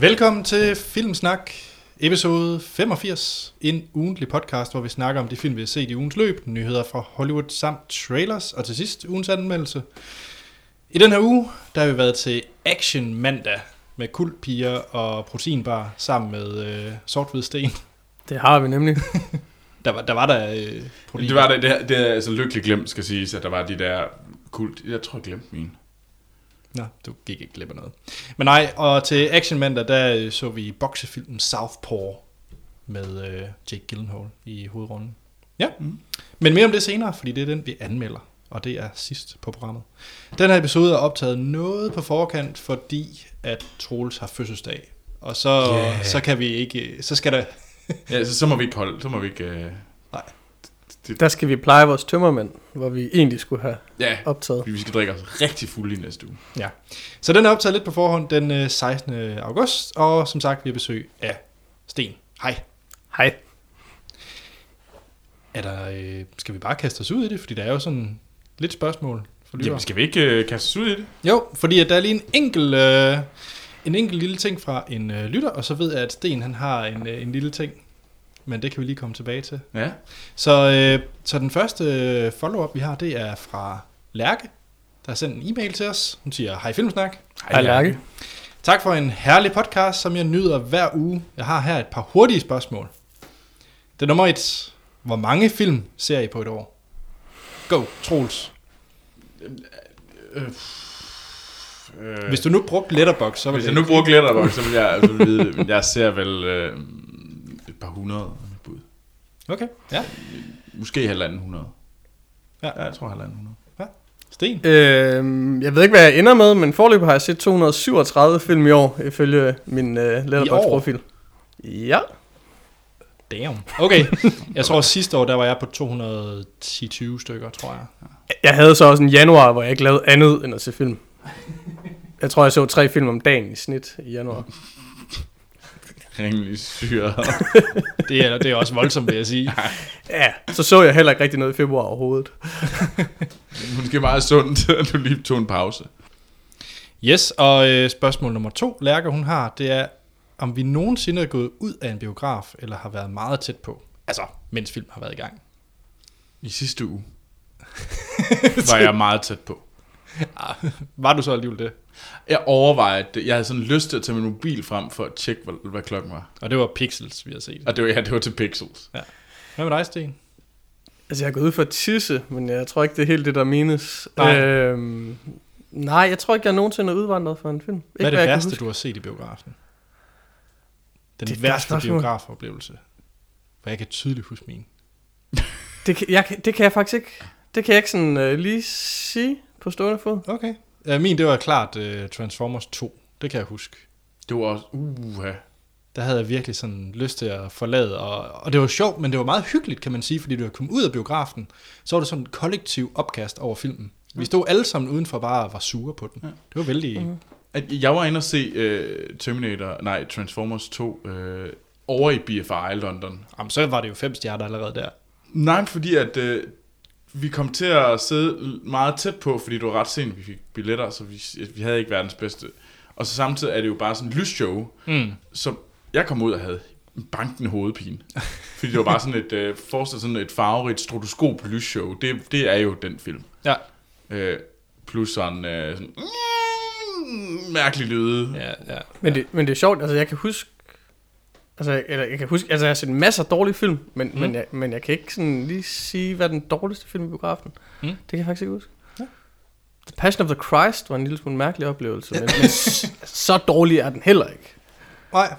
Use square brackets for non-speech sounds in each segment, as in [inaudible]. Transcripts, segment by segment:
Velkommen til Filmsnak, episode 85. En ugentlig podcast, hvor vi snakker om de film, vi har set i ugens løb, nyheder fra Hollywood samt trailers, og til sidst ugens anmeldelse. I den her uge, der har vi været til Action Mandag med kultpiger og proteinbar sammen med øh, Sorthvid Sten. Det har vi nemlig. [laughs] Der var der, var der øh, protein. Det var det, det, er- det er altså lykkeligt glemt, skal siges, at der var de der kult... Jeg tror, jeg glemte min. Nå, du gik ikke glip af noget. Men nej, og til Action Mandag, der øh, så vi boksefilmen Southpaw med øh, Jake Gyllenhaal i hovedrollen. Ja, mm. men mere om det senere, fordi det er den, vi anmelder, og det er sidst på programmet. Den her episode er optaget noget på forkant, fordi at Troels har fødselsdag. Og så, yeah. så kan vi ikke, så skal der, Ja, så, så må vi ikke holde... Så må vi ikke... Øh, Der skal vi pleje vores tømmermænd, hvor vi egentlig skulle have ja, optaget. vi skal drikke os rigtig fulde i næste uge. ja. Så den er optaget lidt på forhånd den øh, 16. august, og som sagt, vi har besøg af Sten. Hej. Hej. Er der, øh, skal vi bare kaste os ud i det? Fordi der er jo sådan lidt spørgsmål for lyttere. Jamen, skal vi ikke øh, kaste os ud i det? Jo, fordi at der er lige en enkelt, øh, en enkelt lille ting fra en øh, lytter, og så ved jeg, at Sten han har en, øh, en lille ting. Men det kan vi lige komme tilbage til. Ja. Så, øh, så den første øh, follow-up, vi har, det er fra Lærke, der har sendt en e-mail til os. Hun siger, hej Filmsnak. Hej, Lærke. Tak for en herlig podcast, som jeg nyder hver uge. Jeg har her et par hurtige spørgsmål. Det er nummer et. Hvor mange film ser I på et år? Go, Troels. Øh, Hvis du nu brugte Letterboxd, så var hvis det jeg nu bruger Glitterbox, så vil jeg altså vide det. Men jeg ser vel øh, et par hundrede bud. Okay, ja. Måske halvanden hundrede. Ja. Ja, jeg tror halvanden hundrede. Sten. Øhm, jeg ved ikke, hvad jeg ender med, men forløb har jeg set 237 film i år, ifølge min uh, Letterboxd-profil. Ja. Damn. Okay, jeg tror sidste år, der var jeg på 210-20 stykker, tror jeg. Jeg havde så også en januar, hvor jeg ikke lavede andet end at se film. Jeg tror, jeg så tre film om dagen i snit i januar. Rimelig syre. [laughs] Det er, det er også voldsomt, vil jeg sige. Ja, så så jeg heller ikke rigtig noget i februar overhovedet. [laughs] Måske meget sundt, at du lige tog en pause. Yes, og øh, spørgsmål nummer to, Lærke, hun har, det er, om vi nogensinde er gået ud af en biograf, eller har været meget tæt på. Altså, mens film har været i gang. I sidste uge [laughs] var jeg meget tæt på. Ah, var du så alligevel det? Jeg overvejede det. Jeg havde sådan lyst til at tage min mobil frem for at tjekke, hvad, hvad klokken var. Og det var Pixels, vi har set. Og det var, ja, det var til Pixels. Hvad med dig, Sten? Altså, jeg er gået ud for at tisse, men jeg tror ikke, det er helt det, der menes. Nej. Øhm, nej, jeg tror ikke, jeg nogensinde er udvandret for en film. Ikke, Hvad er det kan værste, du har set i biografen? Den Det værste biografoplevelse. For jeg kan tydeligt huske min. Det kan, jeg, det kan jeg faktisk ikke. Det kan jeg ikke sådan uh, lige sige på stående fod. Okay. Uh, min, det var klart uh, Transformers 2. Det kan jeg huske. Det var også... Uh, Der havde jeg virkelig sådan lyst til at forlade, og, og det var sjovt, men det var meget hyggeligt, kan man sige, fordi du var kommet ud af biografen, så var det sådan en kollektiv opkast over filmen. Vi stod alle sammen udenfor bare og var sure på den. Ja. Det var vældig... Mhm. Mm. at jeg var inde og se uh, Terminator, nej, Transformers 2 uh, over i BFI London. Jamen, så var det jo fem stjerner allerede der. Nej, fordi at uh, vi kom til at sidde meget tæt på, fordi det var ret sent, vi fik billetter, så vi, vi havde ikke verdens bedste. Og så samtidig er det jo bare sådan et lysshow, Mm. som jeg kom ud og havde en bankende hovedpine. Fordi det var bare sådan et, øh, forestil sådan et farverigt stroboskop lysshow. Det, det er jo den film. Ja. Øh, plus sådan, øh, sådan mærkelig lyde. Ja, ja. Men, det, men det er sjovt, altså jeg kan huske, altså, eller jeg kan huske, altså jeg har set masser af dårlige film, men, Mm. men, jeg, men jeg kan ikke sådan lige sige, hvad den dårligste film i biografen. Mm. Det kan jeg faktisk ikke huske. Ja. The Passion of the Christ var en lille smule mærkelig oplevelse, men, [laughs] men så dårlig er den heller ikke. Nej.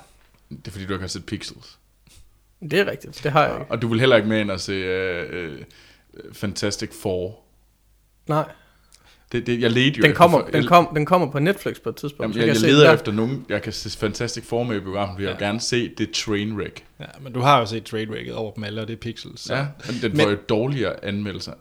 Det er fordi, du ikke har set Pixels. Det er rigtigt, det har jeg ikke. Og du vil heller ikke med ind og se øh, øh, Fantastic Four. Nej, Det, det, jeg ledte jo den efter- kommer, jeg, den, kom, den kommer på Netflix på et tidspunkt. Jamen, så jeg, kan jeg, se leder efter nogen, jeg kan se Fantastic Four med i biografen, fordi ja. jeg vil gerne se det Trainwreck. Ja, men du har jo set Trainwrecket over dem alle, og det er Pixels. Så. Ja, men den Men- får jo dårligere anmeldelser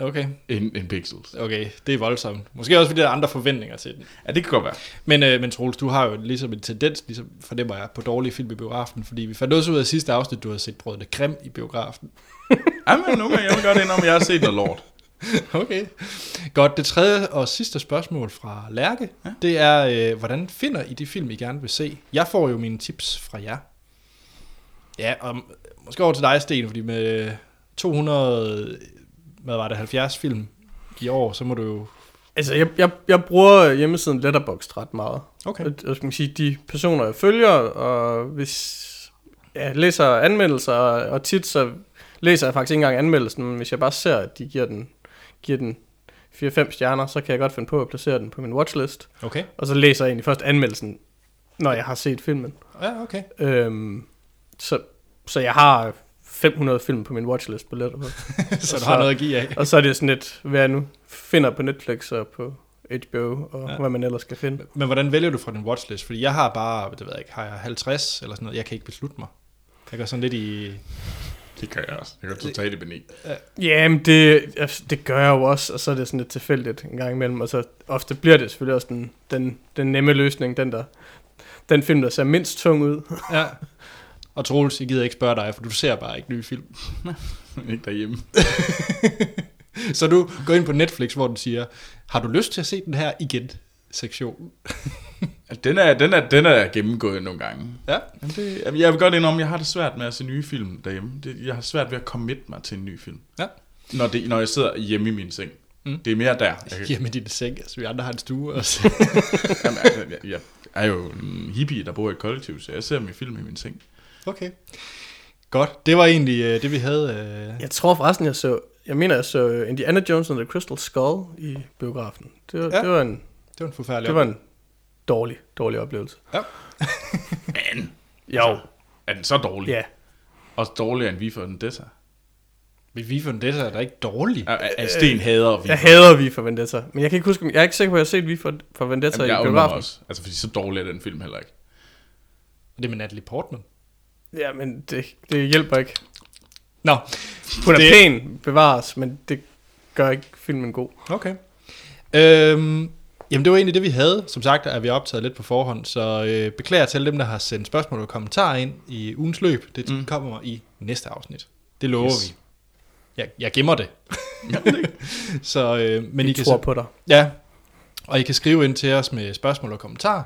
Okay, end, end Pixels. okay, det er voldsomt. Måske også fordi der er andre forventninger til den. Ja, det kan godt være. Men, øh, men Troels, du har jo ligesom en tendens, ligesom fornemmer jeg, på dårlige film i biografen, fordi vi fandt også ud af sidste afsnit, du har set Brødrene Krim i biografen. [laughs] Ja, men nogle gange, jeg vil godt indrømme, at jeg har set noget lort. [laughs] Okay. Godt, det tredje og sidste spørgsmål fra Lærke, ja. det er, øh, hvordan finder I de film, I gerne vil se? Jeg får jo mine tips fra jer. Ja, og måske over til dig, Sten, fordi med 200, hvad var det, 70 film i år, så må du jo... Altså, jeg, jeg, jeg bruger hjemmesiden Letterboxd ret meget. Okay. Og, og skal sige, de personer, jeg følger, og hvis jeg læser anmeldelser, og tit så læser jeg faktisk ikke engang anmeldelsen, men hvis jeg bare ser, at de giver den, giver den 4-5 stjerner, så kan jeg godt finde på at placere den på min watchlist. Okay. Og så læser jeg egentlig først anmeldelsen, når jeg har set filmen. Ja, okay. Øhm, så, så jeg har 500 film på min watchlist på Letterboxd. [laughs] så du har noget at give af. og så er det sådan lidt, hvad jeg nu finder på Netflix og på HBO, og Ja. hvad man ellers skal finde. Men hvordan vælger du fra din watchlist? Fordi jeg har bare, det ved jeg ikke, har jeg 50 eller sådan noget. Jeg kan ikke beslutte mig. Jeg går sådan lidt i... Det kan jeg også. Jeg kan totalt i benig. Jamen, det, det gør jeg jo også, og så er det sådan lidt tilfældigt en gang imellem, og så ofte bliver det selvfølgelig også den, den, den nemme løsning, den der, den film, der ser mindst tung ud. Ja. Og Troels, jeg gider ikke spørge dig, for du ser bare ikke nye film. [laughs] Ikke derhjemme. [laughs] Så du går ind på Netflix, hvor den siger, har du lyst til at se den her igen? Sektion. Altså, Den er, den, er, den er gennemgået nogle gange. Ja. Jamen, det, jamen, jeg vil godt indrømme, jeg har det svært med at se nye film derhjemme. Det, jeg har svært ved at commit mig til en ny film. Ja. Når, det, når jeg sidder hjemme i min seng. Mm. Det er mere der. Jeg, kan- Hjemme i din seng, altså vi andre har en stue [laughs] også. jamen, altså, jeg, jeg, jeg er jo en hippie, der bor i et kollektiv, så jeg ser min film i min seng. okay. Godt, det var egentlig øh, det, vi havde. øh. Jeg tror forresten, jeg så, jeg mener, jeg så Indiana Jones and the Crystal Skull i biografen. Det var, ja. det var, en, Det var en forfærdelig det var en dårlig, dårlig oplevelse. [laughs] Men, Jo. er den så dårlig? Ja. Også dårligere end vi for den Dessa. Men vi for det er da ikke dårligt. Er, er Sten hader vi. Jeg hader Vi for Vendetta, men jeg kan ikke huske, jeg er ikke sikker på, at jeg har set Vi for, for Vendetta Jamen, jeg i biografen. også. Altså, fordi så dårlig er den film heller ikke. Det er med Natalie Portman. Ja, men det, det hjælper ikke. Nå, Hun er Det- pæn, bevares, men det gør ikke filmen god. okay. Øhm, jamen det var egentlig det, vi havde. Som sagt er vi optaget lidt på forhånd, så øh, beklager til dem, der har sendt spørgsmål og kommentarer ind i ugens løb. Det mm. Mm. kommer i næste afsnit. Det lover Yes. vi. Jeg, jeg gemmer det. [laughs] så, øh, men Men I kan tror så, på dig. Ja, og I kan skrive ind til os med spørgsmål og kommentarer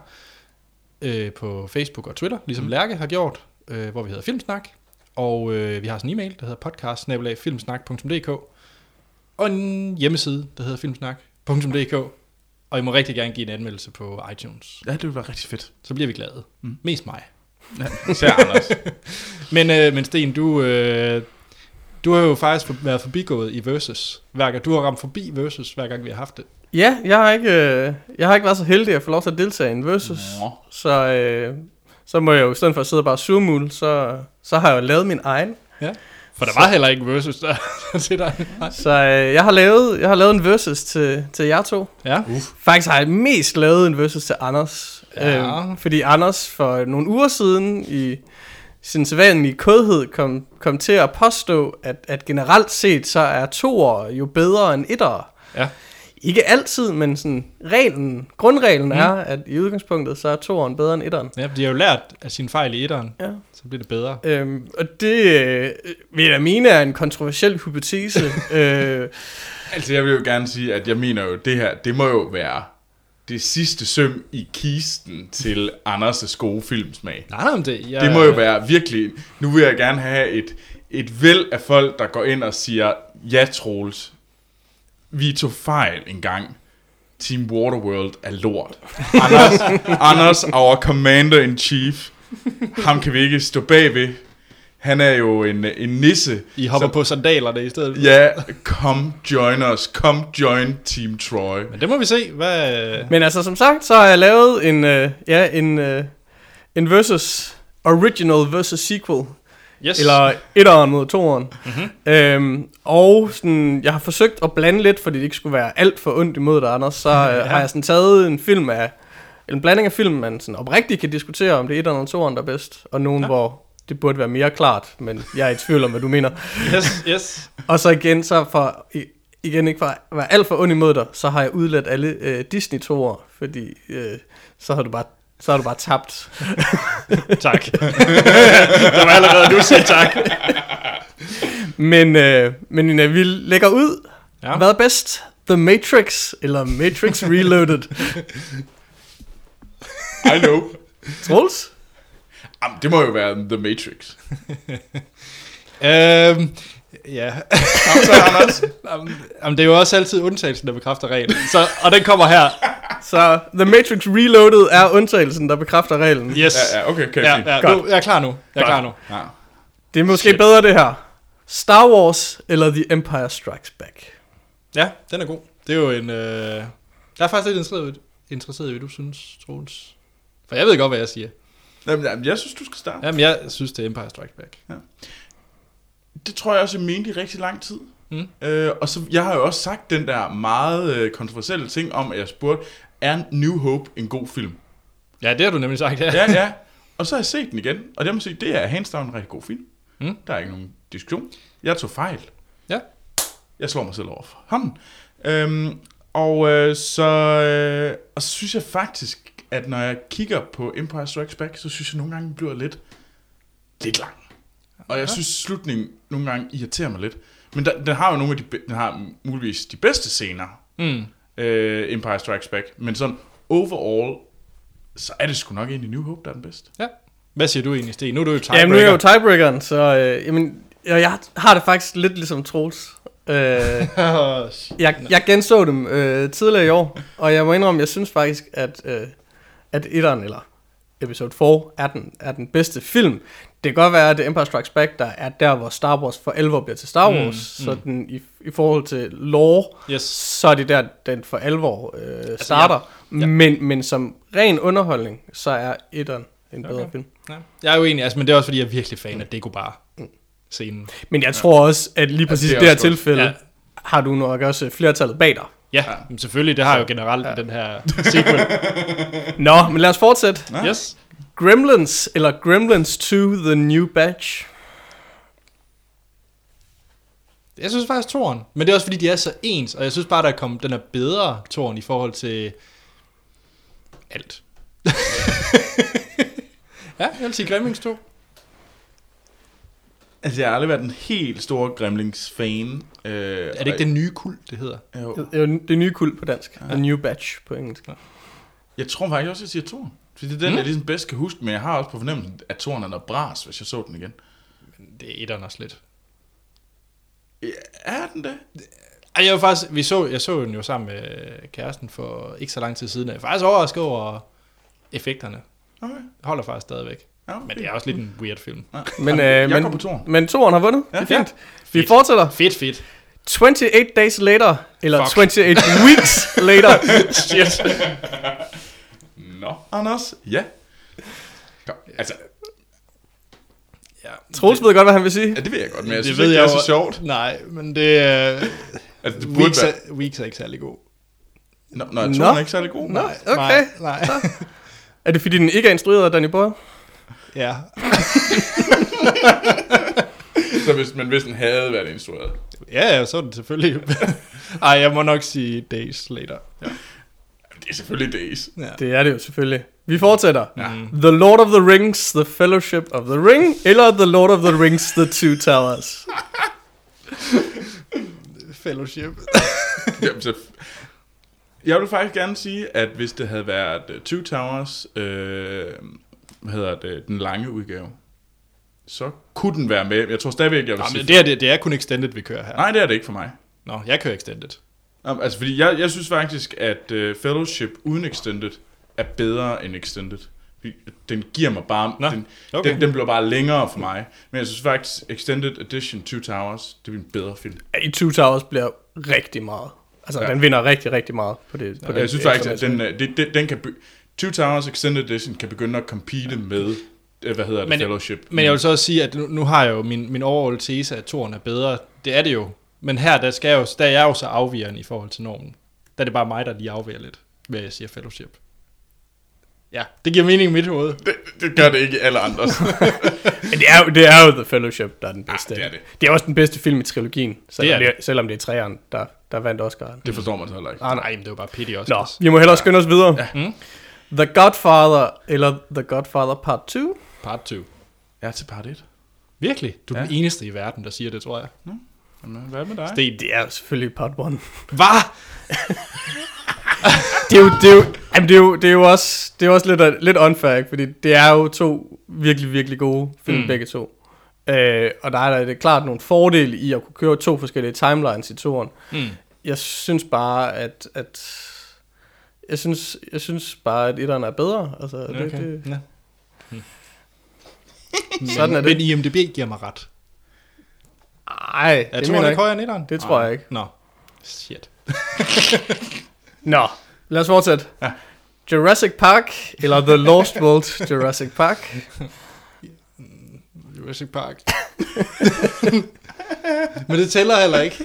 øh, på Facebook og Twitter, ligesom. Mm. Lærke har gjort, øh, hvor vi hedder Filmsnak. Og øh, vi har sådan en e-mail, der hedder podcast og en hjemmeside, der hedder filmsnak.dk. Og I må rigtig gerne give en anmeldelse på iTunes. Ja, det ville være rigtig fedt. Så bliver vi glade. Mm. Mest mig. Ja, [laughs] især Anders. Men, øh, men Sten, du, øh, du har jo faktisk for, været forbigået i Versus. Hver gang, du har ramt forbi Versus, hver gang vi har haft det. Ja, jeg har ikke, øh, jeg har ikke været så heldig at få lov til at deltage i en versus. Nå. Så, øh, så må jeg jo, i stedet for at sidde og bare surmule, så, så har jeg jo lavet min egen. For der var heller ikke Versus der [laughs] til dig. Så øh, jeg, har lavet, jeg har lavet en versus til, til jer to. Ja. Faktisk har jeg mest lavet en versus til Anders. Ja. Øhm, fordi Anders for nogle uger siden i sin sædvanlige kodhed kom, kom til at påstå, at, at generelt set så er toer jo bedre end etter. Ja. Ikke altid, men sådan reglen, grundreglen mm. er, at i udgangspunktet så er toeren bedre end etteren. Ja, de har jo lært af sine fejl i etteren, Ja. så bliver det bedre. Øhm, og det øh, vil jeg mene er en kontroversiel hypotese. [laughs] øh, Altså, jeg vil jo gerne sige, at jeg mener jo, det her, det må jo være det sidste søm i kisten til Anders' gode filmsmag. Nej, nej, det, jeg, Det må jo være virkelig... Nu vil jeg gerne have et, et væld af folk, der går ind og siger, ja, Troels, vi tog fejl en gang. Team Waterworld er lort. [laughs] Anders, Anders our commander-in-chief, ham kan vi ikke stå bagved. Han er jo en, en nisse. I hopper som- på sandalerne i stedet. Ja, come join us. Come join Team Troy. Men det må vi se. Hvad... men altså som sagt, så har jeg lavet en, øh, ja, en, øh, en versus original versus sequel. Yes. Eller etteren mod toeren. Mm-hmm. Øhm, og sådan, jeg har forsøgt at blande lidt, fordi det ikke skulle være alt for ondt imod dig, Anders. Så øh, [laughs] Ja. har jeg sådan taget en film af, en blanding af film, man sådan oprigtigt kan diskutere, om det er etteren eller toeren, der er bedst. Og nogen, Ja. hvor det burde være mere klart, men jeg er i tvivl om, hvad du mener. [laughs] Yes, yes. Og så igen, så for, igen ikke for at være alt for ond imod dig, så har jeg udladt alle øh, Disney-toer, fordi øh, så har du bare så har du bare tabt. [laughs] tak. det var allerede nu sige tak. Men, øh, men øh, vi lægger ud. Ja. Hvad er bedst? The Matrix eller Matrix Reloaded? I know. Troels? Jamen, det må jo være The Matrix. [laughs] Øhm, ja. Så Anders. Jamen, det er jo også altid undtagelsen, der bekræfter reglen. Så, og den kommer her. Så The Matrix Reloaded er undtagelsen, der bekræfter reglen. Yes. Ja, ja, okay, okay, Ja, ja, Godt. nu, jeg er klar nu. Jeg er klar nu. Ja. Det er måske Shit. bedre det her. Star Wars eller The Empire Strikes Back? Ja, den er god. Det er jo en... Øh... Jeg er faktisk lidt interesseret, interesseret i, hvad du synes, Troels. For jeg ved godt, hvad jeg siger. Jamen, jeg synes, du skal starte. Jamen, jeg synes, det er Empire Strikes Back. Det tror jeg også, jeg mente i rigtig lang tid. Mm. Øh, og så, jeg har jo også sagt den der meget øh, kontroversielle ting om, at jeg spurgte, er New Hope en god film? Ja, det har du nemlig sagt, ja. Ja, ja. [laughs] Og så har jeg set den igen, og det må sige, det er hands down en rigtig god film. Mm. Der er ikke nogen diskussion. Jeg tog fejl. Ja. Jeg slår mig selv over for hånden. Øhm, og øh, så øh, og så synes jeg faktisk, at når jeg kigger på Empire Strikes Back, så synes jeg nogle gange, den bliver lidt, lidt lang. Og jeg synes, slutningen nogle gange irriterer mig lidt. Men der, den har jo nogle af de, den har muligvis de bedste scener, Mm. øh, Empire Strikes Back. Men sådan overall, så er det sgu nok egentlig New Hope, der er den bedste. ja. Hvad siger du egentlig, Sten? Nu er du jo tiebreaker. Jamen, nu er jeg jo tiebreakeren, så øh, jamen, jeg, jeg har det faktisk lidt ligesom Troels. Øh, [laughs] jeg, jeg genså dem øh, tidligere i år, og jeg må indrømme, jeg synes faktisk, at, øh, at etteren, eller episode 4, er den, er den bedste film. Det kan godt være, at The Empire Strikes Back, der er der, hvor Star Wars for alvor bliver til Star Mm, Wars, mm, så den, i, i forhold til lore, yes. så er det der, den for alvor øh, starter. ja. Ja. Men, men som ren underholdning, så er etteren en bedre Okay. film. Ja. Jeg er jo enig, altså, men det er også, fordi jeg er virkelig fan af Dagobah scenen. Men jeg tror også, at lige præcis det ja, er det, her godt. tilfælde, Ja. ja. har du nok også flertallet bag dig. Ja, Ja. men selvfølgelig, det har jo generelt ja. den her sequel. [laughs] Nå, men lad os fortsætte. Ja. yes. Gremlins eller Gremlins 2 The New Batch? Jeg synes faktisk toren, men det er også fordi, de er så ens, og jeg synes bare, der er kommet, den er bedre toren i forhold til alt. [laughs] ja, jeg vil sige Gremlings 2. Altså, jeg har aldrig været en helt stor Gremlings-fan. Øh, Er det ikke den nye kult, det hedder? Jo. Det er nye kul på dansk. Ja. The New Batch på engelsk. Jeg tror faktisk også, jeg siger Toren. Fordi det er den, Mm. jeg ligesom bedst kan huske, men jeg har også på fornemmelsen, at Toren er noget bras, hvis jeg så den igen. Det er etteren også lidt. Ja, er den det? Ej, jeg var faktisk, vi så, jeg så den jo sammen med kæresten for ikke så lang tid siden. Jeg er faktisk overrasket over effekterne. Okay. Holder faktisk stadigvæk. Ja, Men det er også lidt en weird film. Men, øh, jeg men, går på Toren. men toren har vundet. Ja. Det er fint. Vi Fedt. fortsætter. Fedt, fedt. 28 days later, eller Fuck. 28 weeks later. [laughs] Shit. Nå, Anders. Ja. Kom, altså, ja. Troels ved godt, hvad han vil sige. ja, det ved jeg godt, men jeg Det synes ved ikke, det er jo- så sjovt. Nej, men det er... Altså, det burde Weeks være... er, weeks er ikke særlig god. Nå, når Nå. Toren er ikke særlig god. Nå, Nej, okay. Nej, nej. Er det fordi, den ikke er instrueret af Danny Boyle? ja. [laughs] [laughs] Så hvis, men hvis den havde været instrueret. Ja, ja, så er det selvfølgelig. [laughs] Ej, jeg må nok sige Days Later. Ja. Det er selvfølgelig Days. ja. Det er det jo selvfølgelig. Vi fortsætter. Ja. Mm. The Lord of the Rings, The Fellowship of the Ring, eller The Lord of the Rings, The Two Towers. [laughs] Fellowship. [laughs] Jamen, så... Jeg vil faktisk gerne sige, at hvis det havde været uh, Two Towers, øh, hvad hedder det, den lange udgave, så kunne den være med. Jeg tror stadigvæk, jeg vil Nå, sige... men det, er, det, det er kun Extended, vi kører her. Nej, det er det ikke for mig. Nå, jeg kører Extended. Jamen, Altså, fordi jeg, jeg synes faktisk, at uh, Fellowship uden Extended er bedre end Extended. Den giver mig bare... Nå, den, okay. den, den bliver bare længere for mig. Men jeg synes faktisk, Extended Edition Two Towers, det er en bedre film. I Two Towers bliver rigtig meget. Altså, Ja. ja. den vinder rigtig, rigtig meget på det. På Og det jeg synes faktisk, at den, øh, det, det, den kan... Be, Two Towers Extended Edition kan begynde at compete med, øh, hvad hedder det, Men- Fellowship. Men jeg vil så også sige, at nu, nu har jeg jo min, min overall tese, at toren er bedre. Det er det jo. Men her, der, skal jeg jo, der er jeg jo så afvigeren i forhold til normen. Der er det bare mig, der lige afviger lidt, hvad jeg siger Fellowship. Ja, det giver mening i mit hoved. Det, det gør det ikke i alle andre. [laughs] Men det er, jo, det er jo The Fellowship, der er den bedste. det er det. det er også den bedste film i trilogien, selvom, Det er det er, selvom det er træeren, der, der vandt Oscar'en. det forstår man så heller ikke. Ah, nej, men det var bare pity også. Nå, vi må hellere skynde os videre. Ja. Mm. The Godfather eller The Godfather Part 2? Part 2. Jeg er til part 1. Virkelig? Du er Ja. den eneste i verden, der siger det, tror jeg. Jamen, hvad med dig? Sten. Det er jo selvfølgelig Part 1. Hvad? det er jo, det er jo, jamen det er jo, det er jo også, det er også lidt, lidt unfair, ikke? fordi det er jo to virkelig, virkelig gode film, Mm. mm. begge to. Øh, og der er er klart nogle fordele i at kunne køre to forskellige timelines i turen. Mm. Jeg synes bare, at, at jeg synes, jeg synes bare, at etteren er bedre. Altså, okay. det, det, Ja. Mm. Sådan [laughs] er det. Men IMDb giver mig ret. ej, Er det mener jeg ikke højere end etteren? Det tror jeg ikke. Nå. Shit. [laughs] Nå, lad os fortsætte. Ja. Jurassic Park, eller The Lost World Jurassic Park. [laughs] Jurassic Park. Men det tæller heller ikke.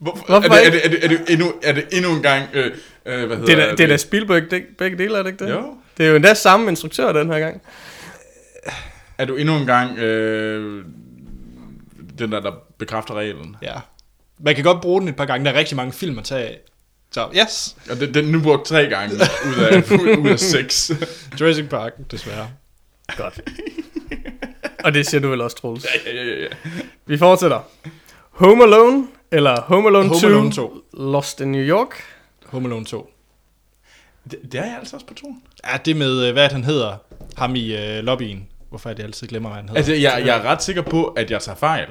Hvorfor? Hvorfor er, det, er, det, er, det, er, det endnu, er det endnu en gang... Øh, øh, hvad hedder Det er, det er da Spielberg, det, begge dele er det ikke det? Jo. Det er jo endda samme instruktør den her gang. Er du endnu en gang øh, den der, der bekræfter reglen? Ja. Man kan godt bruge den et par gange. Der er rigtig mange film at tage af. Så yes. Og den, den nu brugt tre gange ud af, [laughs] ud af seks. [laughs] Jurassic Park, desværre. Godt. [laughs] Og det siger du vel også, Troels. ja, ja, ja, ja. Vi fortsætter. Home Alone, eller Home Alone, Home 2, Alone 2. Lost in New York. Home Alone 2. Det, det er jeg altså også på turen. Ja, det med, øh, hvad han hedder, ham i øh, lobbyen. Hvorfor er det jeg altid glemmer, hvad han hedder? Altså, jeg, jeg er ret sikker på, at jeg tager fejl.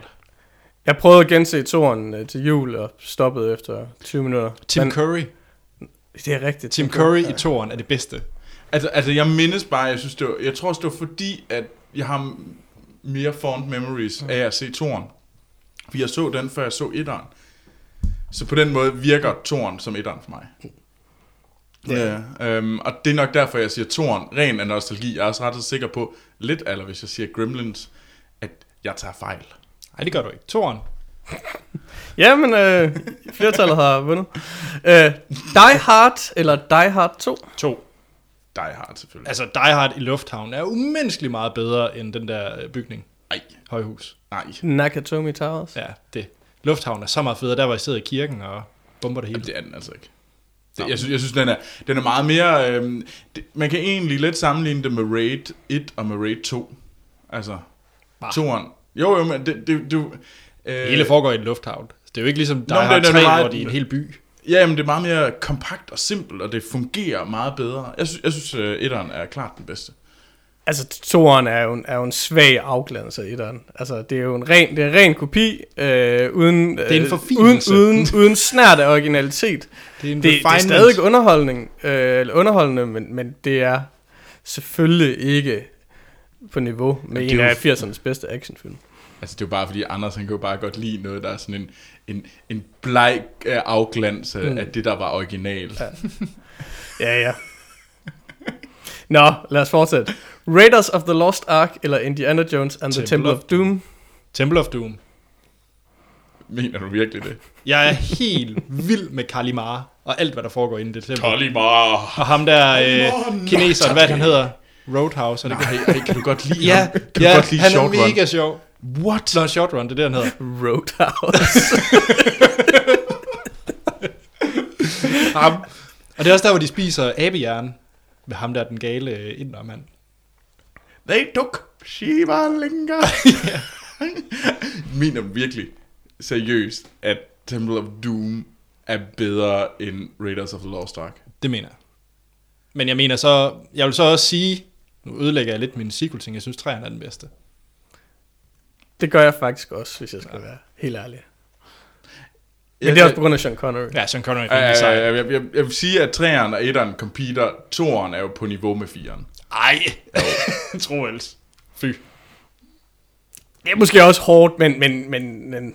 Jeg prøvede at gense toren øh, til jul og stoppede efter 20 minutter. Tim Men Curry. det er rigtigt. Tim Curry i toren er det bedste. Altså, altså jeg mindes bare, jeg synes det var, jeg tror også, det var fordi, at jeg har mere fond memories af at se toren. For jeg så den, før jeg så etteren. Så på den måde virker toren som etteren for mig. Ja. Øhm, og det er nok derfor, jeg siger toren, ren af nostalgi. Jeg er også ret sikker på, lidt eller hvis jeg siger Gremlins, at jeg tager fejl. Nej, det gør du ikke. Toren. [laughs] Jamen, øh, flertallet har vundet. Øh, Die Hard, eller Die Hard 2. To. Die Hard selvfølgelig. Altså, Die Hard i Lufthavn er umenneskeligt meget bedre end den der øh, bygning. Nej, Højhus. nej. Nakatomi Towers. Ja, det. Lufthavn er så meget federe. Der var jeg sidder i kirken og bomber det hele. Jamen, det er den altså ikke. Det, jeg, synes, jeg synes, den er, den er meget mere... Øhm, det, man kan egentlig lidt sammenligne det med Raid 1 og med Raid 2. Altså, Bah. toeren. Jo, jo, men det... det, det øh, Hele foregår i en lufthavn. Det er jo ikke ligesom Die Nå, men Hard det er 3, meget- hvor det er en hel by. Ja, men det er meget mere kompakt og simpelt, og det fungerer meget bedre. Jeg synes, jeg synes uh, etteren er klart den bedste. Altså, toeren er jo en, er jo en svag afglædelse af etteren. Altså, det er jo en ren, det er en ren kopi, øh, uden, Det er en øh, uden, uden, uden snært af originalitet. Det er en Det, det er stadig underholdning, øh, eller underholdende, men, men det er selvfølgelig ikke på niveau med det en af jo- 80'ernes bedste actionfilm. Altså, det er jo bare fordi, Anders han kan jo bare godt lide noget, der er sådan en, en, en bleg øh, afglans af, Mm. mm. af det, der var original. Ja. Ja, ja. Nå, lad os fortsætte. Raiders of the Lost Ark, eller Indiana Jones and the Temple Temple of of Doom. Temple of Doom. Mener du virkelig det? Jeg er helt vild med Kalimar og alt, hvad der foregår inde i det tempel. Kalimar! Og ham der øh, kineseren, hvad han hedder? Roadhouse, er det? Nej, ej, kan du godt lide Ja, ham? Kan ja du godt lide han er Short Run? mega sjov. What? Nå, Short Run, det er det, han hedder. [laughs] Roadhouse. Ham. Og det er også der, hvor de spiser abehjern med ham der, den gale øh, indermand. They took Shiva Linga. [laughs] Mener virkelig seriøst, at Temple of Doom er bedre end Raiders of the Lost Ark? Det mener jeg. Men jeg mener så, jeg vil så også sige, nu ødelægger jeg lidt min sequel ting, jeg synes, træerne er den bedste. det gør jeg faktisk også, hvis jeg skal være helt ærlig. Men Jeg- det er også på grund af Sean Connery. Ja, Sean Connery er Ja, ja, ja, sej. ja, jeg, jeg, jeg vil sige, at 3'eren og 1'eren competer. 2'eren er jo på niveau med 4'eren. Ej, [laughs] Troels. Fy. Det er måske også hårdt, men, men, men, men,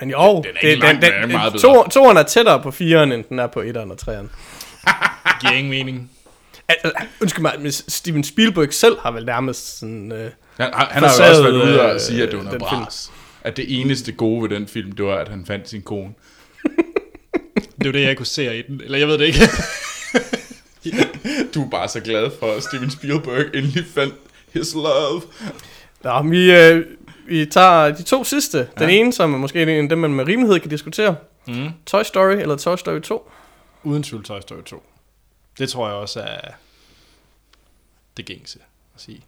men jo. Den er ikke langt, den meget bedre. to, toeren er tættere på 4'eren, end den er på 1'eren og 3'eren. [laughs] Giver ingen mening. Al- al- Undskyld mig, men Steven Spielberg selv har vel nærmest sådan... Øh, Han, han har jo også været ude og øh, sige, at det var noget den film. bras. At det eneste gode ved den film, det var, at han fandt sin kone. [laughs] Det er jo det, jeg kunne se i den. Eller jeg ved det ikke. [laughs] Du er bare så glad for, at Steven Spielberg endelig fandt his love. Nå, vi, øh, vi tager de to sidste. Den Ja. ene, som er måske en af dem, man med rimelighed kan diskutere. Mm. Toy Story eller Toy Story 2. Uden tvivl Toy Story 2. Det tror jeg også er det gængse at sige.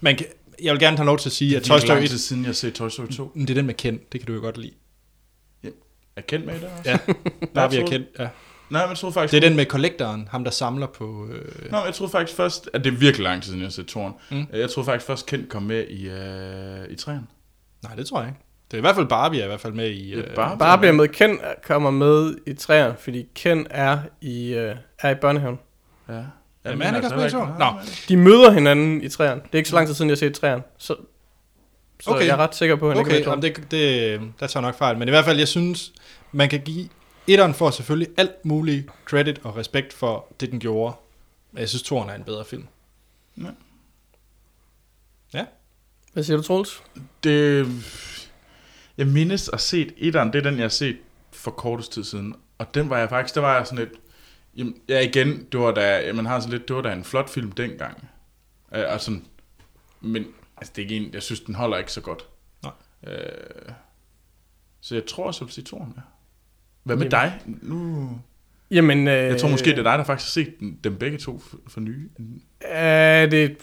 Man kan, jeg vil gerne have lov til at sige, at Toy Story 1, tid siden, jeg har set Toy Story 2. det er den med Ken, det kan du jo godt lide. Er er kendt med i det også? Ja, [laughs] bare vi troede- kendt. Ja. Nej, men jeg troede faktisk... Det er den med kollektoren, ham der samler på... Øh, Nå, men jeg troede faktisk først, at det er virkelig lang tid siden, jeg har set Toren. Mm. Jeg troede faktisk først, Kent kom med i, øh, i træerne. nej, det tror jeg ikke. Det er i hvert fald Barbie er i hvert fald med i... Er Øh, Barbie. Barbie er med, Ken kommer med i træerne, fordi Ken er i, øh, er i børnehaven. Ja. Jamen, men er han ikke også med i heller toeren? Nej, Nå. De møder hinanden i træerne. Det er ikke så lang tid siden, jeg har set træerne. Så, så Okay. jeg er ret sikker på, at han Okay, ikke er med i jamen det, det, der tager nok fejl. Men i hvert fald, jeg synes, man kan give... Etteren får selvfølgelig alt muligt credit og respekt for det, den gjorde. Men jeg synes, Toren er en bedre film. Hvad siger du, Troels? Det, jeg mindes at set etteren, det er den, jeg har set for kortest tid siden. Og den var jeg faktisk, der var jeg sådan lidt, jamen, ja igen, det var da, man har sådan lidt, det var da en flot film dengang. Øh, og sådan, men altså, det er ikke en, jeg synes, den holder ikke så godt. Nej. Øh, så jeg tror jeg vil sige toren, ja. Hvad med dig? Nu, Jamen, øh, jeg tror måske, det er dig, der faktisk har set dem, dem begge to for, for nye. Er det...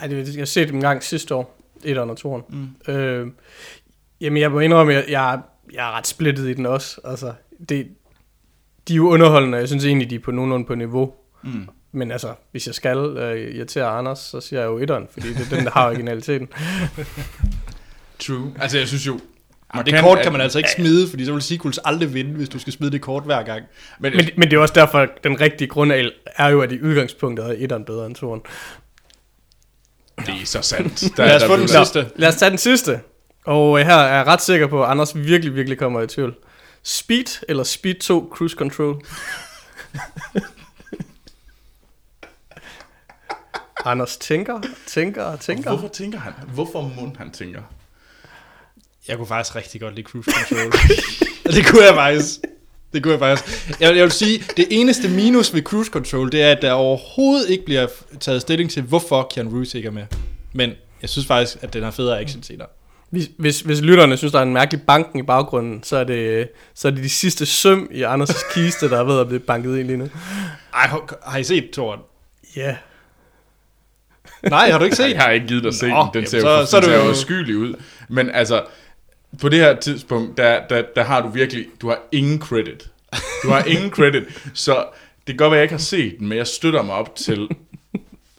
Ej, det, jeg har set dem en gang sidste år, et og toeren. Mm. Øh, jamen, jeg må indrømme, at jeg, jeg, jeg er ret splittet i den også. Altså, det, de er jo underholdende, og jeg synes egentlig, de er på nogenlunde på niveau. Mm. Men altså, hvis jeg skal øh, irritere Anders, så siger jeg jo etteren, fordi det er den, der har originaliteten. [laughs] True. Altså, jeg synes jo... Man det kort kan man altså ikke smide, fordi så vil sequels aldrig vinde, hvis du skal smide det kort hver gang. Men, Men, men det er også derfor, at den rigtige grund er, jo, at i udgangspunktet er etteren bedre end toeren. det er så sandt. [laughs] Lad os få den sidste. Lad os tage den sidste. Og øh, her er jeg ret sikker på, at Anders virkelig, virkelig kommer i tvivl. Speed eller Speed 2 Cruise Control? [laughs] Anders tænker, tænker og tænker. Hvorfor tænker han? Hvorfor må han tænker? Jeg kunne faktisk rigtig godt lide Cruise Control. [laughs] det kunne jeg faktisk. Det kunne jeg faktisk. Jeg, jeg vil sige, det eneste minus ved Cruise Control, det er, at der overhovedet ikke bliver taget stilling til, hvorfor Keanu Reeves ikke er med. Men jeg synes faktisk, at den har federe action scener. Hvis, hvis, hvis lytterne synes, der er en mærkelig banken i baggrunden, så er det, så er det de sidste søm i Anders' kiste, der er ved at blive banket ind lige nu. Ej, har, har I set Toren? Ja. Nej, har du ikke set? Jeg har ikke givet dig at se den. Den ser jamen, jo, så- så. Men altså, på det her tidspunkt, der, der, der har du virkelig, du har ingen credit. Du har ingen credit. Så det kan godt være, jeg ikke har set den, men jeg støtter mig op til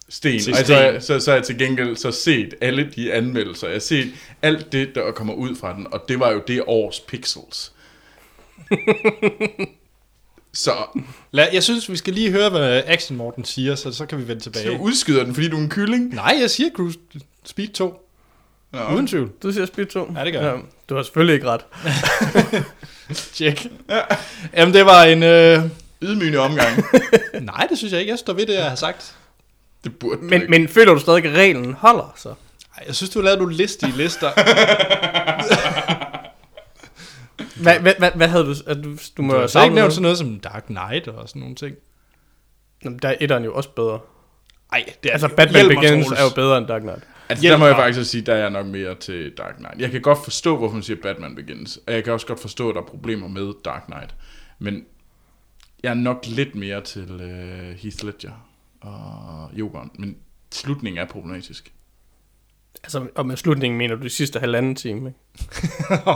Sten. Til Og så, Sten. så, så har jeg til gengæld så set alle de anmeldelser. Jeg har set alt det, der kommer ud fra den, og det var jo det års pixels. [laughs] så Lad, jeg synes, vi skal lige høre, hvad Action Morten siger, så, så kan vi vende tilbage. udskyder den, fordi du er en kylling. Nej, jeg siger Cruise Speed 2. Nå. Uden tvivl. Du siger Speed 2? Ja, det gør jeg. Du har selvfølgelig ikke ret. [laughs] Tjek. Jamen, det var en... Øh... Ydmygende omgang. [laughs] Nej, det synes jeg ikke. Jeg står ved det, jeg har sagt. Det burde Men, ikke. men føler du stadig, at reglen holder så? Ej, jeg synes, du har lavet nogle listige lister. [laughs] Hvad, hvad, hvad, hvad havde du? At du, du må Du har ikke nævnt noget. sådan noget som Dark Knight og sådan nogle ting. Jamen, Der er etteren jo også bedre. Ej, det er Altså, Batman Begins er jo bedre end Dark Knight. Altså, Hjælp der må jeg faktisk sige, der er jeg nok mere til Dark Knight. Jeg kan godt forstå, hvorfor man siger Batman Begins, og jeg kan også godt forstå, at der er problemer med Dark Knight. Men jeg er nok lidt mere til uh, Heath Ledger og Jokeren, men slutningen er problematisk. Altså, og med slutningen mener du de sidste halvanden time, ikke?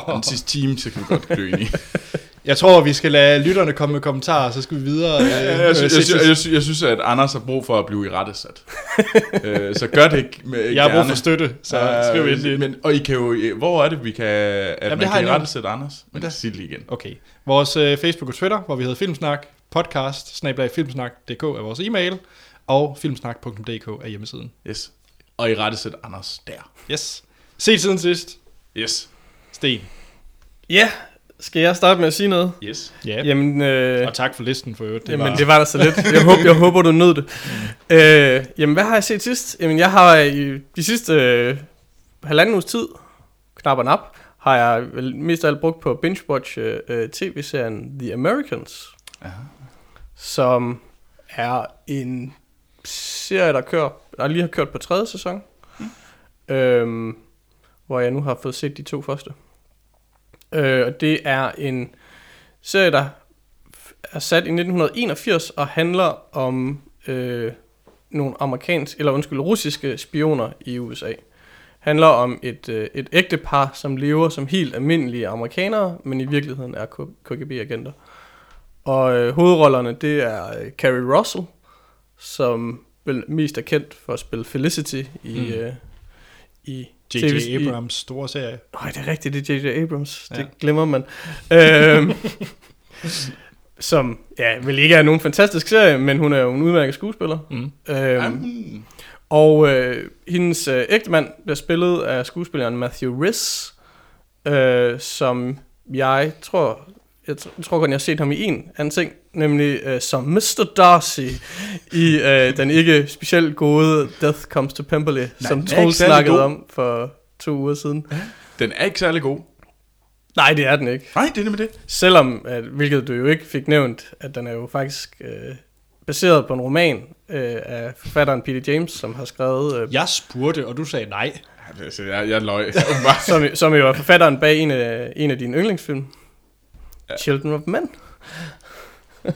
[laughs] Den sidste time, så kan vi godt dø i. [laughs] Jeg tror, vi skal lade lytterne komme med kommentarer, så skal vi videre. øh, [laughs] jeg, synes, jeg, jeg, at Anders har brug for at blive i rettesat. [laughs] øh, så gør det ikke med Jeg har brug for støtte, så skriv ind lige. men, Og I kan jo, hvor er det, vi kan, at det man kan i rettesætte Anders? Men der- det sig det lige igen. Okay. Vores øh, Facebook og Twitter, hvor vi hedder Filmsnak, podcast, snablag filmsnak.dk er vores e-mail, og filmsnak.dk er hjemmesiden. Yes. Og i rettesæt Anders der. Yes. Se siden sidst. Yes. Sten. Ja, skal jeg starte med at sige noget? Yes. Ja. Jamen, øh, Og tak for listen for øvrigt. Det jamen, var... det var der så lidt. Jeg håber, jeg håber du nød det. Øh, jamen, hvad har jeg set sidst? Jamen, jeg har i de sidste øh, halvanden uges tid, knap og nap, har jeg vel mest af alt brugt på at binge-watch øh, øh, tv-serien The Americans, Aha. som er en serie, der kører, der lige har kørt på tredje sæson, mm. øhm, hvor jeg nu har fået set de to første. Øh, og det er en serie, der er sat i 1981 og handler om øh, nogle amerikanske, eller undskyld, russiske spioner i USA. handler om et, øh, et ægtepar, som lever som helt almindelige amerikanere, men i virkeligheden er KGB-agenter. Og øh, hovedrollerne, det er øh, Carrie Russell, som vel mest er kendt for at spille Felicity i, Mm. øh, i J.J. Abrams store serie. Nej, det er rigtigt, det er J.J. Abrams. Ja. Det glemmer man. øhm, [laughs] som, ja, vel ikke er nogen fantastisk serie, men hun er jo en udmærket skuespiller. Mm. Øhm, Mm. og øh, hendes øh, ægtemand bliver spillet af skuespilleren Matthew Rhys, øh, som jeg tror, jeg, jeg tror godt, jeg har set ham i en anden ting, nemlig øh, som Mr. Darcy i øh, den ikke specielt gode Death Comes to Pemberley, Nej, som Troels snakkede god. om for to uger siden. Den er ikke særlig god. Nej, det er den ikke. Nej, det er nemlig det. Selvom, at, hvilket du jo ikke fik nævnt, at den er jo faktisk øh, baseret på en roman øh, af forfatteren Peter James, som har skrevet, øh, Jeg spurgte, og du sagde nej. Ja, det- så jeg, jeg løg. [laughs] åbenbart. som, som jo er forfatteren bag en af, en af dine yndlingsfilm, Ja. Children of Men. [laughs]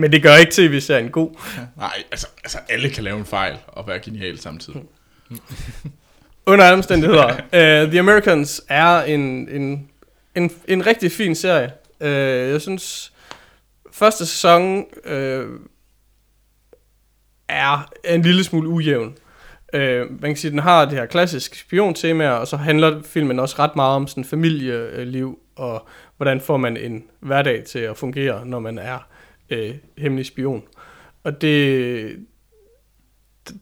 Men det gør ikke tv-serien god. [laughs] Nej, altså, altså alle kan lave en fejl og være genial samtidig. [laughs] Under alle omstændigheder. uh, The Americans er en, en, en, en rigtig fin serie. Uh, jeg synes, første sæson uh, er en lille smule ujævn. Uh, man kan sige, at den har det her klassiske spiontemaer, og så handler filmen også ret meget om sådan familieliv, og hvordan får man en hverdag til at fungere, når man er uh, hemmelig spion. Og det,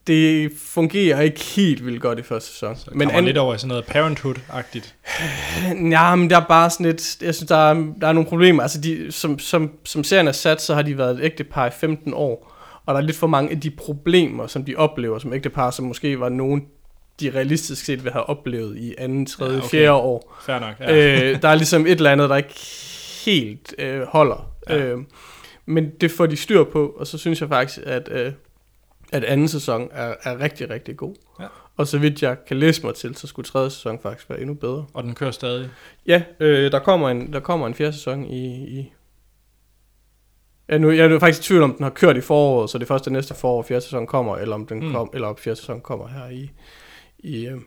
det fungerer ikke helt vildt godt i første sæson. Så men an... lidt over i sådan noget Parenthood-agtigt. [sighs] Ja, men der er bare sådan lidt, jeg synes, der er, der er nogle problemer. Altså, de, som, som, som serien er sat, så har de været et ægtepar i 15 år. Og der er lidt for mange af de problemer, som de oplever som ægtepar, som måske var nogen, de realistisk set vil have oplevet i anden, tredje, Ja, okay. fjerde år. Fair nok. Ja. øh, der er ligesom et eller andet, der ikke helt øh, holder. Ja. Øh, men det får de styr på, og så synes jeg faktisk, at, øh, at anden sæson er, er rigtig, rigtig god. Ja. Og så vidt jeg kan læse mig til, så skulle tredje sæson faktisk være endnu bedre. Og den kører stadig. Ja, øh, der, kommer en, der kommer en fjerde sæson i... i Ja, nu, jeg er faktisk i tvivl om, den har kørt i foråret, så det er først det næste forår, fjerde sæson kommer, eller om den mm. kom, eller om fjerde sæson kommer her i, i, øh,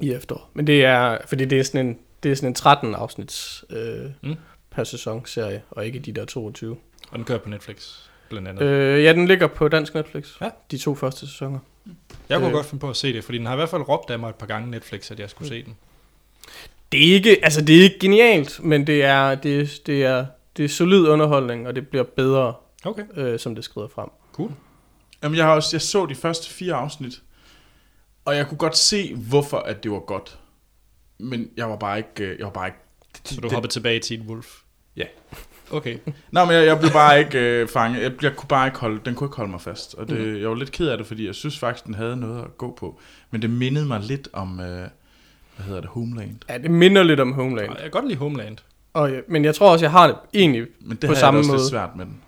i efterår. Men det er, fordi det er sådan en, det er sådan en 13 afsnits øh, Mm. mm. per sæson serie, og ikke de der 22. Og den kører på Netflix, blandt andet. Øh, ja, den ligger på dansk Netflix, Ja. de to første sæsoner. jeg kunne øh. godt finde på at se det, fordi den har i hvert fald råbt af mig et par gange Netflix, at jeg skulle se den. Det er ikke, altså det er ikke genialt, men det er, det, er- det er, det er solid underholdning, og det bliver bedre, Okay, øh, som det skrider frem. cool. Jamen, jeg, har også, jeg så de første fire afsnit, og jeg kunne godt se, hvorfor at det var godt. Men jeg var bare ikke... øh, Jeg var bare ikke Så du hoppede tilbage til Teen Wolf? Ja. Okay. Nej, men jeg, jeg blev bare ikke øh, fanget. Jeg, jeg kunne bare ikke holde, den kunne ikke holde mig fast. Og det, mm. jeg var lidt ked af det, fordi jeg synes faktisk, den havde noget at gå på. Men det mindede mig lidt om, øh, hvad hedder det, Homeland. Ja, det minder lidt om Homeland. Jeg kan godt lide Homeland. Og, ja, men jeg tror også, jeg har det egentlig... Men det På samme jeg da også måde. lidt svært med den.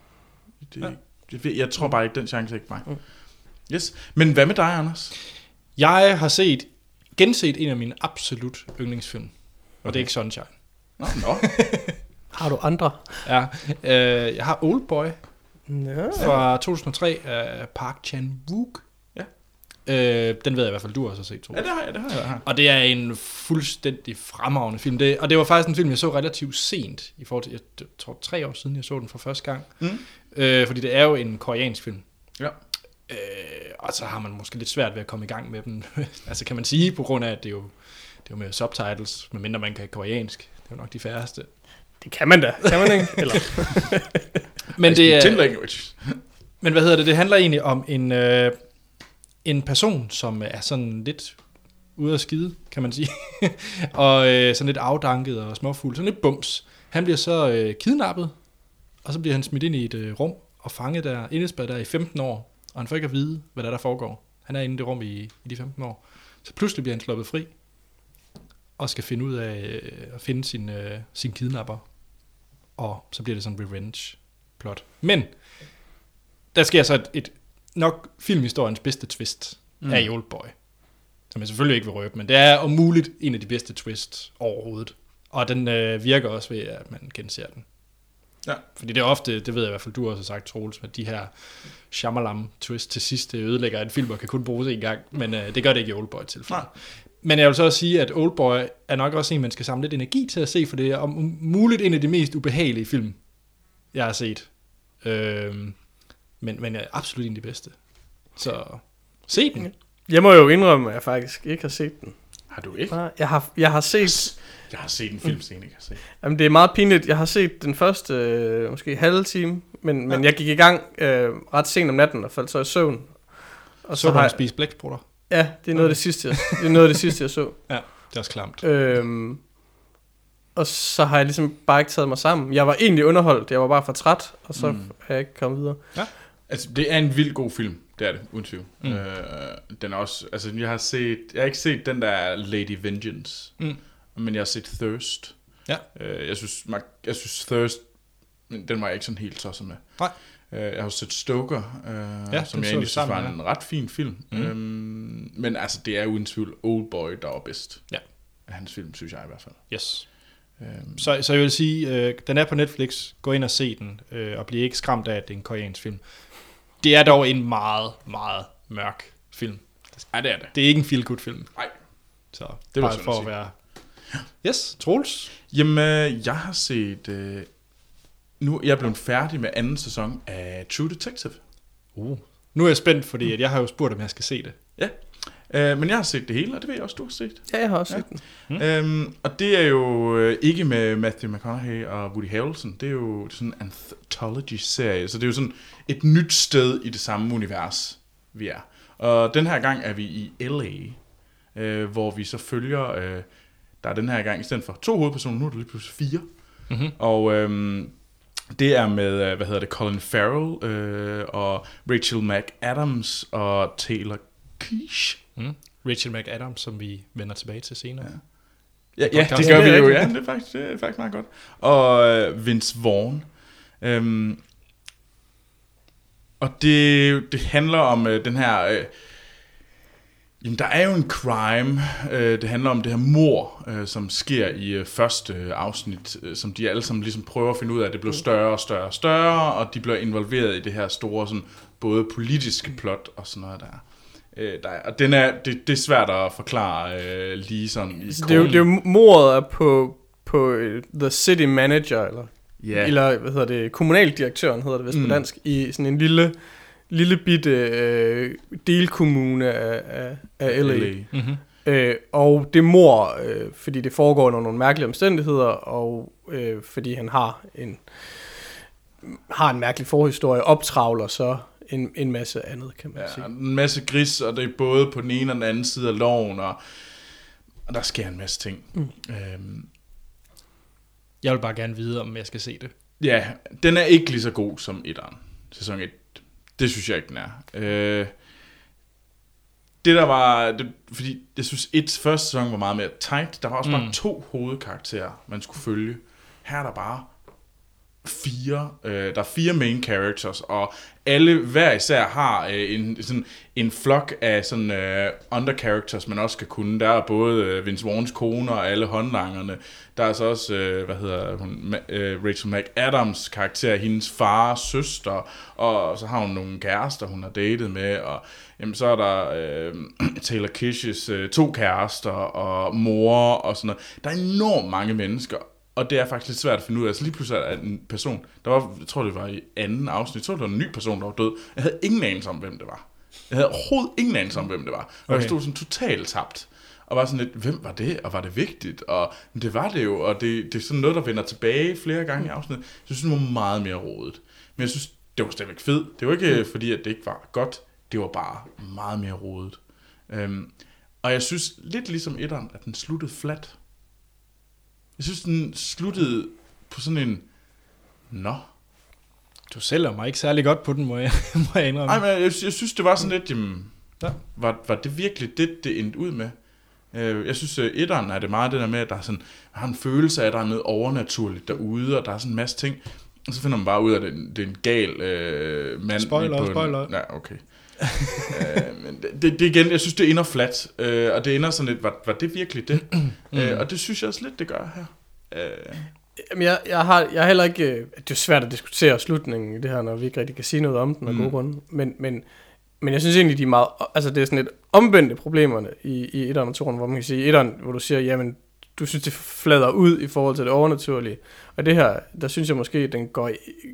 Det, Ja. jeg, jeg tror bare ikke, den chance er ikke mig. Mm. Yes. Men hvad med dig, Anders? Jeg har set, genset en af mine absolut yndlingsfilm. Og okay. det er ikke Sunshine. Nå, nå. [laughs] Har du andre? Ja, øh, jeg har Oldboy Ja. fra 2003 af Park Chan-wook. Ja. Øh, den ved jeg i hvert fald, du også har set, tror ja, det har jeg, det har jeg. Og det er en fuldstændig fremragende film. Det, og det var faktisk en film, jeg så relativt sent, i forhold til, jeg tror, tre år siden, jeg så den for første gang. Mm. Øh, fordi det er jo en koreansk film. Ja. Øh, og så har man måske lidt svært ved at komme i gang med dem. [laughs] altså kan man sige, på grund af, at det er jo, det er jo med subtitles, medmindre man kan koreansk. Det er jo nok de færreste. Det kan man da. Kan man ikke? Eller? [laughs] Men, det Ten er, language. [laughs] men hvad hedder det? Det handler egentlig om en, øh, en person, som er sådan lidt ude af skide, kan man sige. og øh, sådan lidt afdanket og småfuld. Sådan lidt bums. Han bliver så øh, kidnappet, og så bliver han smidt ind i et øh, rum og fanget der, indespærret der i 15 år. Og han får ikke at vide, hvad der, er, der foregår. Han er inde i det rum i, i de 15 år. Så pludselig bliver han sluppet fri, og skal finde ud af øh, at finde sin, øh, sin kidnapper. Og så bliver det sådan en revenge plot. Men der sker så et, et nok filmhistoriens bedste twist mm. af Oldboy. Som jeg selvfølgelig ikke vil røbe, men det er om muligt en af de bedste twists overhovedet. Og den øh, virker også ved, at man genser den. Ja. Fordi det er ofte, det ved jeg i hvert fald, du også har sagt, Troels, at de her Shyamalan twist til sidst det ødelægger en film og kan kun bruges en gang, men øh, det gør det ikke i Oldboy til. Nej. men jeg vil så også sige, at Oldboy er nok også en, man skal samle lidt energi til at se, for det er om muligt en af de mest ubehagelige film, jeg har set. Øhm, men, men er absolut en af de bedste. Så se den. Jeg må jo indrømme, at jeg faktisk ikke har set den. Har du ikke? Jeg har, jeg har set... Jeg har set en film, som jeg ikke har set. Jamen, det er meget pinligt. Jeg har set den første, øh, måske halve time, men, men jeg gik i gang øh, ret sent om natten og faldt så i søvn. Og Så du har jeg, spise blæksprutter? Ja, det er noget af det sidste, jeg, det er noget af det sidste, jeg så. [laughs] Ja, det er også klamt. Øhm, og så har jeg ligesom bare ikke taget mig sammen. Jeg var egentlig underholdt, jeg var bare for træt, og så Mm. er jeg ikke kommet videre. Altså, det er en vild god film. Det er det, uden tvivl. Mm. Øh, den er også, altså, jeg har set, jeg har ikke set den der Lady Vengeance, Mm. Men jeg har set Thirst. Ja. Øh, jeg synes, jeg synes Thirst, den var jeg ikke sådan helt tosset med. Nej. Øh, jeg har også set Stoker, øh, Ja, som jeg egentlig synes var ja. en ret fin film. Mm. Øhm, men altså, det er uden tvivl Oldboy, der var bedst. Ja. Af hans film, synes jeg i hvert fald. Yes. Øhm, Så, så jeg vil sige, øh, den er på Netflix. Gå ind og se den, øh, og bliv ikke skræmt af, at det er en koreansk film. Det er dog en meget, meget mørk film. ja, det er det. Det er ikke en feel-good film. Nej. Så Det var for at at sige. Være... Yes, Troels. Jamen, øh, jeg har set... Øh, nu er jeg blevet færdig med anden sæson af True Detective. Uh. Nu er jeg spændt, fordi at jeg har jo spurgt, om jeg skal se det. Øh, men jeg har set det hele, og det ved jeg også, du har set. Ja, jeg har også Ja. set den. Mm. Øhm, og det er jo øh, ikke med Matthew McConaughey og Woody Harrelson. Det er jo sådan en anthology-serie, så det er jo sådan et nyt sted i det samme univers, vi er. Og den her gang er vi i L.A., øh, hvor vi så følger... Øh, der er den her gang, i stedet for to hovedpersoner, nu er der lige pludselig fire. Mm-hmm. Og øhm, det er med, øh, hvad hedder det, Colin Farrell øh, og Rachel McAdams og Taylor Kish. Mm. Rachel McAdams, som vi vender tilbage til senere. Ja. Ja, ja, det gør vi det jo. Ja, det er faktisk, det er faktisk meget godt. Og øh, Vince Vaughn. Øhm, og det, det handler om øh, den her... Øh, jamen, der er jo en crime. Øh, det handler om det her mor, øh, som sker i øh, første afsnit, øh, som de alle sammen ligesom prøver at finde ud af. Det bliver større og større og større, og de bliver involveret i det her store, sådan, både politiske plot og sådan noget der. Øh, der er, og den er, det, det er svært at forklare øh, lige sådan i Så det, er jo, det er jo mordet på, på The City Manager, eller, yeah. eller hvad hedder det, kommunaldirektøren hedder det vist mm. Mm. på dansk, i sådan en lille, lille bitte øh, delkommune af, af, af LA. LA. Mm-hmm. Øh, og det mor, øh, fordi det foregår under nogle mærkelige omstændigheder, og øh, fordi han har en har en mærkelig forhistorie, optravler så en, en masse andet, kan man ja, Ja, sige. en masse gris, og det er både på den ene og den anden side af loven, og, og der sker en masse ting. Mm. Øhm, Jeg vil bare gerne vide, om jeg skal se det. ja, den er ikke lige så god som etteren. Sæson 1. Det synes jeg ikke, den er. Øh, det der var, det, fordi jeg synes, et første sæson var meget mere tight. Der var også mm. Bare to hovedkarakterer, man skulle følge. Her er der bare fire, øh, der er fire main characters, og alle hver især har øh, en, sådan, en flok af sådan øh, under characters, man også skal kunne. Der er både øh, Vince Vaughns kone og alle håndlangerne. Der er så også, øh, hvad hedder hun, Ma- øh, Rachel McAdams karakter, hendes far, søster, og så har hun nogle kærester, hun har datet med, og jamen, så er der øh, [clears throat] Taylor Kishes øh, to kærester, og mor, og sådan noget. Der er enormt mange mennesker, og det er faktisk lidt svært at finde ud af. Altså lige pludselig er en person, der var, jeg tror det var i anden afsnit, så var der en ny person, der var død. Jeg havde ingen anelse om, hvem det var. Jeg havde overhovedet ingen anelse om, hvem det var. Og okay. Jeg stod sådan totalt tabt. Og var sådan lidt, hvem var det, og var det vigtigt? Og det var det jo, og det, det er sådan noget, der vender tilbage flere gange i afsnittet. Så jeg synes, det var meget mere rodet. Men jeg synes, det var stadigvæk fedt. Det var ikke fordi, at det ikke var godt. Det var bare meget mere rodet. Øhm, og jeg synes, lidt ligesom etteren, at den sluttede flat. Jeg synes, den sluttede på sådan en... Nå. Du sælger mig ikke særlig godt på den, må jeg, [laughs] må jeg indrømme. Ej, men jeg, jeg synes, det var sådan lidt... Jamen, Ja. var, var det virkelig det, det endte ud med? Øh, Jeg synes, at etteren er det meget det der med, at der er sådan, man har en følelse af, at der er noget overnaturligt derude, og der er sådan en masse ting. Og så finder man bare ud af, at det, er en- det er en gal øh, mand. Spoiler, på en- spoiler. Ja, okay. Øh, men det, det, igen, jeg synes, det ender flat. Øh, og det ender sådan lidt, var, var det virkelig det? [clears throat] mm. øh, og det synes jeg også lidt, det gør her. Øh, Jamen, jeg, jeg, har, jeg har heller ikke... øh, Det er jo svært at diskutere slutningen i det her, når vi ikke rigtig kan sige noget om den af Mm. gode grunde. Men, men men jeg synes egentlig, de er meget, altså det er sådan lidt omvendte problemerne i, i etteren og toeren, hvor man kan sige, etteren, hvor du siger, jamen, du synes, det flader ud i forhold til det overnaturlige. Og det her, der synes jeg måske, den går,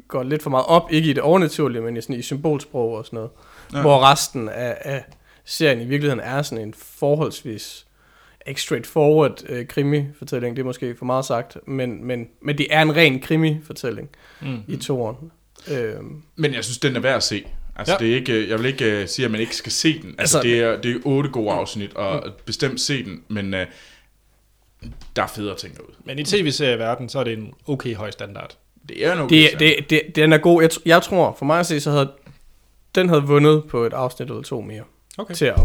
går lidt for meget op, ikke i det overnaturlige, men i, sådan, i symbolsprog og sådan noget. Ja. Hvor resten af, af serien i virkeligheden er sådan en forholdsvis ikke straightforward øh, krimi-fortælling, det er måske for meget sagt, men, men, men det er en ren krimi-fortælling mm. i toeren. Øhm. Men jeg synes, den er værd at se. Altså, ja. det er ikke, jeg vil ikke uh, sige, at man ikke skal se den. Altså, altså det, er, det er otte gode afsnit, og mm. bestemt se den, men uh, der er federe ting derude. Men i tv-serieverden, så er det en okay høj standard. Det er en okay det, det, det, Den er god. Jeg, jeg tror, for mig at se, så havde den havde vundet på et afsnit eller to mere. Okay. Til at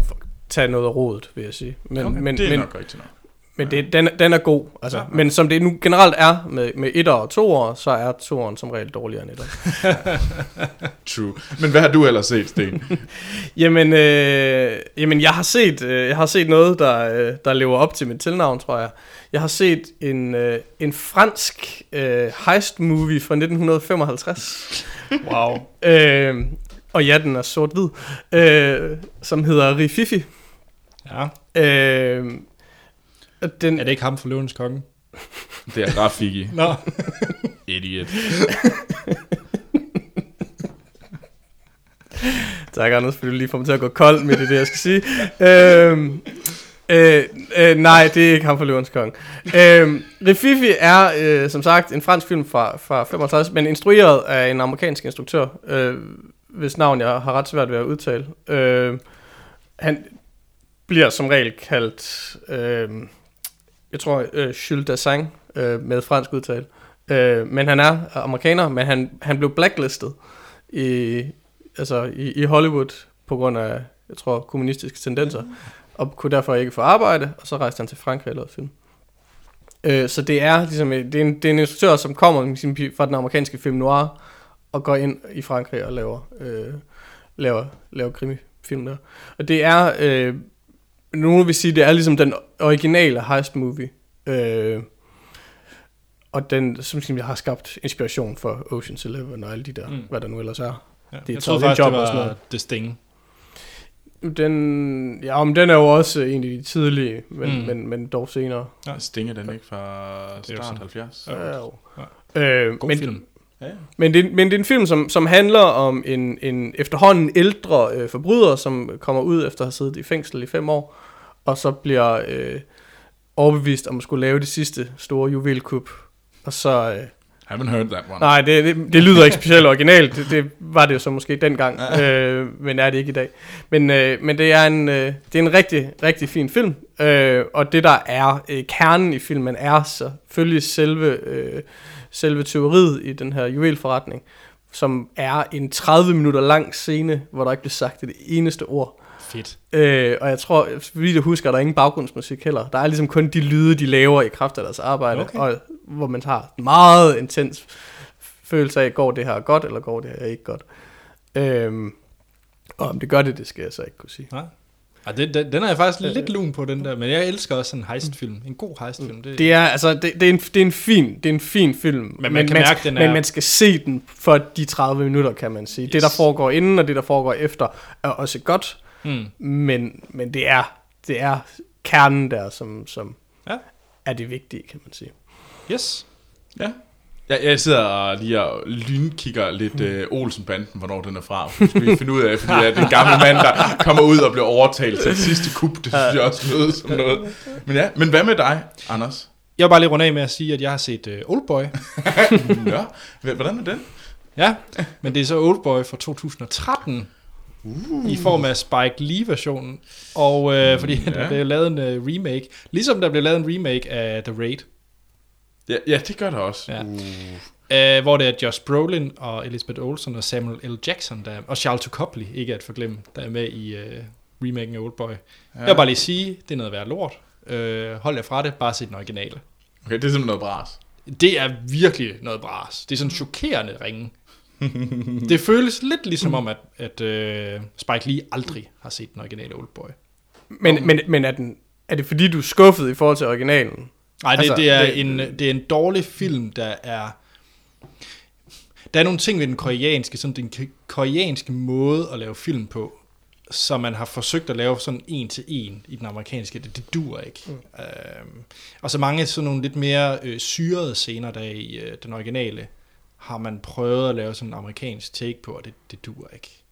tage noget af rodet, vil jeg sige. Men, okay, men, det er men, nok rigtigt nok. Men det, den, den er god. Altså. Ja, ja. Men som det nu generelt er med, med et og to år, så er toeren som regel dårligere end et [laughs] True. Men hvad har du ellers set, Sten? [laughs] jamen, øh, jamen, jeg har set, øh, jeg har set noget, der, øh, der lever op til mit tilnavn, tror jeg. Jeg har set en, øh, en fransk øh, heist movie fra 1955. wow. [laughs] øh, og ja, den er sort-hvid. Øh, som hedder Rififi. Ja. Øh, den... Er det ikke ham for Løvens Konge? [laughs] Det er Rafiki. Nå. [laughs] Idiot. [laughs] tak, Anders, fordi du lige får mig til at gå kold med det, det jeg skal sige. øhm, øh, øh, nej, det er ikke ham for Løvens Konge. Øhm, Rififi er, øh, som sagt, en fransk film fra, fra 55, men instrueret af en amerikansk instruktør, øh, hvis navn jeg har ret svært ved at udtale. Øh, han bliver som regel kaldt... Øh, jeg tror, øh, Jules Dassin øh, med fransk udtale. Øh, men han er amerikaner, men han, han blev blacklistet i, altså i, i Hollywood på grund af, jeg tror, kommunistiske tendenser, og kunne derfor ikke få arbejde, og så rejste han til Frankrig og lavede film. Øh, så det er ligesom, det er en, det er en instruktør, som kommer ligesom, fra den amerikanske film noir, og går ind i Frankrig og laver, øh, laver, laver krimifilm der. Og det er, øh, nogen vil sige, det er ligesom den originale heist movie. Øh, og den, som jeg har skabt inspiration for Ocean's Eleven og alle de der, mm. hvad der nu ellers er. Ja, det er jeg tror faktisk, job det var The Sting. Den, ja, men den er jo også en af de tidlige, men, mm. men, men dog senere. Ja, Sting er den ikke fra start 70? Ja, jo. Ja. Øh, God men, film. Ja. Men, det, men det er en film, som, som handler om en, en efterhånden ældre øh, forbryder, som kommer ud efter at have siddet i fængsel i fem år, og så bliver øh, overbevist om at skulle lave det sidste store juvelkup. Og så... Øh, I haven't heard that one. Nej, det, det, det lyder ikke specielt originalt. Det, det var det jo så måske dengang, øh, men er det ikke i dag. Men, øh, men det er en, øh, det er en rigtig, rigtig fin film. Øh, og det, der er øh, kernen i filmen, er selvfølgelig selve... Øh, selve teoriet i den her juvelforretning, som er en 30 minutter lang scene, hvor der ikke bliver sagt det eneste ord. Fedt. Øh, og jeg tror, vi det husker, der er ingen baggrundsmusik heller. Der er ligesom kun de lyde, de laver i kraft af deres arbejde, okay. og hvor man har meget intens følelse af, går det her godt, eller går det her ikke godt. Øh, og om det gør det, det skal jeg så ikke kunne sige. Nej. Ja, det, den, den er jeg faktisk lidt lun på, den der, men jeg elsker også sådan en heistfilm. En god heistfilm. Det, det er, altså, det, det, er en, det, er en fin, det er en fin film. Men man men, kan man, mærke, den er... Men man skal se den for de 30 minutter, kan man sige. Yes. Det, der foregår inden, og det, der foregår efter, er også godt. Mm. Men, men det er, det er kernen der, som, som ja. er det vigtige, kan man sige. Yes. Ja. Jeg, jeg sidder og lige og lynkigger lidt uh, Olsen-banden, hvornår den er fra. Det skal vi finde ud af, fordi det er en gammel mand, der kommer ud og bliver overtalt til sidste kup. Det synes jeg også lød som noget. Men ja, men hvad med dig, Anders? Jeg vil bare lige runde af med at sige, at jeg har set uh, Oldboy. ja, [laughs] hvordan er den? Ja, men det er så Oldboy fra 2013. Uh. I form af Spike Lee-versionen. Og uh, fordi [laughs] ja. der blev lavet en uh, remake. Ligesom der blev lavet en remake af The Raid. Ja, ja det gør der også. Ja. Uh. Uh, hvor det er Josh Brolin og Elizabeth Olsen og Samuel L. Jackson, der, og Charles Copley, ikke at forglemme, der er med i uh, remaken af Oldboy. Ja. Jeg vil bare lige sige, det er noget værd lort. Uh, hold jer fra det, bare se den originale. Okay, det er simpelthen noget bras. Det er virkelig noget bras. Det er sådan chokerende ringe. [laughs] det føles lidt ligesom om, at, at uh, Spike Lee aldrig har set den originale Oldboy. Men, men, men er, den, er det fordi, du er skuffet i forhold til originalen? Nej, det, altså, det, er det, en, det er en dårlig film, der er... Der er nogle ting ved den koreanske, sådan den koreanske måde at lave film på, så man har forsøgt at lave sådan en til en i den amerikanske, det, det dur ikke. Mm. Øhm, og så mange sådan nogle lidt mere øh, syrede scener, der er i øh, den originale, har man prøvet at lave sådan en amerikansk take på, og det, det dur ikke.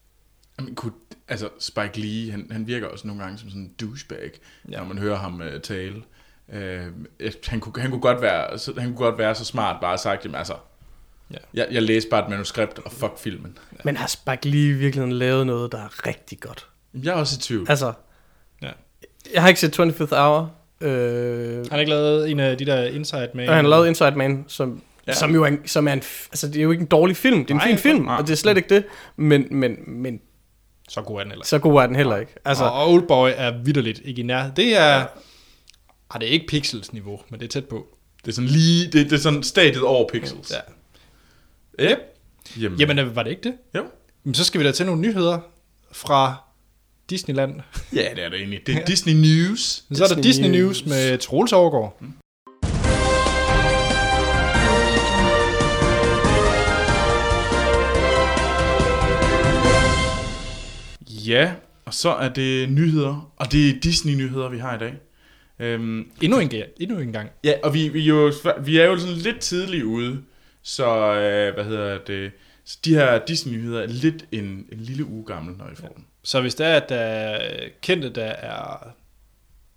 Jamen, kunne, altså Spike Lee, han, han virker også nogle gange som sådan en douchebag, Ja. når man hører ham uh, tale. Uh, han, kunne, han, kunne godt være, så, han kunne godt være så smart bare sagt, jamen altså, Ja. jeg, jeg læste bare et manuskript, og fuck filmen. Men har Spike Lee virkelig lavet noget, der er rigtig godt? Jeg er også i tvivl. Altså, Ja. jeg har ikke set 25th Hour. Øh, Han har ikke lavet en af de der Inside Man. og han har lavet Inside Man, som, ja. Ja. som jo er en, som er en, altså det er jo ikke en dårlig film, det er en Nej, fin film, nej. og det er slet ikke det, men, men, men Så god er den heller. så god er den heller ikke. Altså, Altså, og Oldboy er vidderligt ikke i nærheden. Det er... Ja. Ah, det er ikke pixels niveau, men det er tæt på. Det er sådan lige, det, det er sådan stadiet over pixels. Ja. Yep. Jamen, Jamen, øh, var det ikke det? Jo. Men så skal vi da til nogle nyheder fra Disneyland. Ja, det er det egentlig. Det er Disney News. Så er der Disney News. News med Troels Overgaard. Ja, og så er det nyheder, og det er Disney-nyheder, vi har i dag. Øhm, Endnu en, gang- endnu en gang. ja, og vi, vi, er jo, vi er jo sådan lidt tidligt ude, så øh, hvad hedder det, så de her Disney-nyheder er lidt en, en lille uge gammel, når I får dem. Så hvis der er, at der er kendte, der er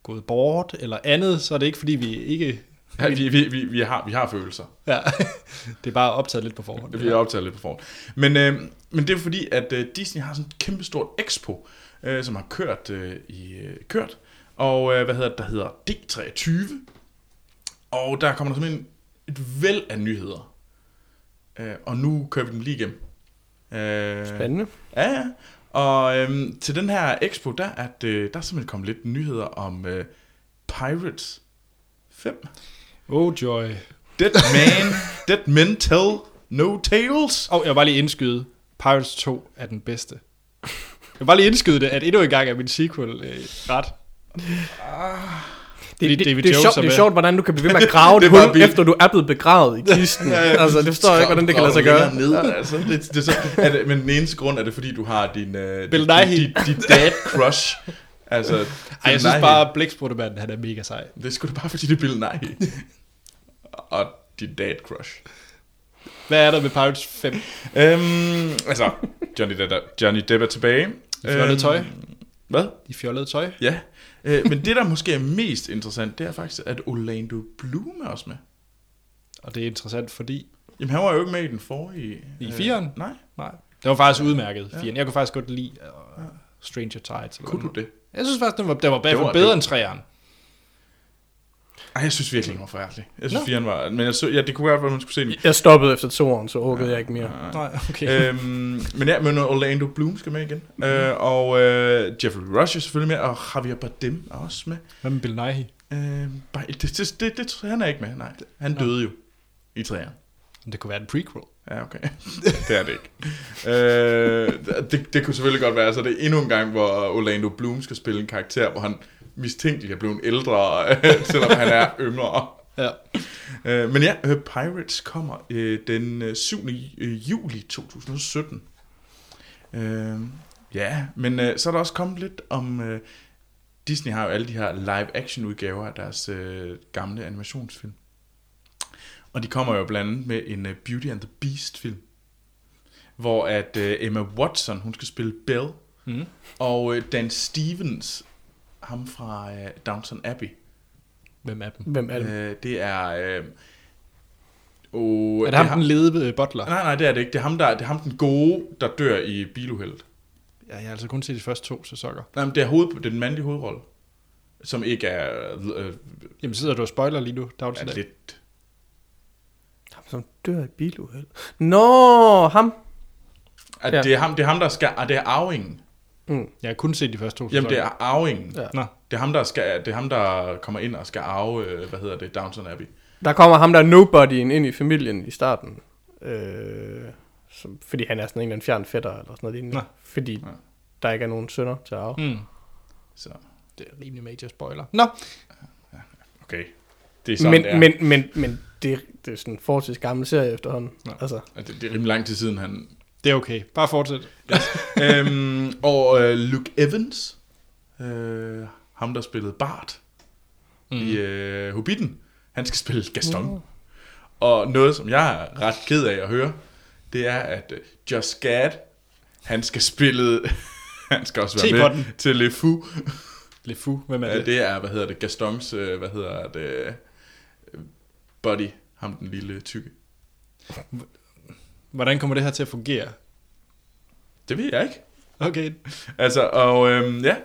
gået bort eller andet, så er det ikke fordi, vi ikke... Ja, vi, vi, vi, vi, har, vi har følelser. Ja, [laughs] det er bare optaget lidt på forhånd. Vi har optaget lidt på forhånd. Men, øh, men det er fordi, at øh, Disney har sådan et kæmpestort expo, øh, som har kørt øh, i øh, kørt, og øh, hvad hedder det, der hedder D23. Og der kommer der simpelthen et væld af nyheder. Øh, og nu kører vi dem lige igennem. Øh, spændende. Ja, ja. Og øhm, til den her expo, der er, det, der er simpelthen kommet lidt nyheder om øh, Pirates 5. Oh joy. Dead Man, Dead Men Tell No Tales. Og jeg vil bare lige indskyde, Pirates 2 er den bedste. Jeg bare lige indskyde det, at endnu en gang er min sequel øh, ret. Det, det, det, David det, er sjovt, det er sjovt, hvordan du kan blive ved med at [laughs] grave Det det hul, efter du er blevet begravet i kisten. altså, det forstår jeg ikke, hvordan det kan lade sig gøre. Ned, altså. det, det er så, er det, men den eneste grund er det, fordi du har din, uh, Bill din, din, din dad crush. Altså, Ej, jeg Bill synes bare, at Blæksprutemanden, han er mega sej. Det er sgu da bare, fordi det er Bill Nighy. Og din dad crush. Hvad er der med Pirates 5? Øhm, altså, Johnny Depp, er- Johnny Depp er tilbage. De fjollede tøj. Hvad? De fjollede tøj. Ja. Øh, men det, der måske er mest interessant, det er faktisk, at Orlando Bloom er også med. Og det er interessant, fordi... Jamen, han var jo ikke med i den forrige. I øh, fireren? Nej. Nej, det var faktisk udmærket. Ja. Jeg kunne faktisk godt lide uh, Stranger Tides. eller Kunne du det? Jeg synes faktisk, den var, den var, Det var- var bedre det- end træeren. Ej, jeg synes virkelig, den var forfærdelig. Jeg synes, Nå. fireren var... Men jeg så, ja, det kunne være, at man skulle se den. Jeg stoppede efter to år, så orkede jeg ikke mere. Nej, okay. [laughs] øhm, men ja, men Orlando Bloom skal med igen. Mm-hmm. Øh, og øh, Jeffrey Rush er selvfølgelig med, og Javier Bardem er også med. Hvad med Bill Nighy? Øh, bare, det, det, det, det, han er ikke med, nej. Han Nå. døde jo i træerne. Det kunne være en prequel. Ja, okay. [laughs] det er det ikke. øh, det, det kunne selvfølgelig godt være, så det er endnu en gang, hvor Orlando Bloom skal spille en karakter, hvor han mistænkeligt er blevet ældre, [laughs] selvom han er yngre. Ja. Øh, men ja, øh, Pirates kommer øh, den øh, 7. øh, juli 2017. Øh, ja, men øh, så er der også kommet lidt om... Øh, Disney har jo alle de her live-action udgaver af deres øh, gamle animationsfilm. Og de kommer jo blandt andet med en uh, Beauty and the Beast film, hvor at uh, Emma Watson, hun skal spille Belle, Mm. og uh, Dan Stevens, ham fra uh, Downton Abbey, Hvem er dem? Hvem er det? uh, det er... Uh, oh, Er det ham, den lede øh, butler? Nej, nej, det er det ikke. Det er ham, der, det er ham den gode, der dør i biluheldet. Ja, jeg har altså kun set de første to sæsoner. Nej, men det er, hoved, det er den mandlige hovedrolle, som ikke er, øh, Jamen sidder du og spoiler lige nu? Er, er er lidt... Ham, som dør i biluheld. Nå, ham. At Ja. det, er ham, det er ham, der skal... Ah, det er arvingen. Mm. Jeg har kun set de første to sæsoner. Jamen, det er arvingen. Ja. Nå, Det er ham, der, skal, det er ham, der kommer ind og skal arve, øh, hvad hedder det, Downton Abbey. Der kommer ham der nobodyen ind i familien i starten. Øh, som, fordi han er sådan en eller anden fjern fætter eller sådan noget lignende. Nå. Fordi Nå. der ikke er nogen sønner til at arve. hmm. Så, det er rimelig major spoiler. Nå, okay. Det er sådan, Men, det er. men, men, men det, det er sådan en forholdsvis gammel serie efterhånden. Altså, det, det er rimelig lang tid siden, han Det er okay. Bare fortsæt. øhm, og øh, Luke Evans, øh, ham der spillede Bart mm. i øh, Hobbiten, han skal spille Gaston. Mm. Og noget, som jeg er ret ked af at høre, det er, at øh, Josh Gad, han skal spille, [laughs] han skal også være med til Le Fou. Le Fou, hvem er Ja, det? det er, hvad hedder det, Gastons, øh, hvad hedder det, øh, buddy, ham den lille tykke. Hvordan kommer det her til at fungere? Det ved jeg ikke. Okay. Altså, og øhm, ja.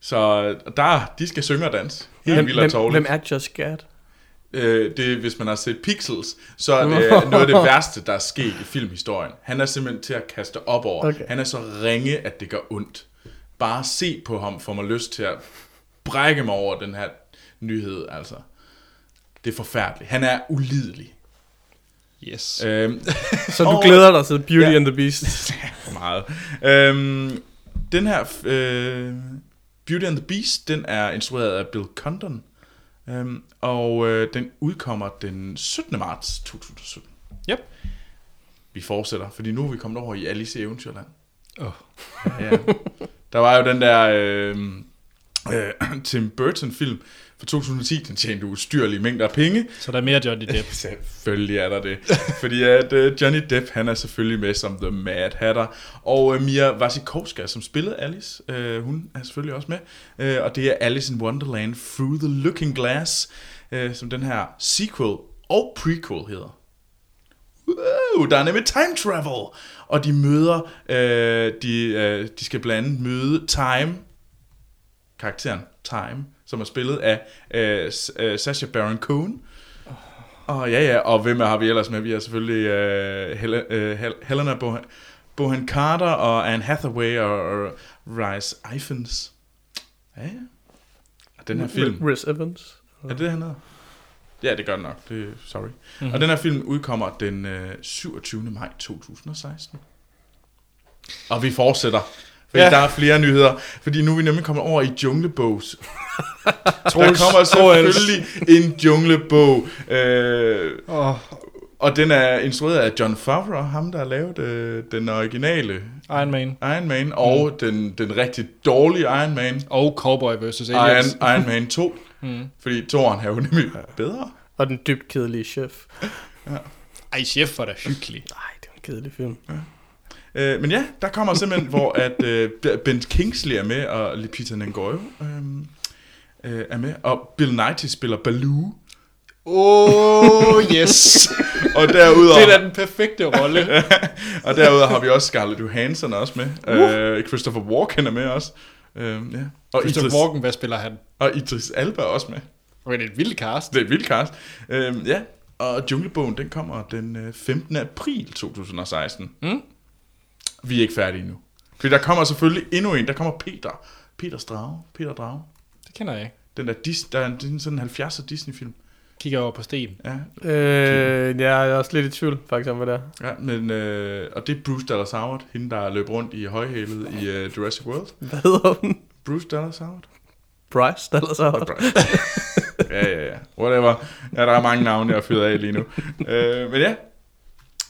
Så der, de skal synge og danse. Helt Hvem, vildt og hvem, er Just Gad? Øh, det, hvis man har set Pixels, så er det noget af det værste, der er sket i filmhistorien. Han er simpelthen til at kaste op over. Okay. Han er så ringe, at det gør ondt. Bare se på ham, får mig lyst til at brække mig over den her nyhed, altså. Det er forfærdeligt. Han er ulidelig. Yes. Øhm, [laughs] Så du Og- glæder dig til Beauty Ja. and the Beast? [laughs] meget. Øhm, den her øh, Beauty and the Beast, den er instrueret af Bill Condon. Øhm, og øh, den udkommer den 17. marts 2017. Yep. Vi fortsætter, fordi nu er vi kommet over i Alice i Eventyrland. Åh. Ja. Der var jo den der øh, øh, [clears throat] Tim Burton-film fra 2010, den tjente ustyrlige mængder af penge. Så der er mere Johnny Depp. [laughs] Selvfølgelig er der det. Fordi at uh, Johnny Depp, han er selvfølgelig med som The Mad Hatter. Og uh, Mia Wasikowska, som spillede Alice, uh, hun er selvfølgelig også med. Uh, og det er Alice in Wonderland Through the Looking Glass, uh, som den her sequel og prequel hedder. Wow, der er nemlig time travel. Og de møder, uh, de, uh, de skal blandt andet møde Time, karakteren Time, som er spillet af uh, S- uh, Sacha Baron Cohen. Og ja, ja, og hvem har vi ellers med? Vi har selvfølgelig uh, Hel- Hel- Helena Bohan, Bohan Carter og Anne Hathaway og, og Rice Ifans. Ja, ja. Og den her film... Rhys Evans. Er det det, han hedder? Ja, det gør den nok. Det, sorry. Mhm. Mm-hmm. Og den her film udkommer den øh, 27. maj 2016. Og vi fortsætter. Fordi ja. der er flere nyheder. Fordi nu er vi nemlig kommet over i junglebogs. [laughs] der Troels, kommer Troels. selvfølgelig en junglebog. Øh, Åh, og den er instrueret af John Favreau, ham der har lavet øh, den originale Iron Man. Iron Man, og mm. den, den rigtig dårlige Iron Man, Og Cowboy vs. Iron, Aliens. Iron Man 2. [laughs] Mm. Fordi toren er jo nemlig bedre. Og den dybt kedelige chef. [laughs] Ej, chef var da hyggelig. Nej, det er en kedelig film. Øh, men ja, der kommer simpelthen, hvor at øh, Ben Kingsley er med, og Lupita Nyong'o øh, øh, er med, og Bill Nighy spiller Baloo. Oh, yes. [laughs] Og derudover, det er da den perfekte rolle. [laughs] og derudover har vi også Scarlett Johansson også med. Øh, Christopher Walken er med også. Øh, ja. og, Christopher Idris, Walken, hvad spiller han? og Idris Alba også med. Okay, det er et vildt cast. Det er et vildt cast. Øh, ja, og Junglebogen, den kommer den øh, 15. april 2016. Mm. Vi er ikke færdige nu. For der kommer selvfølgelig endnu en. Der kommer Peter. Peters Drage. Peter Drage. Det kender jeg ikke. Den der, Dis, der er en, sådan en 70'er Disney-film. Kigger over på Sten. Ja, Øh, jeg er også lidt i tvivl, faktisk, om hvad det er. ja men, øh, og det er Bruce Dallas Howard, hende der løb rundt i højhælet i uh, Jurassic World. Hvad hedder hun? Bruce Dallas Howard? Bryce, der er så ja, ja, ja. Whatever. Ja, der er mange navne, jeg har fyret af lige nu. øh, men ja.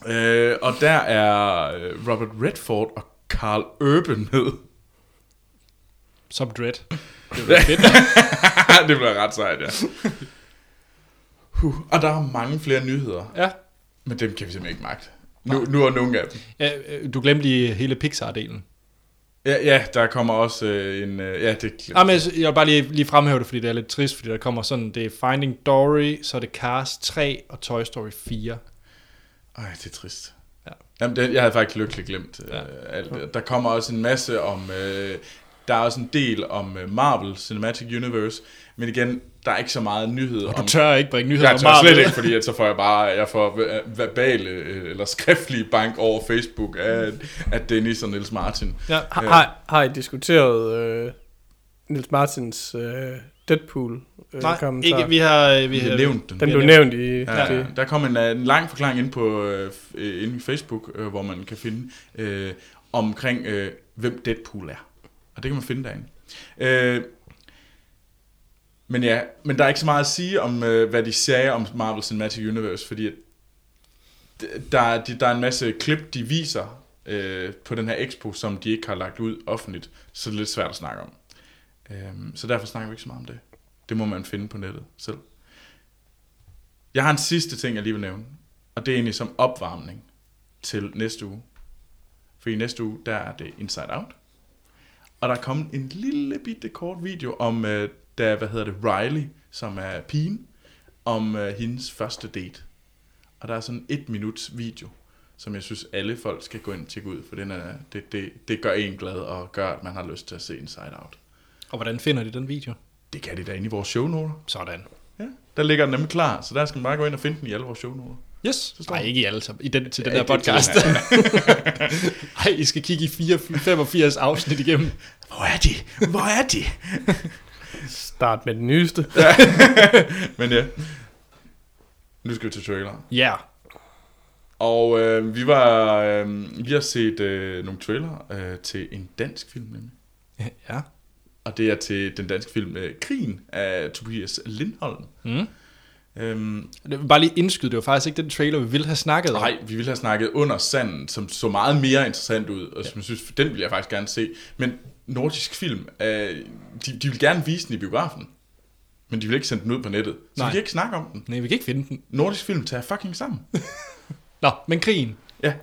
Øh, og der er øh, Robert Redford og Carl Urban med. Som Dread. Det var fedt. [laughs] det bliver ret sejt, ja. Huh. Og der er mange flere nyheder, ja. men dem kan vi simpelthen ikke magte. Nu, nu er nogle af dem. ja. øh, Du glemte lige hele Pixar-delen. Ja, ja, der kommer også øh, en... Øh, ja, det Ah, men jeg vil bare lige, lige fremhæve det, fordi det er lidt trist, fordi der kommer sådan, det er Finding Dory, så er det Cars 3 og Toy Story 4. Ej, det er trist. Ja. Jamen, det, jeg havde faktisk lykkeligt glemt øh, Ja. alt det. Der kommer også en masse om... Øh, der er også en del om øh, Marvel Cinematic Universe, men igen, der er ikke så meget nyhed Og om... du tør ikke bringe nyheder jeg om tør Marvel. slet ikke, fordi at så får jeg bare jeg får ver- verbale øh, eller skriftlige bank over Facebook af, af Dennis og Niels Martin. Ja. Har, har, har I diskuteret øh, Nils Martins øh, Deadpool øh, Nej, kommentar? ikke, vi har... Vi har nævnt den. Den blev nævnt i Ja, det. der kom en, øh, en lang forklaring ind på øh, øh, inde i Facebook, øh, hvor man kan finde øh, omkring, øh, hvem Deadpool er. Og det kan man finde derinde. Øh, men ja, men der er ikke så meget at sige om, øh, hvad de sagde om Marvel Cinematic Universe, fordi at der, de, der er en masse klip, de viser øh, på den her expo, som de ikke har lagt ud offentligt, så det er lidt svært at snakke om. Øh, så derfor snakker vi ikke så meget om det. Det må man finde på nettet selv. Jeg har en sidste ting, jeg lige vil nævne, og det er egentlig som opvarmning til næste uge. For i næste uge, der er det Inside Out. Og der er kommet en lille bitte kort video om, øh, da, hvad hedder det, Riley, som er pigen, om øh, hendes første date. Og der er sådan et minuts video, som jeg synes, alle folk skal gå ind og tjekke ud, for den er, det, det, det gør en glad og gør, at man har lyst til at se Inside Out. Og hvordan finder de den video? Det kan de da inde i vores shownoter. Sådan. Ja, der ligger den nemlig klar, så der skal man bare gå ind og finde den i alle vores shownoter. Yes. Nej, ikke i alle sammen. I den, til den Ja, her er til podcast. Nej, [laughs] I skal kigge i 4, 85 afsnit igennem. Hvor er de? Hvor er de? Start med den nyeste. [laughs] Men ja, nu skal vi til trailer. Ja. Yeah. Og øh, vi var, øh, vi har set øh, nogle trailer øh, til en dansk film, nemlig. Ja. Og det er til den danske film øh, Krigen af Tobias Lindholm. Mm. Øhm, bare lige indskyde, det var faktisk ikke den trailer, vi ville have snakket om. nej, vi ville have snakket under sanden, som så meget mere interessant ud, og som jeg synes, den vil jeg faktisk gerne se. Men nordisk film, øh, de, de vil gerne vise den i biografen, men de vil ikke sende den ud på nettet. Så Nej. vi kan ikke snakke om den. Nej, vi kan ikke finde den. Nordisk film tager fucking sammen. [laughs] Nå, men krigen.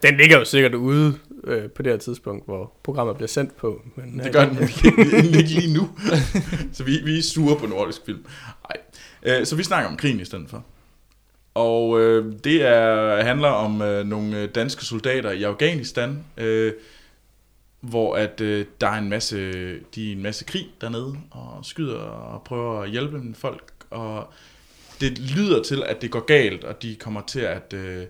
Den ligger jo sikkert ude øh, på det her tidspunkt, hvor programmet bliver sendt på. Men, Det gør den ikke, ikke lige nu. [laughs] så vi, vi er sure på nordisk film. Nej. Øh, så vi snakker om krigen i stedet for. Og øh, det er, handler om øh, nogle øh, danske soldater i Afghanistan, øh, hvor at øh, der er en masse, de er en masse krig dernede, og skyder og prøver at hjælpe folk, og det lyder til, at det går galt, og de kommer til at øh,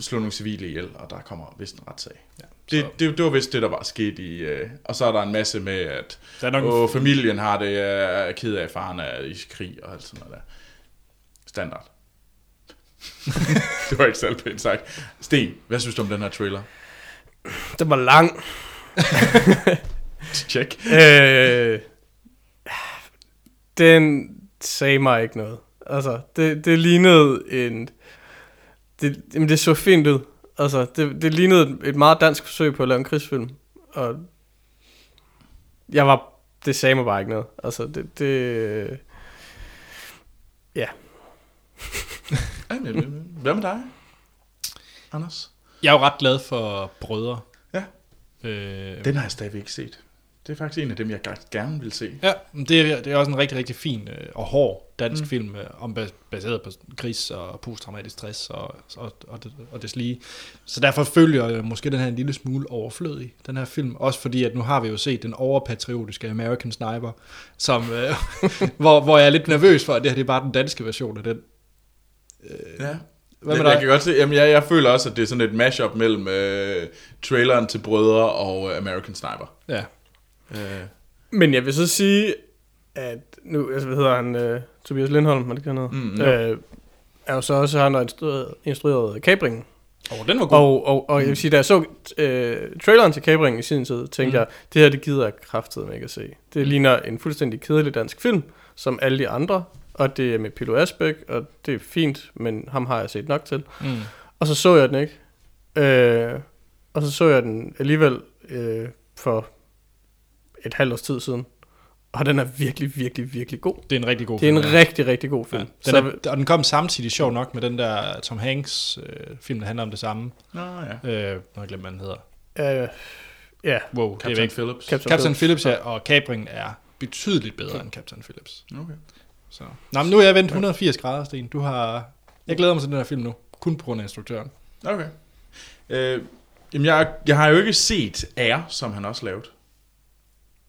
slå nogle civile ihjel, og der kommer vist en retssag. Ja, det, det, det var vist det, der var sket i... Øh, og så er der en masse med, at Der er nok og familien har det, er ked af, faren er i krig og alt sådan noget der. Standard. [laughs] det var ikke selv pænt sagt. Sten, hvad synes du om den her trailer? Den var lang. [laughs] Check. øh, den sagde mig ikke noget. Altså, det, det lignede en... Det, jamen, det så fint ud. Altså, det, det lignede et- et meget dansk forsøg på at lave en krigsfilm. Og jeg var... Det sagde mig bare ikke noget. Altså, det... det ja. [laughs] Hvad med dig, Anders? Jeg er jo ret glad for brødre. Ja. Øh, Den har jeg stadigvæk ikke set. Det er faktisk en af dem, jeg gerne vil se. Ja, men det er, det er også en rigtig, rigtig fin øh, og hård dansk Mm. film, øh, om, bas- baseret på krigs og posttraumatisk stress og, og, og, det, og det lige. Så derfor følger jeg måske den her en lille smule overflødig, den her film. Også fordi, at nu har vi jo set den overpatriotiske American Sniper, som, øh, [laughs] hvor, hvor jeg er lidt nervøs for, at det her det er bare den danske version af den. Ja. Hvad jeg, med jeg kan godt se, jamen jeg, jeg føler også, at det er sådan et mashup mellem øh, traileren til Brødre og øh, American Sniper. Ja. Øh, Men jeg vil så sige, at nu, altså, hvad hedder han, uh, Tobias Lindholm, er det hedder? Mm, jo. øh, er jo så også han, der har instrueret, instrueret Kabringen. Oh, den var god. Og, og, og jeg vil sige, da jeg så øh, traileren til Kabringen i sin tid, tænkte Mm. mm. jeg, det her, det gider jeg kraftedeme ikke at se. Det ligner en fuldstændig kedelig dansk film, som alle de andre, og det er med Pilo Asbæk, og det er fint, men ham har jeg set nok til. Mm. Og så så jeg den ikke. Øh, og så så jeg den alligevel øh, for et halvt års tid siden. Og den er virkelig, virkelig, virkelig god. Det er en rigtig god Det er film. en ja. rigtig, rigtig god film. Ja, så, den er, og den kom samtidig sjov nok med den der Tom Hanks øh, film, der handler om det samme. Nå ja. Øh, nu har jeg glemt, hvad den hedder. øh, ja, Wow, det er Captain. Phillips. Captain Captain Phillips. Phillips, ja, og Capring er betydeligt bedre end Captain Phillips. Okay. Så. Nå, men nu er jeg vendt 180 grader, Sten. Du har... Jeg glæder mig til den her film nu. Kun på grund af instruktøren. Okay. Øh, jamen, jeg, jeg har jo ikke set Air, som han også lavede.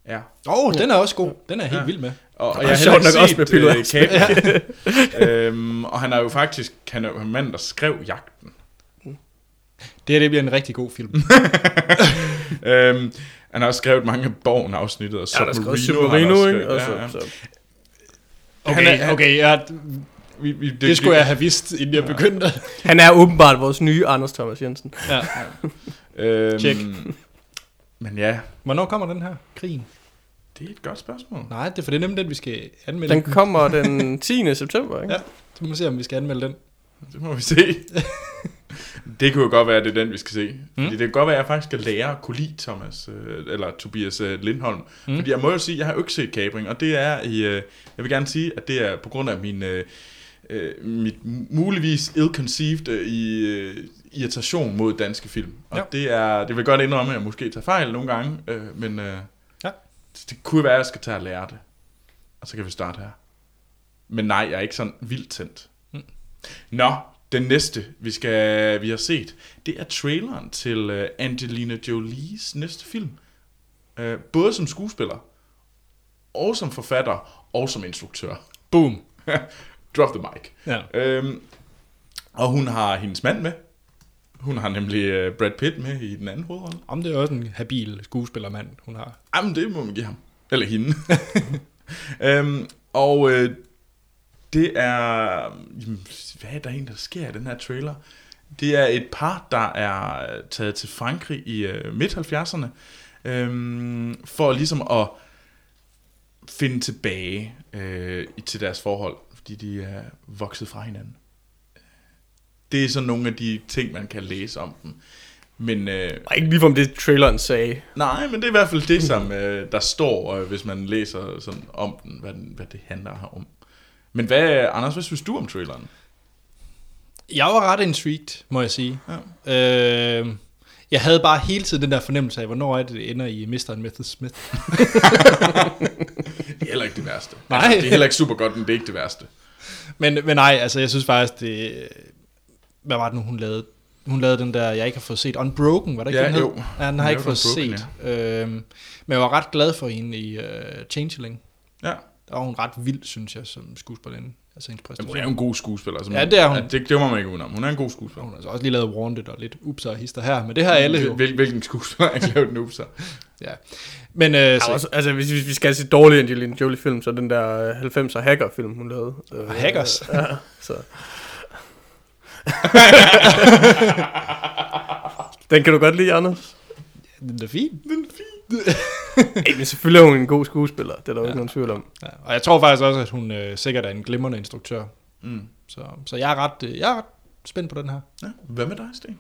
Ja. Åh, oh, den er også god. Den er helt Ja. vild med. Og, og Og jeg har sjovt nok set også med Pilo øh, Asbæk. [laughs] Captain. øhm, og han er jo faktisk han er jo manden, der skrev Jagten. Det her det bliver en rigtig god film. [laughs] øhm, han har også skrevet mange af Borgen-afsnittet, og ja, der er Submarino, også ikke? skrevet. Og Ja, så, ja. så. Okay, Han okay, ja, Vi, vi, det, det skulle jeg have vidst, inden jeg begyndte. Han er åbenbart vores nye Anders Thomas Jensen. Ja. Øhm, Check. Men ja, Hvornår kommer den her? Krigen? Det er et godt spørgsmål. Nej, det er for det er nemlig den, vi skal anmelde. Den kommer den 10. september, ikke? Ja. Så må vi se, om vi skal anmelde den. Det må vi se. [laughs] Det kunne jo godt være, at det er den, vi skal se. Mm. Fordi det kan godt være, at jeg faktisk skal lære at kunne lide Thomas, øh, eller Tobias øh, Lindholm. Mm. Fordi jeg må jo sige, at jeg har jo ikke set Kabring, og det er i, øh, jeg vil gerne sige, at det er på grund af min, mit muligvis ill-conceived i, irritation mod danske film. Og Ja. det er, det vil godt indrømme, at jeg måske tager fejl nogle gange, men. Det, det kunne være, at jeg skal tage og lære det. Og så kan vi starte her. Men nej, jeg er ikke sådan vildt tændt. Mm. Nå, den næste, vi skal vi har set, det er traileren til uh, Angelina Jolies næste film. Uh, både som skuespiller, og som forfatter, og som instruktør. Boom. [laughs] Drop the mic. Ja. Øhm, og hun har hendes mand med. Hun har nemlig uh, Brad Pitt med i den anden hovedrolle. Om det er også en habil skuespillermand, hun har. Jamen, det må man give ham. Eller hende. [laughs] øhm, og øh, det er... Jamen, hvad er der egentlig, der sker i den her trailer? Det er et par, der er taget til Frankrig i øh, midt-70'erne, øhm, for ligesom at finde tilbage øh, til deres forhold, fordi de er vokset fra hinanden. Det er sådan nogle af de ting, man kan læse om dem. Men øh, Og ikke ligefrem det, traileren sagde. Nej, men det er i hvert fald det, som øh, der står, øh, hvis man læser sådan om den, hvad, den, hvad det handler om. Men hvad, Anders, hvad synes du om traileren? Jeg var ret intrigued, må jeg sige. Ja. Øh, jeg havde bare hele tiden den der fornemmelse af, hvornår er det, det ender i Mr. and Mrs. Smith. [laughs] Det er heller ikke det værste. Nej. Altså, det er heller ikke super godt, men det er ikke det værste. Men, men nej, altså jeg synes faktisk, det... Hvad var det nu, hun lavede? Hun lavede den der, jeg ikke har fået set. Unbroken, var det ikke Ja, den hed? jo. Ja, den har jeg ikke fået Unbroken, set. Øhm, men jeg var ret glad for hende i uh, Changeling. Ja. Der var hun ret vild, synes jeg, som skuespillerinde. Altså hendes Jamen, hun er jo præstation. en god skuespiller. Altså, Ja, det er hun. det, det må man ikke udenom. Hun er en god skuespiller. Hun har altså også lige lavet Wanted og lidt ups og hister her, men det har alle jo. Hvil, hvilken skuespiller har ikke lavet den upser? [laughs] Ja. Men øh, Ja, så, også, altså, hvis, hvis vi skal se dårlig Angelina Jolie-film, så den der øh, 90'er hacker-film, hun lavede. Øh, Hackers? [laughs] Ja, så. Den kan du godt lide, Anders? den er fin. Ej, men selvfølgelig er hun en god skuespiller, det er der jo Ja. ikke nogen tvivl om. Ja, og jeg tror faktisk også, at hun øh, sikkert er en glimrende instruktør. Mm. Så, så jeg, er ret, øh, jeg er ret spændt på den her. Ja. Hvad med dig, Sten?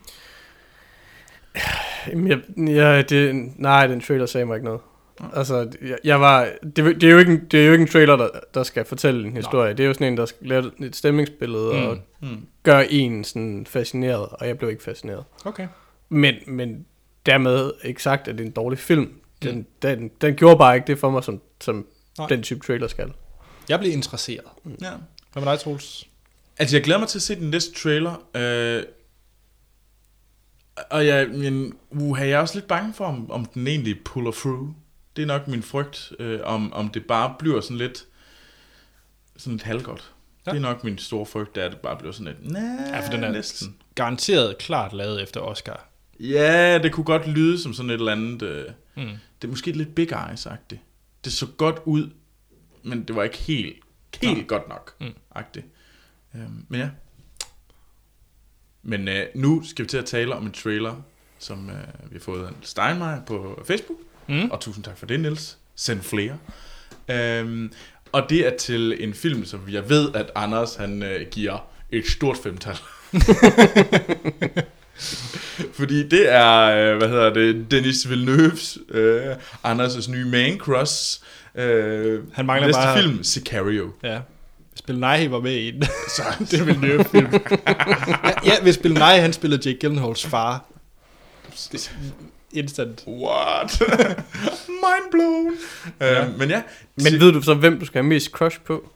Jamen, jeg, jeg, det, nej, den trailer sagde mig ikke noget. Nej. Altså, jeg, jeg var, det, det, er jo ikke en, det er jo ikke en trailer, der, der skal fortælle en historie. Det er jo sådan en, der skal lave et stemningsbillede mm. og Mm. gøre en sådan fascineret, og jeg blev ikke fascineret. Okay. Men, men dermed ikke sagt, at det er en dårlig film. Den, mm. den, den gjorde bare ikke det for mig, som, som Nej. den type trailer skal. Jeg bliver interesseret. Ja. Hvad med dig, Troels? Altså, jeg glæder mig til at se den næste trailer. Øh, og jeg, men, uh, jeg er også lidt bange for, om, om den egentlig puller through. Det er nok min frygt, øh, om, om det bare bliver sådan lidt, sådan lidt halvgodt. Ja. Ja. Det er nok min store frygt, det er, at det bare bliver sådan lidt, nej, Ja, for den er næsten. garanteret klart lavet efter Oscar. Ja, det kunne godt lyde som sådan et eller andet, øh, Mm. det er måske lidt Big Eyes-agtigt. Det så godt ud, men det var ikke helt, helt Nej. godt nok, mm. agtigt. Øhm, men ja. Men øh, nu skal vi til at tale om en trailer, som øh, vi har fået af Steinmeier på Facebook. Mm. Og tusind tak for det, Niels. Send flere. Øhm, og det er til en film, som jeg ved, at Anders han øh, giver et stort femtal. [laughs] Fordi det er, øh, hvad hedder det, Dennis Villeneuve's, øh, Anders' nye man cross. Øh, Han mangler næste bare- film, Sicario. Ja. Hvis Bill Nighy var med i den. [laughs] Så, det vil nye film. [laughs] ja, hvis Bill Nighy, han spillede Jake Gyllenhaals far. Instant. What? [laughs] Mind blown. Ja. Øh, men ja. Men ved du så, hvem du skal have mest crush på?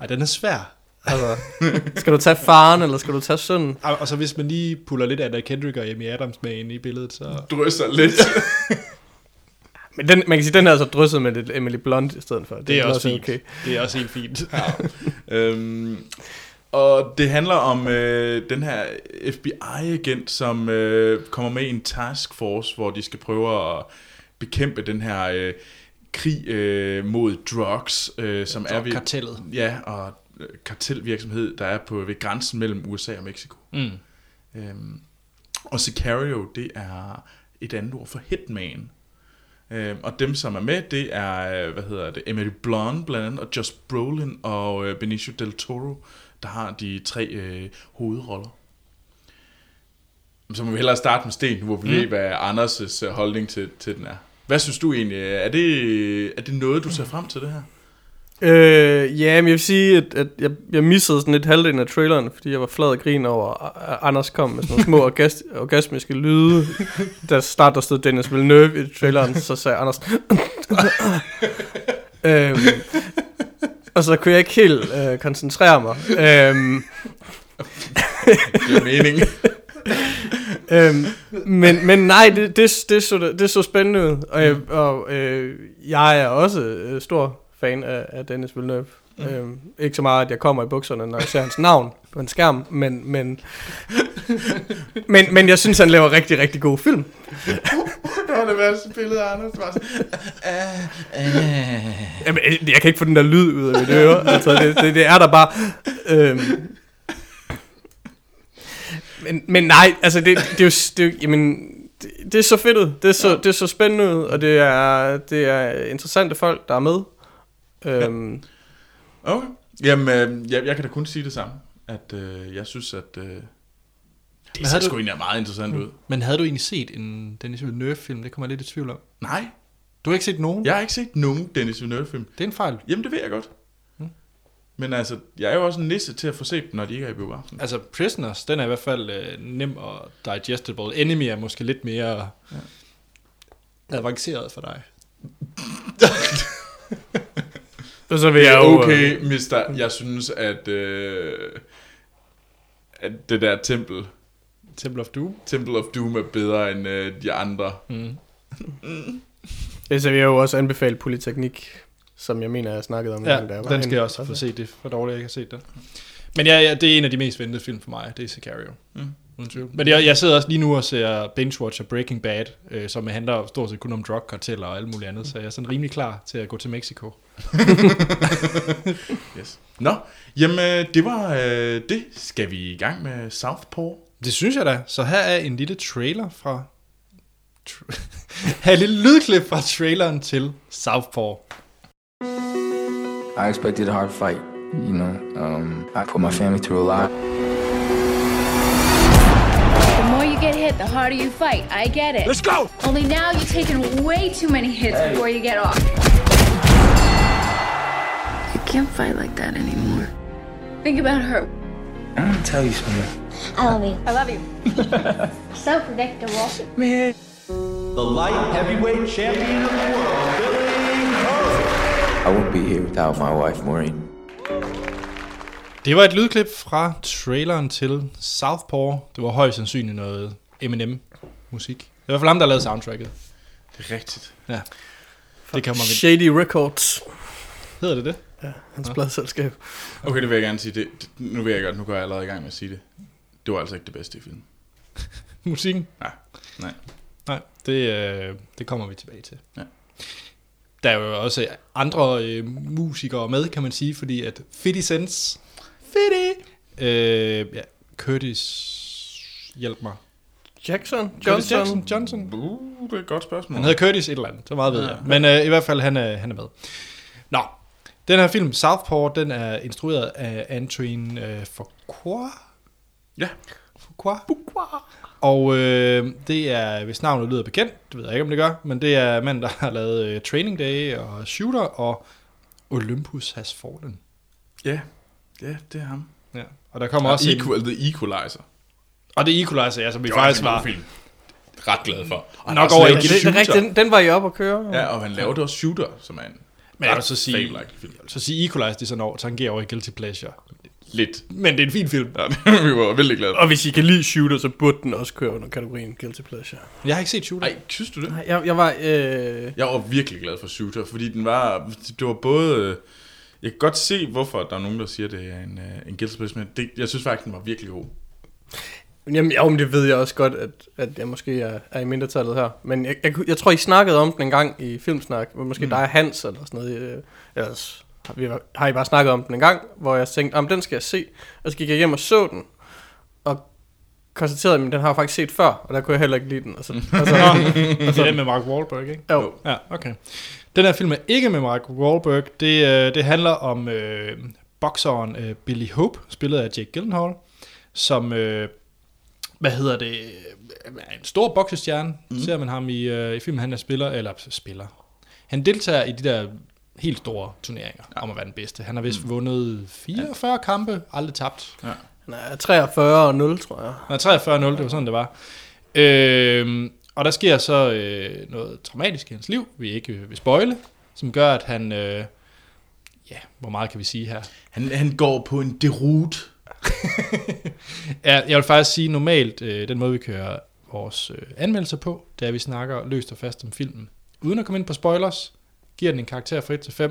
Ej, den er svær. Altså, [laughs] skal du tage faren, eller skal du tage sønnen? Og, og så hvis man lige puller lidt Anna Kendrick og Amy Adams med ind i billedet, så... drysser lidt. [laughs] Men den, man kan sige, den er altså drysset med lidt Emily Blunt i stedet for. Det er også fint. okay. Det er også helt fint. øhm, og det handler om øh, den her FBI-agent, som øh, kommer med i en task force, hvor de skal prøve at bekæmpe den her øh, krig øh, mod drugs, øh, som er ved, Kartellet. ja, og øh, kartelvirksomhed, der er på ved grænsen mellem USA og Mexico. Mm. Øhm, og Sicario, det er et andet ord for hitman. Øhm, og dem, som er med, det er, øh, hvad hedder det, Emily Blunt blandt andet, og Josh Brolin og øh, Benicio Del Toro, der har de tre øh, hovedroller. Så må vi hellere starte med Sten, hvor vi mm. Ved, hvad Anders' holdning til, til den er. Hvad synes du egentlig? Er det, er det noget, du ser frem til det her? Øh, ja, men jeg vil sige, at, at jeg, jeg missede sådan lidt halvdelen af traileren, fordi jeg var flad og grin over, at Anders kom med sådan nogle små [laughs] orgas, orgasmiske lyde. Der snart der stod Dennis Villeneuve i traileren, så sagde Anders... [laughs] [laughs] øhm, og så kunne jeg ikke helt øh, koncentrere mig. Øhm, Det giver mening. [laughs] øhm, men, men nej, det, det, det, så, det så spændende ud. Og, jeg, og øh, jeg er også øh, stor fan af, af Dennis Villeneuve. Mm. Øhm, ikke så meget, at jeg kommer i bukserne, når jeg ser hans navn på en skærm, men, men, men, men jeg synes, han laver rigtig, rigtig god film. [laughs] det var det værste billede af Anders. Var sådan, Jamen, jeg kan ikke få den der lyd ud af mit øre. Altså, det, det, det er der bare. Øhm. Men, men nej, altså, det, det er jo... Det, er jamen, det, det er så fedt ud. Det er så, det er så spændende ud, og det er, det er interessante folk, der er med. Øhm, Okay. Jamen, øh, jeg, jeg kan da kun sige det samme. At øh, jeg synes, at øh, det ser du- sgu egentlig meget interessant ud. Men havde du egentlig set en Dennis Villeneuve-film? Det kommer jeg lidt i tvivl om. Nej, Du har ikke set nogen? jeg har ikke set nogen Dennis Villeneuve-film. Det er en fejl. Jamen, det ved jeg godt. Mm. Men altså, jeg er jo også en nisse til at få set dem, når de ikke er i biografen. Altså, Prisoners, den er i hvert fald øh, nem og digestible. Enemy er måske lidt mere ja. avanceret for dig. [laughs] og så vil Det jeg er jo... okay, mister. Jeg synes, at, øh, at det der tempel, Temple of Doom. Temple of Doom er bedre end øh, de andre. Mm. Øh, så vil jeg jo også anbefale Polyteknik, som jeg mener, jeg snakkede om. Ja, engang, da jeg var den skal jeg også få set. Det er for dårligt, at jeg ikke har set den. Men ja, ja, det er en af de mest ventede film for mig. Det er Sicario. Mm. Uden tvivl. Men jeg, jeg sidder også lige nu og ser binge-watcher Breaking Bad, øh, som handler stort set kun om drugkarteller og alt muligt andet, så jeg er sådan rimelig klar til at gå til Mexico. [laughs] Yes. Nå, jamen øh, det var øh, det. Skal vi i gang med Southpaw? Det synes jeg da. Så her er en lille trailer fra... Tr- [laughs] her er et lille lydklip fra traileren til Southpaw. I expected a hard fight. You know, um, I put my family through a lot. More you get hit, the harder you fight. I get it. Let's go! Only now you're taking way too many hits before you get off. You can't fight like that anymore. Think about her. I'm gonna tell you something. I love you. I love you. [laughs] so predictable. Man. The light heavyweight champion of the world, Billy Ho. I wouldn't be here without my wife, Maureen. Det var et lydklip fra traileren til Southpaw. Det var højst sandsynligt noget Eminem-musik. Det var i hvert fald ham, der lavede soundtracket. Det er rigtigt. Ja. Det kan man vel. Shady Records, Hedder det det? hans pladselskab. Okay, det vil jeg gerne sige. Det, det, nu ved jeg godt, nu går jeg allerede i gang med at sige det. Det var altså ikke det bedste i filmen. [laughs] Musikken? Nej, nej. Nej, det, øh, det kommer vi tilbage til. Ja. Der er jo også andre øh, musikere med, kan man sige, fordi at 50 Cents... 50! Øh, ja, Curtis... Hjælp mig. Jackson? Curtis Johnson? Jackson? Johnson? Uh, det er et godt spørgsmål. Han hedder Curtis et eller andet, så meget ved Ja. jeg. Men øh, i hvert fald, han er, han er med. Nå, den her film, Southpaw, den er instrueret af Antoine øh, Fuqua. Ja. Fuqua. Og øh, det er, hvis navnet lyder bekendt, det ved jeg ikke, om det gør, men det er manden, der har lavet øh, Training Day og Shooter og Olympus Has Fallen. Ja, ja, det er ham. Ja. Og der kommer Og også en, Equal, The Equalizer. Og det er Equalizer, ja, som vi faktisk var. film. Ret glad for. Og han Nok over lavet i Det, det, er den, den var I op at køre. Ja, og han lavede også Shooter, som er en Men jeg vil så sige, fabelagtig film. så sige Equalizer, det er sådan over, tangerer over i Guilty Pleasure. Lidt. Men det er en fin film. Ja, [laughs] vi var vældig glade. Og hvis I kan lide Shooter, så burde den også køre under kategorien Guilty Pleasure. Jeg har ikke set Shooter. Ej, synes du det? Nej, jeg, jeg var... Øh, Jeg var virkelig glad for Shooter, fordi den var, det var både, jeg kan godt se, hvorfor der er nogen, der siger, det er en, øh, en guilty pleasure, men det, jeg synes faktisk, den var virkelig god. Jamen, jo, men det ved jeg også godt, at, at jeg måske er, er i mindretallet her. Men jeg, jeg, jeg tror, I snakkede om den en gang i Filmsnak, hvor måske mm. dig og Hans eller sådan noget. Øh, ellers har, vi, har I bare snakket om den en gang, hvor jeg tænkte, om den skal jeg se. Og så gik jeg hjem og så den, og konstaterede, at den har jeg faktisk set før, og der kunne jeg heller ikke lide den. Og så, [laughs] og så, Det er den med Mark Wahlberg, ikke? jo, Ja, okay. Den her film er ikke med Mark Wahlberg. Det, øh, det handler om øh, bokseren øh, Billy Hope, spillet af Jake Gyllenhaal, som øh, hvad hedder det, er en stor boksestjerne. Mm. Ser man ham i, øh, i filmen, han er spiller, eller spiller. Han deltager i de der helt store turneringer ja. om at være den bedste. Han har vist mm. vundet 44 ja. kampe, aldrig tabt. Ja. Han er 43 og 0, tror jeg. Han er 43 0, det var sådan, det var. Øhm, og der sker så øh, noget traumatisk i hans liv, vi ikke øh, vil spoile, som gør, at han, øh, ja, hvor meget kan vi sige her? Han, han går på en derute. [laughs] Ja, jeg vil faktisk sige normalt, øh, den måde vi kører vores øh, anmeldelser på, det er, at vi snakker løst og fast om filmen. Uden at komme ind på spoilers, giver den en karakter fra 1 til 5,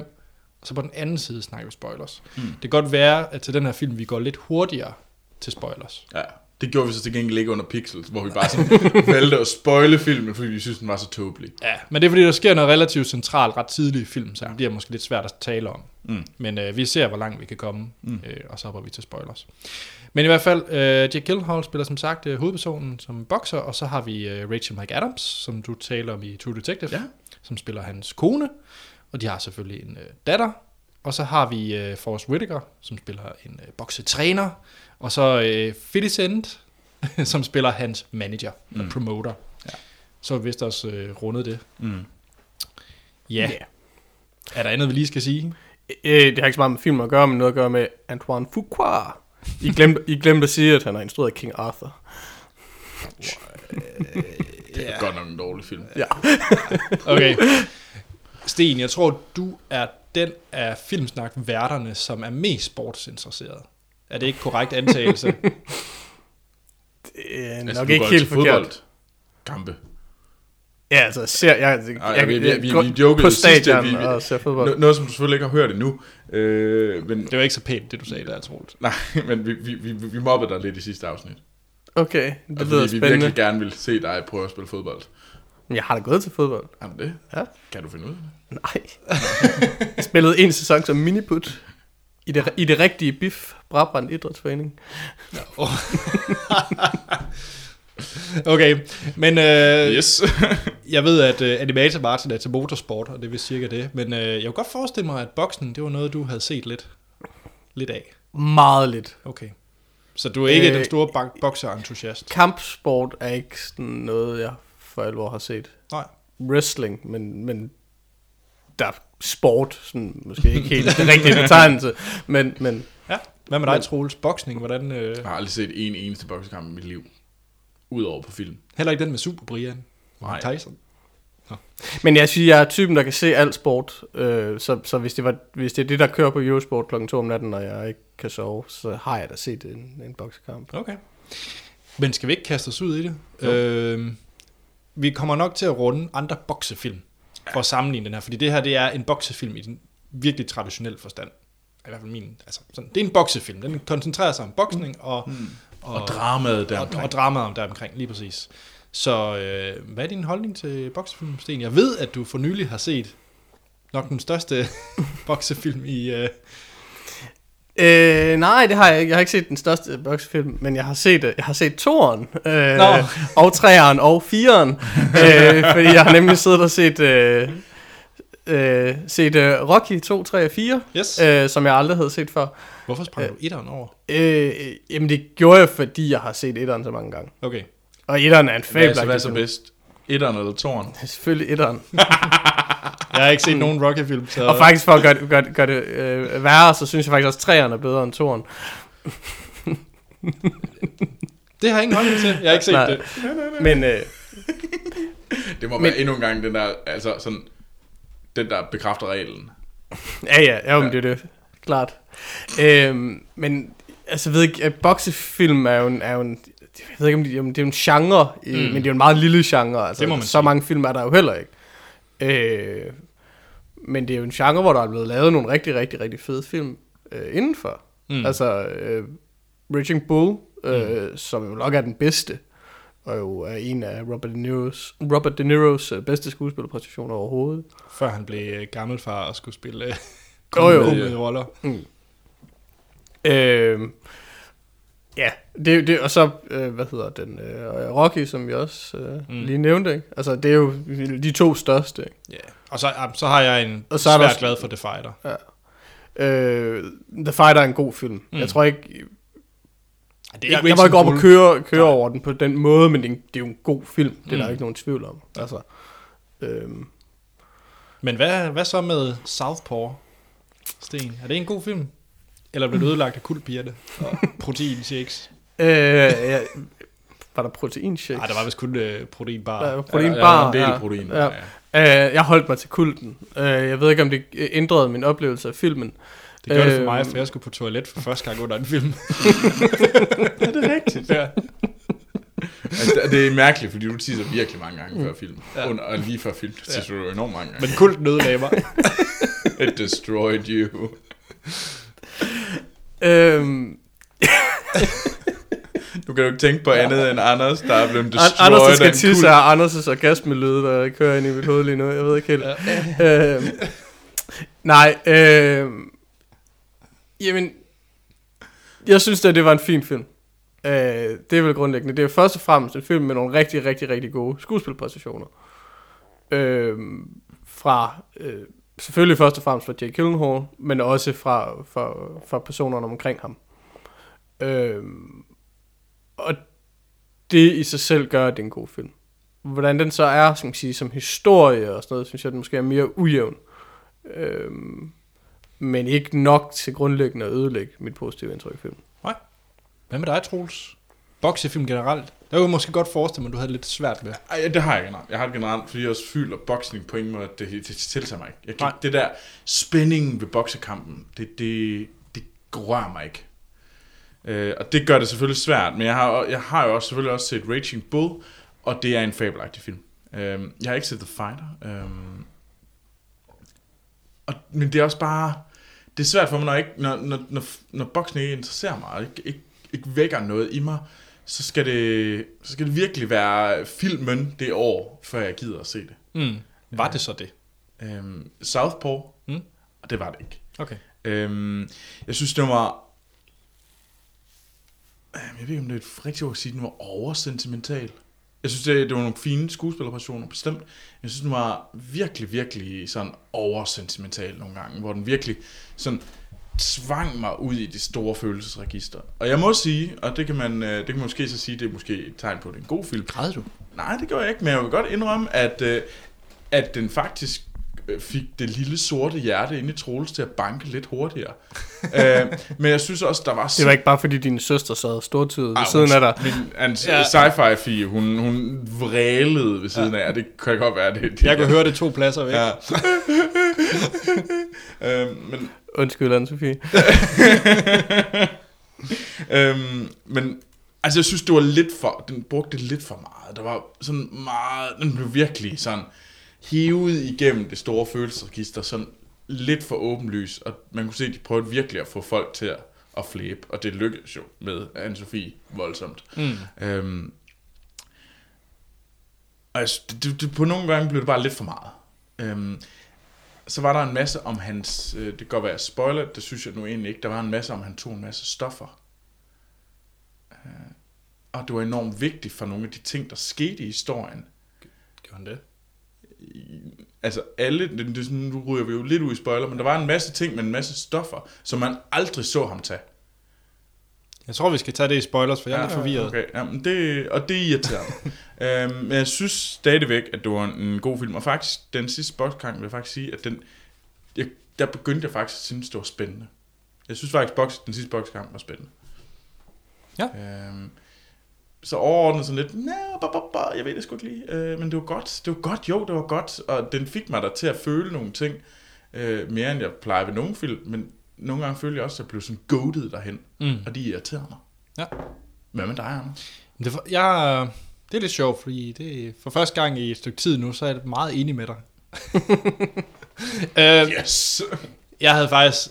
og så på den anden side snakker vi spoilers. Mm. Det kan godt være, at til den her film, vi går lidt hurtigere til spoilers. Ja, det gjorde vi så til gengæld ikke under Pixels, hvor vi bare sådan [laughs] valgte at spoile filmen, fordi vi synes, den var så tåbelig. Ja, men det er fordi, der sker noget relativt centralt ret tidligt i filmen, så det bliver måske lidt svært at tale om. Mm. Men øh, vi ser, hvor langt vi kan komme, mm. øh, og så hopper vi til spoilers. Men i hvert fald, øh, Jake Gyllenhaal spiller som sagt øh, hovedpersonen som bokser, og så har vi øh, Rachel McAdams, som du taler om i True Detective, Ja. som spiller hans kone, og de har selvfølgelig en øh, datter. Og så har vi øh, Forrest Whitaker, som spiller en øh, boksetræner, og så øh, Felicent, [laughs] som spiller hans manager, mm. eller promoter. Ja. Så har vi vist også øh, rundet det. Mm. Ja. Ja. Er der andet, vi lige skal sige? Øh, det har ikke så meget med film at gøre, men noget at gøre med Antoine Fuqua. I glemte, I glemte at sige, at han har instrueret King Arthur. Det er godt nok en dårlig film. Ja. Okay. Sten, jeg tror, du er den af Filmsnak-værterne, som er mest sportsinteresseret. Er det ikke korrekt antagelse? [laughs] Det er Altså, nok du ikke går helt til forkert. fodbold. Kampe. Ja, altså, ser jeg, jeg, Ej, jeg, vi, vi, vi, vi jokede på sidste, stadion vi, vi, og ser fodbold. Noget, noget, som du selvfølgelig ikke har hørt endnu. Øh, men, Det var ikke så pænt, det du sagde der, Troels. [laughs] nej, men vi, vi, vi, vi mobbede dig lidt i sidste afsnit. Okay, det Og lyder fordi vi spændende. virkelig gerne vil se dig prøve at spille fodbold. Men jeg har da gået til fodbold. Det det? Ja. Kan du finde ud af det? Nej. [laughs] jeg spillede en sæson som miniput. I det, i det rigtige BIF, Brabrand Idrætsforening. [laughs] Okay, men øh, Yes. [laughs] jeg ved, at øh, Animator Martin er til motorsport, og det vil cirka det. Men øh, jeg kunne godt forestille mig, at boksning, det var noget, du havde set lidt, lidt af. Meget lidt. Okay. Så du er ikke øh, den store bok- bokseentusiast? Kampsport er ikke sådan noget, jeg for alvor har set. Nej. Wrestling, men, men der er sport, sådan, måske ikke helt [laughs] den rigtige betegnelse, men, men Ja. Hvad med dig, Troels? Boksning, hvordan... Øh, Jeg har aldrig set en eneste boksekamp i mit liv. Udover på film. heller ikke den med Super Brian? Nej. Tyson? Men jeg siger, jeg er typen, der kan se alt sport, øh, så, så hvis, det var, hvis det er det, der kører på Eurosport klokken 2 om natten, og jeg ikke kan sove, så har jeg da set en, en boksekamp. Okay. Men skal vi ikke kaste os ud i det? Øh, vi kommer nok til at runde andre boksefilm for at sammenligne den her, fordi det her det er en boksefilm i den virkelig traditionelle forstand. I hvert fald min. Altså, sådan, det er en boksefilm. Den koncentrerer sig om boksning og, mm. og, Og dramaet der. og, og dramaet om der omkring, lige præcis. Så øh, hvad er din holdning til boksefilm, Sten? Jeg ved, at du for nylig har set nok den største [laughs] boksefilm i... Øh, Øh, nej, det har jeg ikke. Jeg har ikke set den største boksefilm, men jeg har set, øh, jeg har set toeren, øh, Nå. og treeren og fireren, øh, [laughs] fordi jeg har nemlig siddet og set, øh, øh, set øh, Rocky 2, 3 og 4, yes. øh, som jeg aldrig havde set før. Hvorfor sprang du etteren over? Øh, jamen det gjorde jeg, fordi jeg har set etteren så mange gange. Okay. Og etteren er en Hvad er, så, fabelagtig hvad er så bedst? Etteren eller toeren? Selvfølgelig etteren. [laughs] Jeg har ikke set nogen Rocky-film, så... Og faktisk for at gøre, det- gøre, det- gøre det øh, værre, så synes jeg faktisk også, at treeren er bedre end toeren. Det har jeg ingen holdning til. Jeg har ikke set Nej. det. Men øh, Det må Men- være endnu en gang den der, altså sådan, den der bekræfter reglen. Ja, ja, ja, men det er det. Klart. Øhm, men altså, ved ikke, at boksefilm er jo en, er jo en jeg ved ikke, om det, om det er en genre, mm. men det er jo en meget lille genre. Altså, Det må man så sige. mange film er der jo heller ikke. Øh, men det er jo en genre, hvor der er blevet lavet nogle rigtig, rigtig, rigtig fede film øh, indenfor. Mm. Altså, øh, Raging Bull, øh, mm. som jo nok er den bedste, og jo er en af Robert De Niro's, Robert De Niro's øh, bedste skuespillerpræstationer overhovedet. Før han blev øh, gammelfar og skulle spille øh, Jo, jo. roller. Øh, ja, det, det, og så, øh, hvad hedder den, øh, Rocky, som vi også øh, mm. lige nævnte, ikke? Altså, det er jo de to største, ikke? Ja. Og så, så har jeg en Og så der svært også- glad for The Fighter. Øh, The Fighter er en god film. Mm. Jeg tror ikke, det er Jeg, ikke jeg var ikke op og køre, køre over den på den måde, men det er, en- det er jo en god film. Det er der Mm. ikke nogen tvivl om. Altså, øhm, Men hvad, hvad så med Southpaw, Sten? Er det en god film? Eller blev det ødelagt af kultpigerne og proteinshakes? øh, ja, var der proteinshake? Nej, der var vist kun øh, proteinbar. Ja, Ja, proteinbar. der er en del ja. protein. Ja. Ja. Øh, jeg holdt mig til kulten. Øh, jeg ved ikke, om det øh, ændrede min oplevelse af filmen. Det gør det for mig, Øhm. for jeg skulle på toilet for første gang under en film. [laughs] Er det rigtigt? ja. Altså, det- er mærkeligt, fordi du tisser virkelig mange gange før film. Ja. Under, og lige før film, det tisser du enormt mange gange. Men kulten ødelagde mig. [laughs] It destroyed you. Øhm, [laughs] Du kan jo ikke tænke på andet end Anders, der er blevet destroyed Anders, der af skal tisse, er Anders' orgasme-lyde, der kører ind i mit hoved lige nu. Jeg ved ikke helt. Ja. øhm, nej, øhm, jamen, jeg synes, at det var en fin film. Øh, det er vel grundlæggende. Det er først og fremmest en film med nogle rigtig, rigtig, rigtig gode skuespilpræstationer. Øhm, fra, øh, selvfølgelig først og fremmest fra Jake Gyllenhaal, men også fra, fra, fra personerne omkring ham. Øhm, og det i sig selv gør, at det er en god film. Hvordan den så er, som, man sige, som historie og sådan noget, synes jeg, den måske er mere ujævn. Øhm, men ikke nok til grundlæggende at ødelægge mit positive indtryk i filmen. Hvad med dig, Troels? Boxefilm generelt. Der kunne jeg måske godt forestille mig, at du havde lidt svært med. Ej, det har jeg generelt. Jeg har det generelt, fordi jeg også føler boksning på ingen måde, det, det, det tiltager mig ikke. Jeg kan, Nej. det der spændingen ved boksekampen, det, det, det rører mig ikke. Øh, og det gør det selvfølgelig svært, men jeg har, jeg har jo også, selvfølgelig også set Raging Bull, og det er en fabelagtig film. Øh, jeg har ikke set The Fighter. Øh, og, men det er også bare, det er svært for mig, når, ikke, når, når, når, når boksning ikke interesserer mig, ikke, ikke, ikke vækker noget i mig, så skal det, så skal det virkelig være filmen det år, før jeg gider at se det. Mm. Var det så det? Øhm, Southpaw, Mm. og det var det ikke. Okay. Øhm, jeg synes, det var... Øhm, Jeg ved ikke, om det er et rigtigt ord at sige, den var oversentimental. Jeg synes, det, det var nogle fine skuespillerpræstationer, bestemt. Jeg synes, den var virkelig, virkelig sådan oversentimental nogle gange, hvor den virkelig sådan tvang mig ud i det store følelsesregister. Og jeg må sige, og det kan man, øh, det kan man måske så sige, det er måske et tegn på, at det er en god film. Græd du? Nej, det gør jeg ikke, men jeg vil godt indrømme, at, øh, at den faktisk øh, fik det lille sorte hjerte inde i Troels til at banke lidt hurtigere. [laughs] øh, men jeg synes også, der var... Det var ikke bare fordi din søster sad stortydet ved Ej, siden af dig. Min, Ja. sci-fi fie, hun, hun vrælede ved siden ja. af, det kan godt være, det, det Jeg kunne høre det to pladser væk. Ja. [laughs] øhm, men, Undskyld, Anne-Sophie. [laughs] øhm, men altså jeg synes det var lidt for Den brugte det lidt for meget Der var sådan meget Den blev virkelig sådan Hivet igennem det store følelsesregister Sådan lidt for åbenlys Og man kunne se de prøvede virkelig at få folk til at, at flæbe Og det lykkedes jo med Anne-Sophie voldsomt Mm. Øhm, og jeg, det, det, på nogle gange blev det bare lidt for meget. Øhm, så var der en masse om hans, øh, det kan godt være spoiler, det synes jeg nu egentlig ikke, der var en masse om, han tog en masse stoffer. Øh, og det var enormt vigtigt for nogle af de ting, der skete i historien. Gjorde han det? Altså alle, det, det, nu ryger vi jo lidt ud i spoiler, men der var en masse ting med en masse stoffer, som man aldrig så ham tage. Jeg tror, vi skal tage det i spoilers, for jeg er lidt forvirret. Okay, jamen det, og det irriterer mig. [laughs] øhm, men jeg synes stadigvæk, at det var en god film. Og faktisk, den sidste bokskamp vil jeg faktisk sige, at den, jeg, der begyndte jeg faktisk at synes, det var spændende. Jeg synes faktisk, boks, den sidste bokskamp var spændende. Ja. Øhm, så overordnet sådan lidt, ba, ba, ba, jeg ved det sgu ikke lige. Øh, men det var godt, det var godt, jo, det var godt. Og den fik mig der til at føle nogle ting, øh, mere end jeg plejer ved nogle film. Men nogle gange følte jeg også, at jeg blev sådan goated derhen. Mm. Og de irriterede mig. Ja. Hvad med dig, Anders? Det, er for- jeg, det er lidt sjovt, fordi det er for første gang i et stykke tid nu, så er jeg meget enig med dig. [laughs] øh, Yes! Jeg havde faktisk,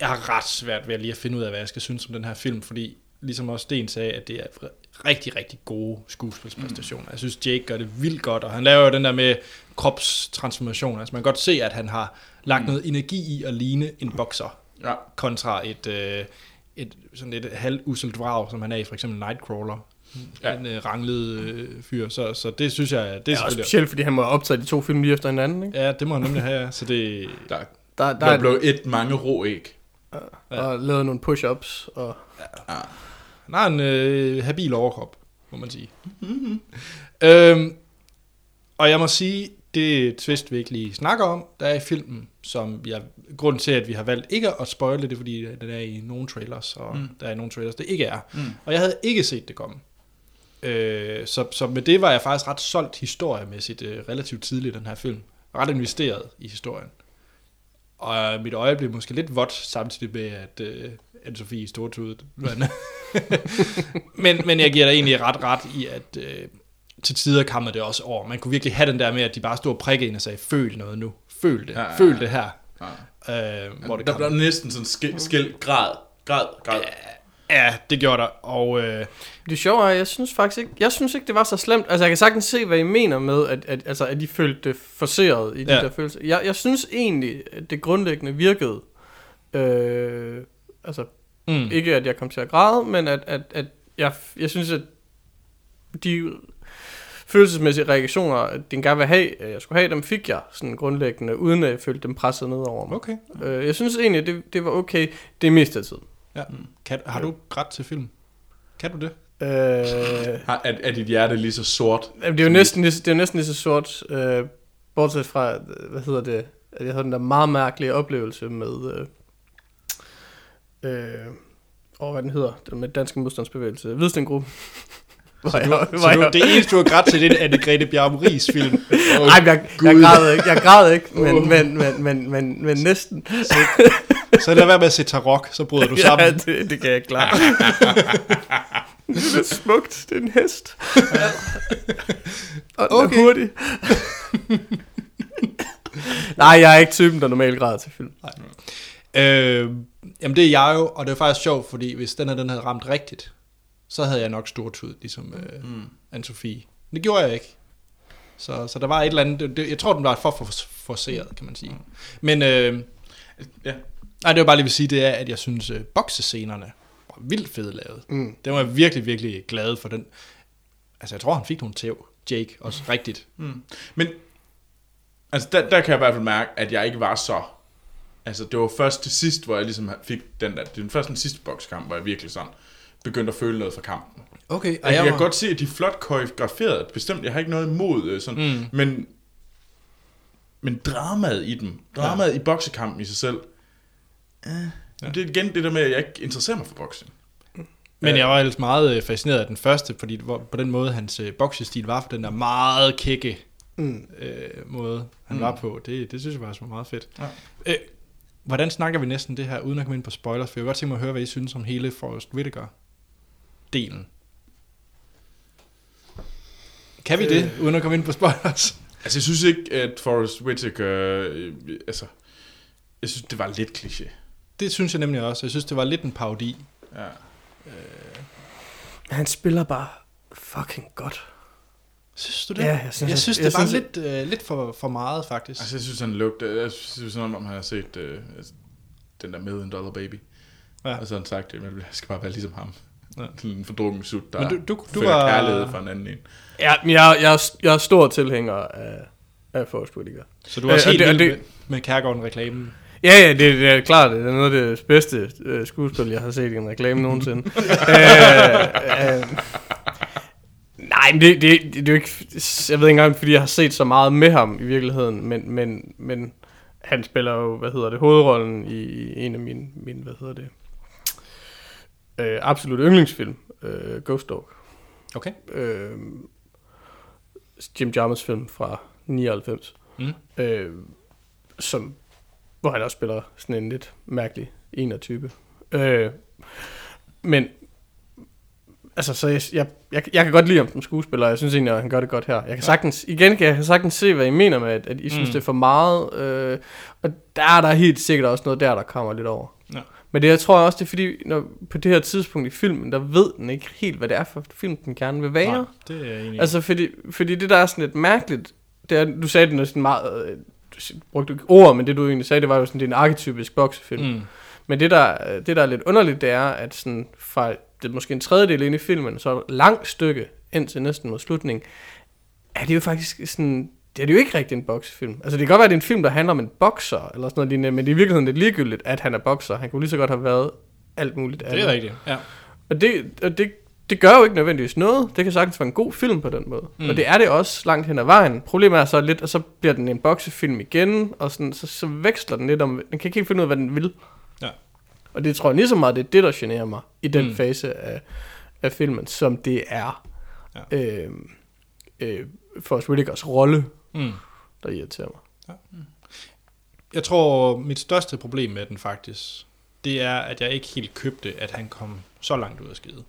jeg har ret svært ved at lige at finde ud af, hvad jeg skal synes om den her film, fordi ligesom også Sten sagde, at det er rigtig, rigtig gode skuespilspræstationer. Jeg synes, Jake gør det vildt godt, og han laver jo den der med kropstransformation. Altså man kan godt se, at han har lagt noget energi i at ligne en bokser, Ja. kontra et, øh, et sådan et halvuselt vrag, som han er i for eksempel Nightcrawler. Ja. Ja. En øh, ranglet øh, fyr, så, så det synes jeg, det er er også selvfølgelig... specielt, fordi han må have optaget de to film lige efter hinanden, ikke? Ja, det må han nemlig have, ja. så det... Der, Der, der, der blev et mange rå æg. Ja. og lavet nogle push-ups, og Han har en øh, habil overkrop, må man sige. Mm-hmm. [laughs] Øhm, og jeg må sige, det twist, vi ikke lige snakker om, der er i filmen, som jeg, grunden til, at vi har valgt ikke at spoile det, er, fordi det er i nogle trailers, og mm. der er i nogle trailers, det ikke er. Mm. Og jeg havde ikke set det komme. Øh, så, så med det var jeg faktisk ret solgt historiemæssigt øh, relativt tidligt i den her film. Ret investeret i historien. Og mit øje blev måske lidt vådt, samtidig med, at øh, Anne-Sophie stortudet. Men, [laughs] men, men jeg giver dig egentlig ret ret i, at øh, til tider kammede det også over. Man kunne virkelig have den der med, at de bare stod og prikkede ind og sagde, føl noget nu. Føl det. Ja, ja, ja. Føl det her. Ja. Øh, hvor det Der blev næsten sådan skil, skil grad, grad, grad. Ja, det gjorde der. Og øh, Det sjove er, jeg synes faktisk ikke, jeg synes ikke, det var så slemt. Altså, jeg kan sagtens se, hvad I mener med, at, at, altså, at de følte det forseret i de Ja. der følelser. Jeg, jeg synes egentlig, at det grundlæggende virkede. Øh, altså, mm, ikke at jeg kom til at græde, men at, at, at jeg, jeg synes, at de følelsesmæssige reaktioner, den gerne vil have, at jeg skulle have, dem fik jeg sådan grundlæggende, uden at jeg følte dem presset ned over mig. okay. Øh, jeg synes egentlig, det, det var okay det meste af tiden. Ja. Kan, har du grædt til film? Kan du det? Øh, Har, er, er dit hjerte lige så sort? Jamen, det er jo næsten, lige- det er jo næsten lige så sort, øh, bortset fra, øh, hvad hedder det, at jeg havde den der meget mærkelige oplevelse med, øh, øh, og hvad den hedder, den med Danske Modstandsbevægelse, Hvidstengruppen. Jeg, Så hvor du, jeg, det eneste, du har grædt til, det er Anne-Grethe Bjarum Ries film. [laughs] Ej, jeg, jeg græd ikke, jeg græd ikke, men, men, men, men, men, men næsten. Så lad være med at se tarok, så bryder du [laughs] sammen. Ja, det, det kan jeg klare. [laughs] det er smukt, det er en hest. Og den Okay. er hurtig. Nej, jeg er ikke typen, der normalt græder til film. Øh, jamen det er jeg jo, og det er faktisk sjovt, fordi hvis den her den havde ramt rigtigt, så havde jeg nok stort ud, ligesom øh, mm. Anne-Sophie. Det gjorde jeg ikke. Så, så der var et eller andet, det, jeg tror, den var for, for forceret, kan man sige. Men øh, Ja. nej, det var bare lige vil sige, det er, at jeg synes, øh, boksescenerne var vildt fede lavet. Mm. Den var jeg virkelig, virkelig glad for den. Altså, jeg tror, han fik nogle tæv, Jake, også rigtigt. Men altså, der, der kan jeg i hvert fald mærke, at jeg ikke var så... Altså, det var først til sidst, hvor jeg ligesom fik den der... Det er den første den sidste bokskamp, hvor jeg virkelig sådan begyndte at føle noget fra kampen. Okay, Og jeg, jeg kan godt se, at de er flot koreograferet. Bestemt, jeg har ikke noget imod øh, sådan, mm. men, men dramaet i dem, dramaet ja. i boksekampen i sig selv, øh, ja. det er igen det der med, at jeg ikke interesserer mig for boksning. Men jeg var ellers meget øh, fascineret af den første, fordi på den måde, hans øh, boksestil var, for den der meget kække mm. øh, måde, han mm. var på. Det, det synes jeg faktisk var meget fedt. Ja. Øh, hvordan snakker vi næsten det her, uden at komme ind på spoilers? For jeg vil godt tænke mig at høre, hvad I synes om hele Forrest Whitaker-delen. Kan vi øh. det, uden at komme ind på spoilers? Altså, jeg synes ikke, at Forrest Whitaker, øh, altså, jeg synes, det var lidt kliché. Det synes jeg nemlig også. Jeg synes, det var lidt en parodi. Ja. Han spiller bare fucking godt. Synes du det? Ja, jeg synes, jeg synes jeg- det jeg var synes, lidt, øh, lidt for, for meget, faktisk. Altså, jeg synes, han lugte, jeg synes, sådan, om han har set øh, altså, den der Million Dollar Baby. Ja. Ja. Og så har han sagt, at jeg skal bare være ligesom ham. Ja. Sådan en fordrukken sut, der Men du- du- du var- kærlighed for en anden en. Ja, men jeg, jeg, er- jeg er stor tilhænger af, af Forrest Whitaker. Så du er også Øh, helt det- med, med Kærgaarden-reklamen. Ja, ja, det, det er klart, det er noget af det bedste øh, skuespil, jeg har set i en reklame nogensinde. [laughs] øh, øh, nej, men det, det, det, det er jo ikke, jeg ved ikke engang, fordi jeg har set så meget med ham i virkeligheden, men, men, men han spiller jo, hvad hedder det, hovedrollen i, i en af mine, mine hvad hedder det, øh, absolut yndlingsfilm, øh, Ghost Dog. Okay. Øh, Jim Jarmusch film fra 99. Mm. Øh, som, hvor han også spiller sådan en lidt mærkelig en af type. Øh, men, altså, så jeg, jeg, jeg, jeg kan godt lide ham som skuespiller, og jeg synes egentlig, at han gør det godt her. Jeg kan sagtens, igen kan jeg sagtens se, hvad I mener med, at, at I synes, Mm. det er for meget, øh, og der er der helt sikkert også noget der, der kommer lidt over. Ja. Men det jeg tror jeg også, det er fordi, når, på det her tidspunkt i filmen, der ved den ikke helt, hvad det er for film, den gerne vil være. Nej, det er i. Altså, fordi, fordi det, der er sådan lidt mærkeligt, det er, du sagde det sådan meget, øh, du brugte ikke ord, men det du egentlig sagde, det var jo sådan, det er en arketypisk boksefilm. Mm. Men det der, det, der er lidt underligt, det er, at sådan fra det er måske en tredjedel ind i filmen, så langt stykke ind til næsten mod slutningen, er det jo faktisk sådan, det er det jo ikke rigtig en boksefilm. Altså det kan godt være, at det er en film, der handler om en bokser, eller sådan noget lignende, men det er i virkeligheden lidt ligegyldigt, at han er bokser. Han kunne lige så godt have været alt muligt Det er rigtigt, ja. Og det, og det, det gør jo ikke nødvendigvis noget. Det kan sagtens være en god film på den måde. Mm. Og det er det også langt hen ad vejen. Problemet er så lidt, og så bliver den en boksefilm igen, og sådan, så, så veksler den lidt om, den kan ikke finde ud af, hvad den vil. Ja. Og det tror jeg lige så meget, det er det, der generer mig i den Mm. mm. fase af, af filmen, som det er Ja. øh, øh, Forrest Whitakers rolle, Mm. der irriterer mig. Jeg tror, mit største problem med den faktisk, det er, at jeg ikke helt købte, at han kom så langt ud af skide.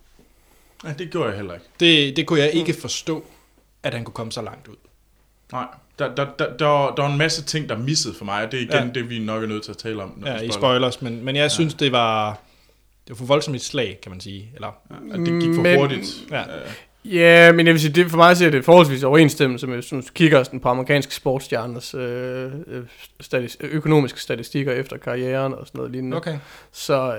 Nej, det gjorde jeg heller ikke. Det, det kunne jeg ikke forstå, at han kunne komme så langt ud. Nej, der, der, der, der, var- der var en masse ting, der missede for mig, og det er igen Ja. ja. det, vi nok er nødt til at tale om. når Ja, vi i spoiler. spoilers, men, men jeg synes, det var, det var for voldsomt et slag, kan man sige. Eller, Ja, det gik for Men- hurtigt. Ja. Øh, Ja, men jeg vil sige, det, for mig ser det forholdsvis overensstemmelse med, hvis du kigger sådan på amerikanske sportsstjerners øh, øh, statis, økonomiske statistikker efter karrieren og sådan noget lignende. okay. Så øh,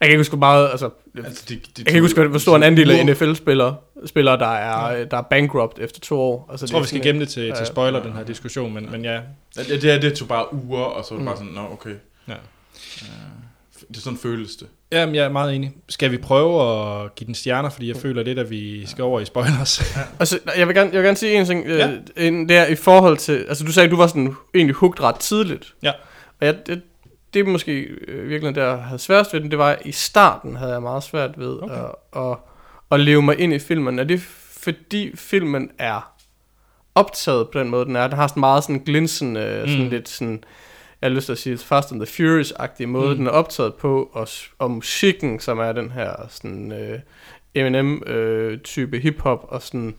jeg kan ikke huske meget, altså, altså, det, det jeg kan ikke huske, hvor stor en andel af. NFL-spillere, spillere, der er, der er bankrupt efter to år. Altså, Jeg tror, vi skal gemme det til, Ja. til spoiler, den her diskussion, men, men ja. Ja, det, det, det tog bare uger, og så var det Mm. bare sådan, nå, okay. Ja. Øh, Det er sådan føles det. Jamen, jeg er meget enig. Skal vi prøve at give den stjerner, fordi jeg føler lidt, at vi skal over i spoilers? Altså, jeg vil gerne, jeg vil gerne sige en ting, Ja. ja. øh, en der i forhold til, altså du sagde, at du var sådan egentlig hugt ret tidligt. Ja. Og jeg, det, det er måske øh, virkelig der jeg havde sværest ved den, det var, at i starten havde jeg meget svært ved Okay. at, at, at leve mig ind i filmen. Er det fordi filmen er optaget på den måde, den er? Den har sådan meget sådan glinsende, mm. sådan lidt sådan, jeg har lyst til at sige, Fast and the Furious-agtige måde, Mm. den er optaget på, og, og musikken, som er den her sådan øh, Eminem-type hip-hop, og sådan,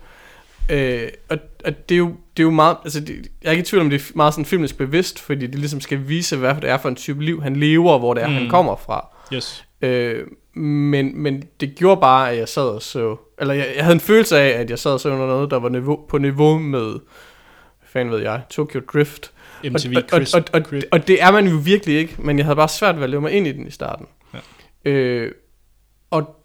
øh, og, og det, er jo, det er jo meget, altså det, jeg er ikke i tvivl om, det er meget sådan filmisk bevidst, fordi det ligesom skal vise, hvad det er for en type liv, han lever, og hvor det er. Mm. han kommer fra. Yes. Øh, men, men det gjorde bare, at jeg sad og så... Eller jeg, jeg havde en følelse af, at jeg sad og så under noget, der var niveau, på niveau med... Hvad fanden ved jeg? Tokyo Drift. MTV og, og, Crisp. og, og, og, og det er man jo virkelig ikke, men jeg havde bare svært ved at leve mig ind i den i starten. Ja. Øh, og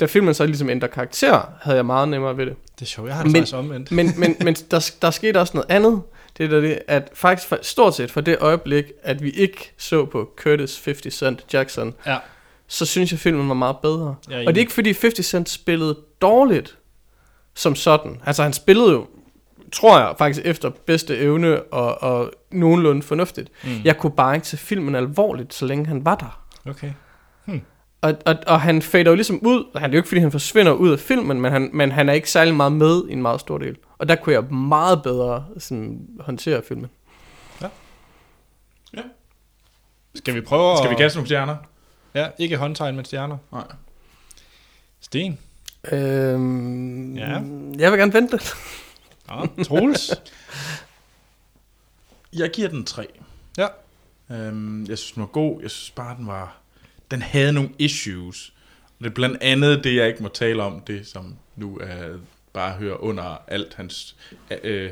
da filmen så ligesom ændrer karakter, havde jeg meget nemmere ved det. det er sjovt, jeg har det Men- faktisk omvendt. Men, men, men der, der skete også noget andet. Det er det, at faktisk for, stort set fra det øjeblik, at vi ikke så på Curtis 50 Cent Jackson, Ja. så synes jeg, filmen var meget bedre. Er Og det er ikke fordi 50 Cent spillede dårligt som sådan. Altså han spillede jo, tror jeg faktisk efter bedste evne og, og nogenlunde fornuftigt. Mm. Jeg kunne bare ikke tage filmen alvorligt, så længe han var der. Okay. Og, og, og han fader jo ligesom ud, han er jo ikke fordi han forsvinder ud af filmen, men han, men han er ikke særlig meget med i en meget stor del. Og der kunne jeg meget bedre sådan, håndtere filmen. Skal vi prøve Skal vi kaste nogle stjerner? Ja, ikke håndtegn, men stjerner. Nej. Sten. Øhm, Ja. Jeg vil gerne vente. Ja, Troels. Jeg giver den 3. ja. Øhm, jeg synes, den var god. Jeg synes bare, den var... Den havde nogle issues. Og det er blandt andet det, jeg ikke må tale om. Det, som nu er bare hører under alt hans øh,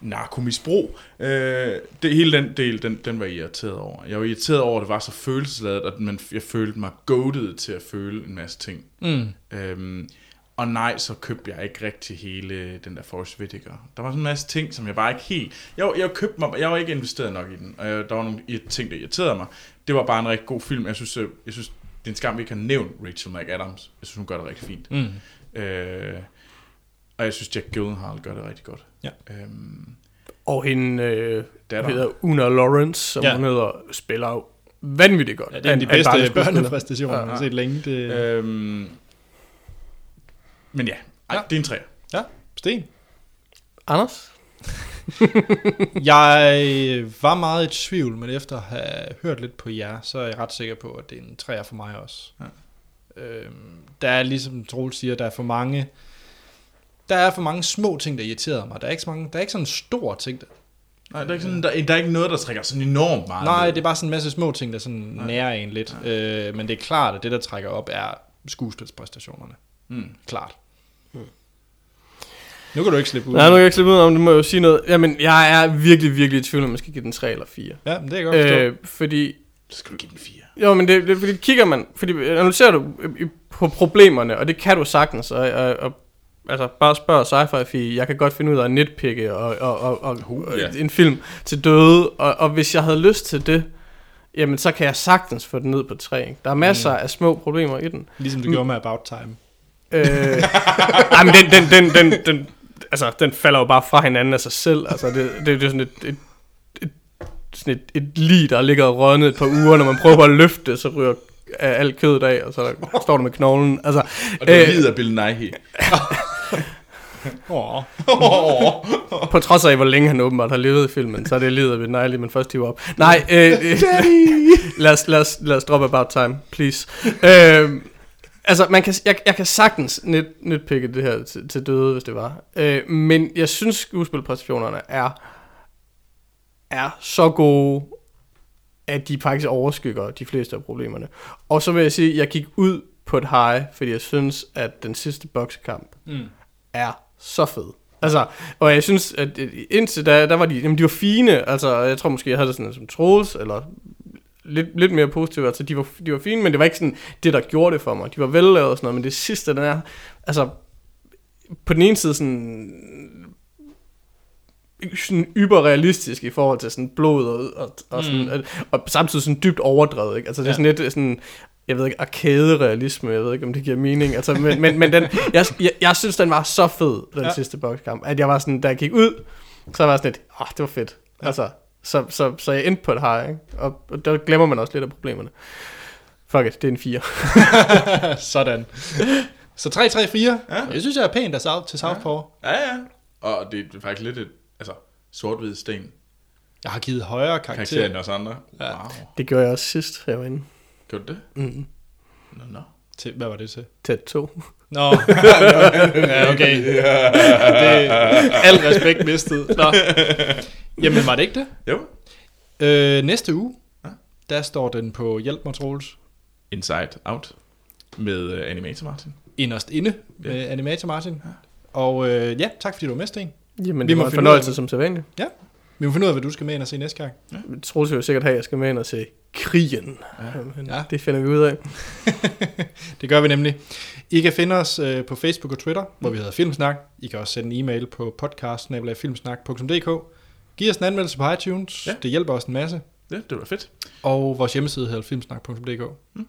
narkomisbrug. Øh, det, hele den del, den, den var jeg irriteret over. Jeg var irriteret over, at det var så følelsesladet, at man, jeg følte mig goated til at føle en masse ting. Mm. Øhm, og nej, så købte jeg ikke rigtig hele den der Forrest Whitaker. Der var sådan en masse ting, som jeg bare ikke helt... Jeg, var- jeg, købte mig, jeg var ikke investeret nok i den, og jeg, der var nogle ting, der irriterede mig. Det var bare en rigtig god film. Jeg synes, øh, jeg synes det er en skam, vi ikke har nævnt Rachel McAdams. Jeg synes, hun gør det rigtig fint. Mm. Øh, og jeg synes, Jack Gyllenhaal gør det rigtig godt. Ja. Øhm, Og hende, øh, Datter. hedder Una Lawrence, som Ja. hun hedder, spiller vanvittigt godt. Ja, det er en af de bedste børnepræstationer, Ja, jeg har set længe. Det... øhm, men ja, Ej, Ja. det er en træer. Ja, Sten. Anders? [laughs] Jeg var meget i tvivl, men efter at have hørt lidt på jer, så er jeg ret sikker på, at det er en træer for mig også. Ja. Øhm, der er ligesom Troels siger, der er for mange der er for mange små ting, der irriterer mig. Der er ikke, så mange, der er ikke sådan en stor ting. Der, Nej, der er, ikke sådan, der, der er ikke noget, der trækker sådan enormt meget. nej, det er bare sådan en masse små ting, der sådan nærer en lidt. Øh, men det er klart, at det, der trækker op, er skuespilspræstationerne. Mm. Klart. Nu kan du ikke slippe ud. Nej, nu kan jeg ikke slippe ud om, det må jeg jo sige noget. Jamen, jeg er virkelig, virkelig i tvivl, om man skal give den 3 eller 4. Ja, men det jeg godt forstå. Øh, fordi Så skal du give den fire. Jo, men det, det fordi kigger man, fordi analyserer du i- på problemerne, og det kan du sagtens, og, og, og altså bare spørg sci-fi, jeg kan godt finde ud af at nitpikke og, og, og, og, Uh, ja. en film til døde, og, og hvis jeg havde lyst til det, jamen så kan jeg sagtens få den ned på 3. Ikke? Der er masser mm. af små problemer i den. Ligesom du gjorde med About Time. Øh, [laughs] ej, men den, den, den, den, den, altså, den falder jo bare fra hinanden af sig selv. Altså, det, det, det er sådan et, et, et, sådan et, et lig, der ligger og rådnet et par uger. Når man prøver at løfte det, så ryger alt kødet af, og så står du med knoglen. Altså, Og det øh, lider Bill Nighy. [laughs] Åh. på trods af, hvor længe han åbenbart har levet i filmen, så er det lider ved Nightly, men først hiver op. Nej, øh, øh, [laughs] lad, os, lad, os, lad os droppe About Time, please. Øh, altså, man kan, jeg, jeg kan sagtens net, netpikke det her til, til døde, hvis det var. Øh, men jeg synes, skuespilpræstationerne er, er så gode, at de faktisk overskygger de fleste af problemerne. Og så vil jeg sige, at jeg gik ud på et high, fordi jeg synes, at den sidste boksekamp Mm. er så fed. Altså, og jeg synes, at indtil da, der var de, jamen de var fine, altså jeg tror måske, jeg havde det sådan som Troels, eller lidt, lidt mere positivt, altså de var, de var fine, men det var ikke sådan det, der gjorde det for mig. De var vellavet og sådan noget, men det sidste, den er, altså, på den ene side sådan, sådan yberrealistisk i forhold til sådan blod og, og, og, sådan, mm. og, og samtidig sådan dybt overdrevet, ikke? Altså det er Ja. sådan lidt sådan, jeg ved ikke, arcade-realisme, jeg ved ikke, om det giver mening, altså, men, men, men den, jeg, jeg, jeg synes, den var så fed, den Ja. sidste bokskamp, at jeg var sådan, da jeg gik ud, så var jeg sådan lidt, åh, det var fedt, ja. altså, så, så, så jeg endte på et high, ikke? Og, og der glemmer man også lidt af problemerne. Fuck it, det er en 4. [laughs] Sådan. Så 3-3-4. Ja. Ja. Jeg synes, jeg er pænt af South, til Southpaw. Ja, ja. Og det er faktisk lidt et, altså, sort-hvid sten. Jeg har givet højere Karakter karakter. end os andre. Ja. Wow. Det gjorde jeg også sidst, jeg var inde. Gjorde du det? Mm. Nå, nå. Til, hvad var det til? Tæt 2. Nå, [laughs] ja, okay. Det, al respekt mistet. Nå. Jamen, var det ikke det? Jo. Øh, næste uge, Ja. der står den på Hjælp mig, Troels. Inside Out med uh, Animator Martin. Inderst inde med Animator Martin. Og øh, ja, tak fordi du var med, Sten. Jamen, Vi det må var en fornøjelse af- som sædvanligt. Vi må finde ud af, hvad du skal med ind og se næste gang. Jeg tror jo sikkert have, at jeg skal med ind og se krigen. Ja. Men Ja. ja. Det finder vi ud af. [laughs] Det gør vi nemlig. I kan finde os øh, på Facebook og Twitter, hvor vi hedder Filmsnak. I kan også sende en e-mail på podcast.filmsnak.dk. Giv os en anmeldelse på iTunes. Ja. Det hjælper os en masse. Ja, det var fedt. Og vores hjemmeside hedder filmsnak.dk. Mm.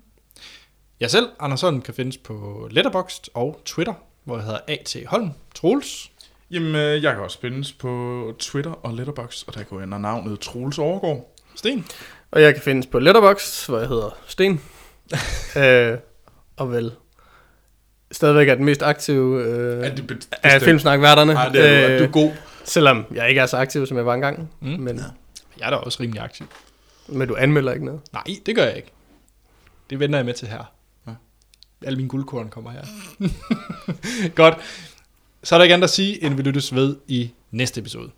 Jeg selv, Anders Holm, kan findes på Letterboxd og Twitter, hvor jeg hedder A.T. Holm. Troels. Jamen, øh, jeg kan også findes på Twitter og Letterboxd, og der går jeg under navnet Troels Overgaard. Sten. Og jeg kan findes på Letterboxd, hvor jeg hedder Sten. [laughs] øh, og vel stadigvæk er den mest aktive øh, Er det af filmsnakværterne. Nej, det er, du, du er god. Selvom jeg ikke er så aktiv, som jeg var engang. Mm. Men, Jeg er da også rimelig aktiv. men du anmelder ikke noget. Nej, det gør jeg ikke. Det vender jeg med til her. Ja. Alle mine guldkorn kommer her. [laughs] Godt. Så er der ikke andet at sige, end vi lyttes ved i næste episode.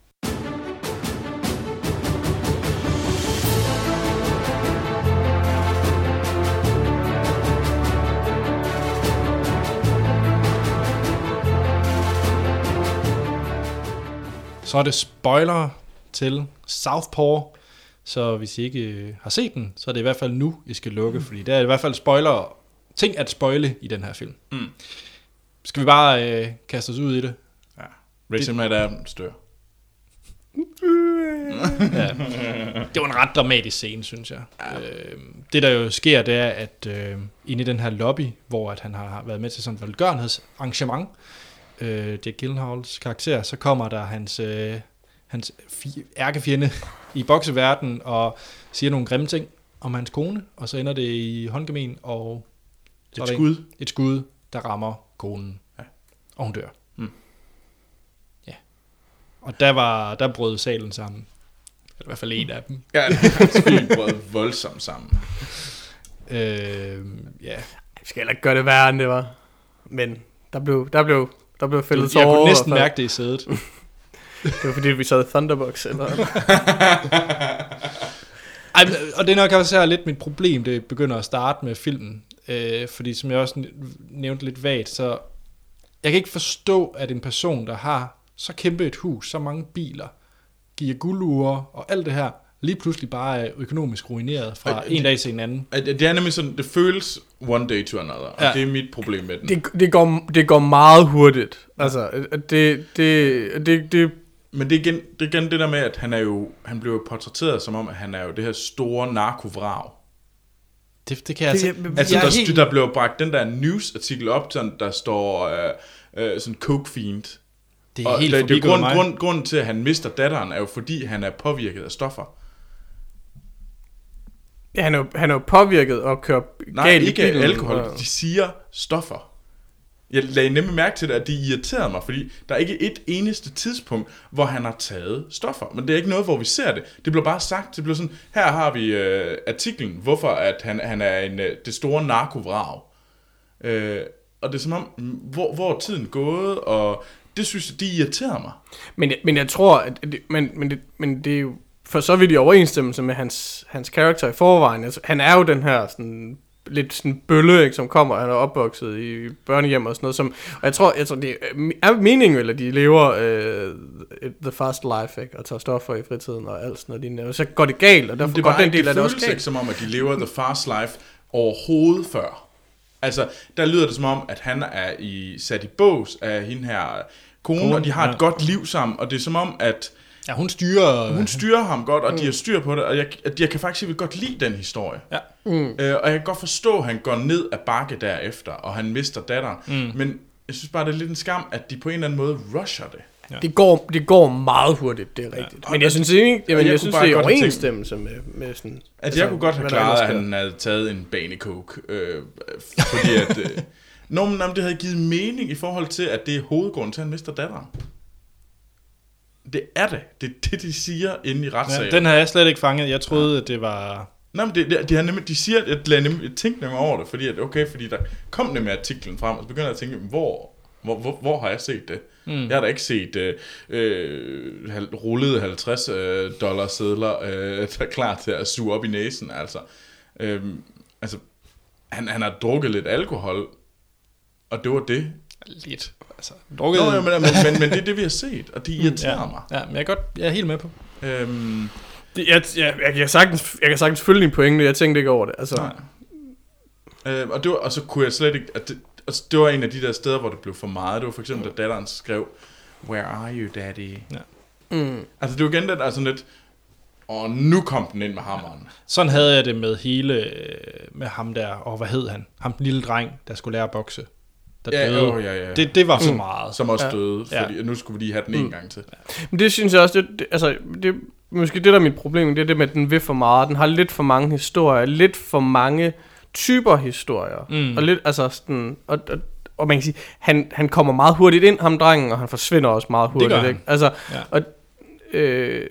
Så er det spoiler til Southpaw. Så hvis I ikke øh, har set den, så er det i hvert fald nu, I skal lukke, mm. fordi der er i hvert fald spoiler, ting at spoile i den her film. Mm. Skal vi bare øh, kaste os ud i det? Ja. Rachel Madam stør. [laughs] Ja. Det var en ret dramatisk scene, synes jeg. Ja. Øh, det der jo sker, det er, at øh, inde i den her lobby, hvor at han har været med til sådan et velgørenhedsarrangement, øh, Jack Gyllenhaals karakter, så kommer der hans, øh, hans fi- ærkefjende i bokseverdenen og siger nogle grimme ting om hans kone, og så ender det i håndgemen, og så er Et skud. En, et skud, der rammer konen, Ja. og hun dør. Mm. Ja. Og der, var, der brød salen sammen. Eller i hvert fald en af dem. Ja, film brød voldsomt sammen. Øh, ja. Vi skal heller ikke gøre det værre, end det var. Men der blev, der blev, der blev fældet Jeg tårer. kunne næsten mærke det i sædet. [laughs] Det var fordi, vi sad i Thunderbox. Eller, [laughs] Ej, og det er nok også her lidt mit problem, det begynder at starte med filmen. Øh, fordi som jeg også nævnte lidt vagt, så jeg kan ikke forstå, at en person, der har så kæmpe et hus, så mange biler, giver guldure og alt det her, lige pludselig bare er økonomisk ruineret fra Øh, en det- dag til en anden. At- at Det er nemlig sådan, det føles one day to another, og Ja. det er mit problem med den. det, det, går, det går meget hurtigt. Altså, det, det, det, det, Men det er, igen, det er igen det der med, at han er jo, han blev jo portrætteret som om, at han er jo det her store narkovrag. Det, det kan jeg altså... Altså, jeg der, er helt- der blev bragt den der news-artikel op, sådan, der står øh, øh, sådan coke fiend. Det er Og helt det, det er grund, grund, grunden til, at han mister datteren, er jo fordi, han er påvirket af stoffer. Han er han er påvirket og kører Nej, galt i ikke bilen, alkohol. og- De siger stoffer. Jeg lagde nemlig mærke til det, at det irriterede mig, fordi der er ikke et eneste tidspunkt, hvor han har taget stoffer. Men det er ikke noget, hvor vi ser det. Det bliver bare sagt, det bliver sådan, her har vi øh, artiklen, hvorfor at han, han er en, øh, det store narkovrag. Øh, og det er som om, mm, hvor, hvor er tiden gået, og det synes jeg, det irriterer mig. Men, men jeg tror, at det, men, men, det, men det er jo for så vidt i overensstemmelse med hans, hans karakter i forvejen. Altså, han er jo den her sådan, lidt sådan bølle, ikke, som kommer, han er opvokset i børnehjem og sådan noget. Som, og jeg tror, jeg tror, det er meningen vel, at de lever øh, the fast life, ikke, og tager stoffer i fritiden og alt sådan noget. Og så går det galt, og derfor det går den ikke, del af det også ikke galt. som om, at de lever the fast life overhovedet før. Altså, der lyder det som om, at han er i, sat i bås af hende her kone, og de har ja. et godt liv sammen, og det er som om, at Ja, hun styrer... hun styrer ham godt, og de har styr på det, og jeg, at jeg kan faktisk godt lide den historie. Ja. Mm. Øh, og jeg kan godt forstå, at han går ned ad bakke derefter, og han mister datteren. Mm. Men jeg synes bare, det er lidt en skam, at de på en eller anden måde rusher det. Det går, det går meget hurtigt, det er rigtigt. Og Men jeg synes ikke, jamen, jeg jeg, synes, bare det er overensstemmelse med, med sådan... Altså, altså jeg kunne godt have klaret, at han havde taget en banecoke. Øh, fordi at... Øh, Nå, men det havde givet mening i forhold til, at det er hovedgrunden til, at han mister datteren. Det er det. Det er det, de siger inde i retssagen. Ja, den har jeg slet ikke fanget. Jeg troede, at det var... Nej, men det, det, de, har nemlig, de siger, at jeg, nemlig, jeg tænkte nemlig over det, fordi at, okay, fordi der kom nemlig artiklen frem, og så begynder jeg at tænke, hvor, hvor, hvor, hvor har jeg set det? Mm. Jeg har da ikke set øh, øh, rullede 50 øh, dollar sedler, øh, [laughs] der er klar til at suge op i næsen, altså. Øhm, altså, han, han har drukket lidt alkohol, og det var det. Lidt. Altså, drukket... Nå, ja, men, men, men, men det er det, vi har set, og det irriterer ja. mig. Ja, men jeg er, godt, jeg er helt med på. Øhm, Det, jeg, jeg, jeg, kan sagtens, jeg kan sagtens følge din pointe, jeg tænkte ikke over det. Altså, Nej. Øh, og, det var, og så kunne jeg slet ikke... At det, altså, det var en af de der steder, hvor det blev for meget. Det var for eksempel, da datteren skrev, Where are you, daddy? Ja. Mm. Altså, det var igen den, altså lidt... Og nu kom den ind med hammeren. Sådan havde jeg det med hele... øh, Med ham der... Og hvad hed han? Ham den lille dreng, der skulle lære at bokse. Der Ja, døde. åh, ja, ja. Det, det var så meget. Som også Ja. døde, Ja. fordi nu skulle vi lige have den en gang til. Men det synes jeg også, det, det, altså, det, måske det der er mit problem, det er det med, at den vil for meget. Den har lidt for mange historier, lidt for mange typer historier. Mm. Og lidt, altså sådan, og, og, og man kan sige, han, han kommer meget hurtigt ind, ham drengen, og han forsvinder også meget hurtigt. han. Ikke? Altså, Ja. og, øh,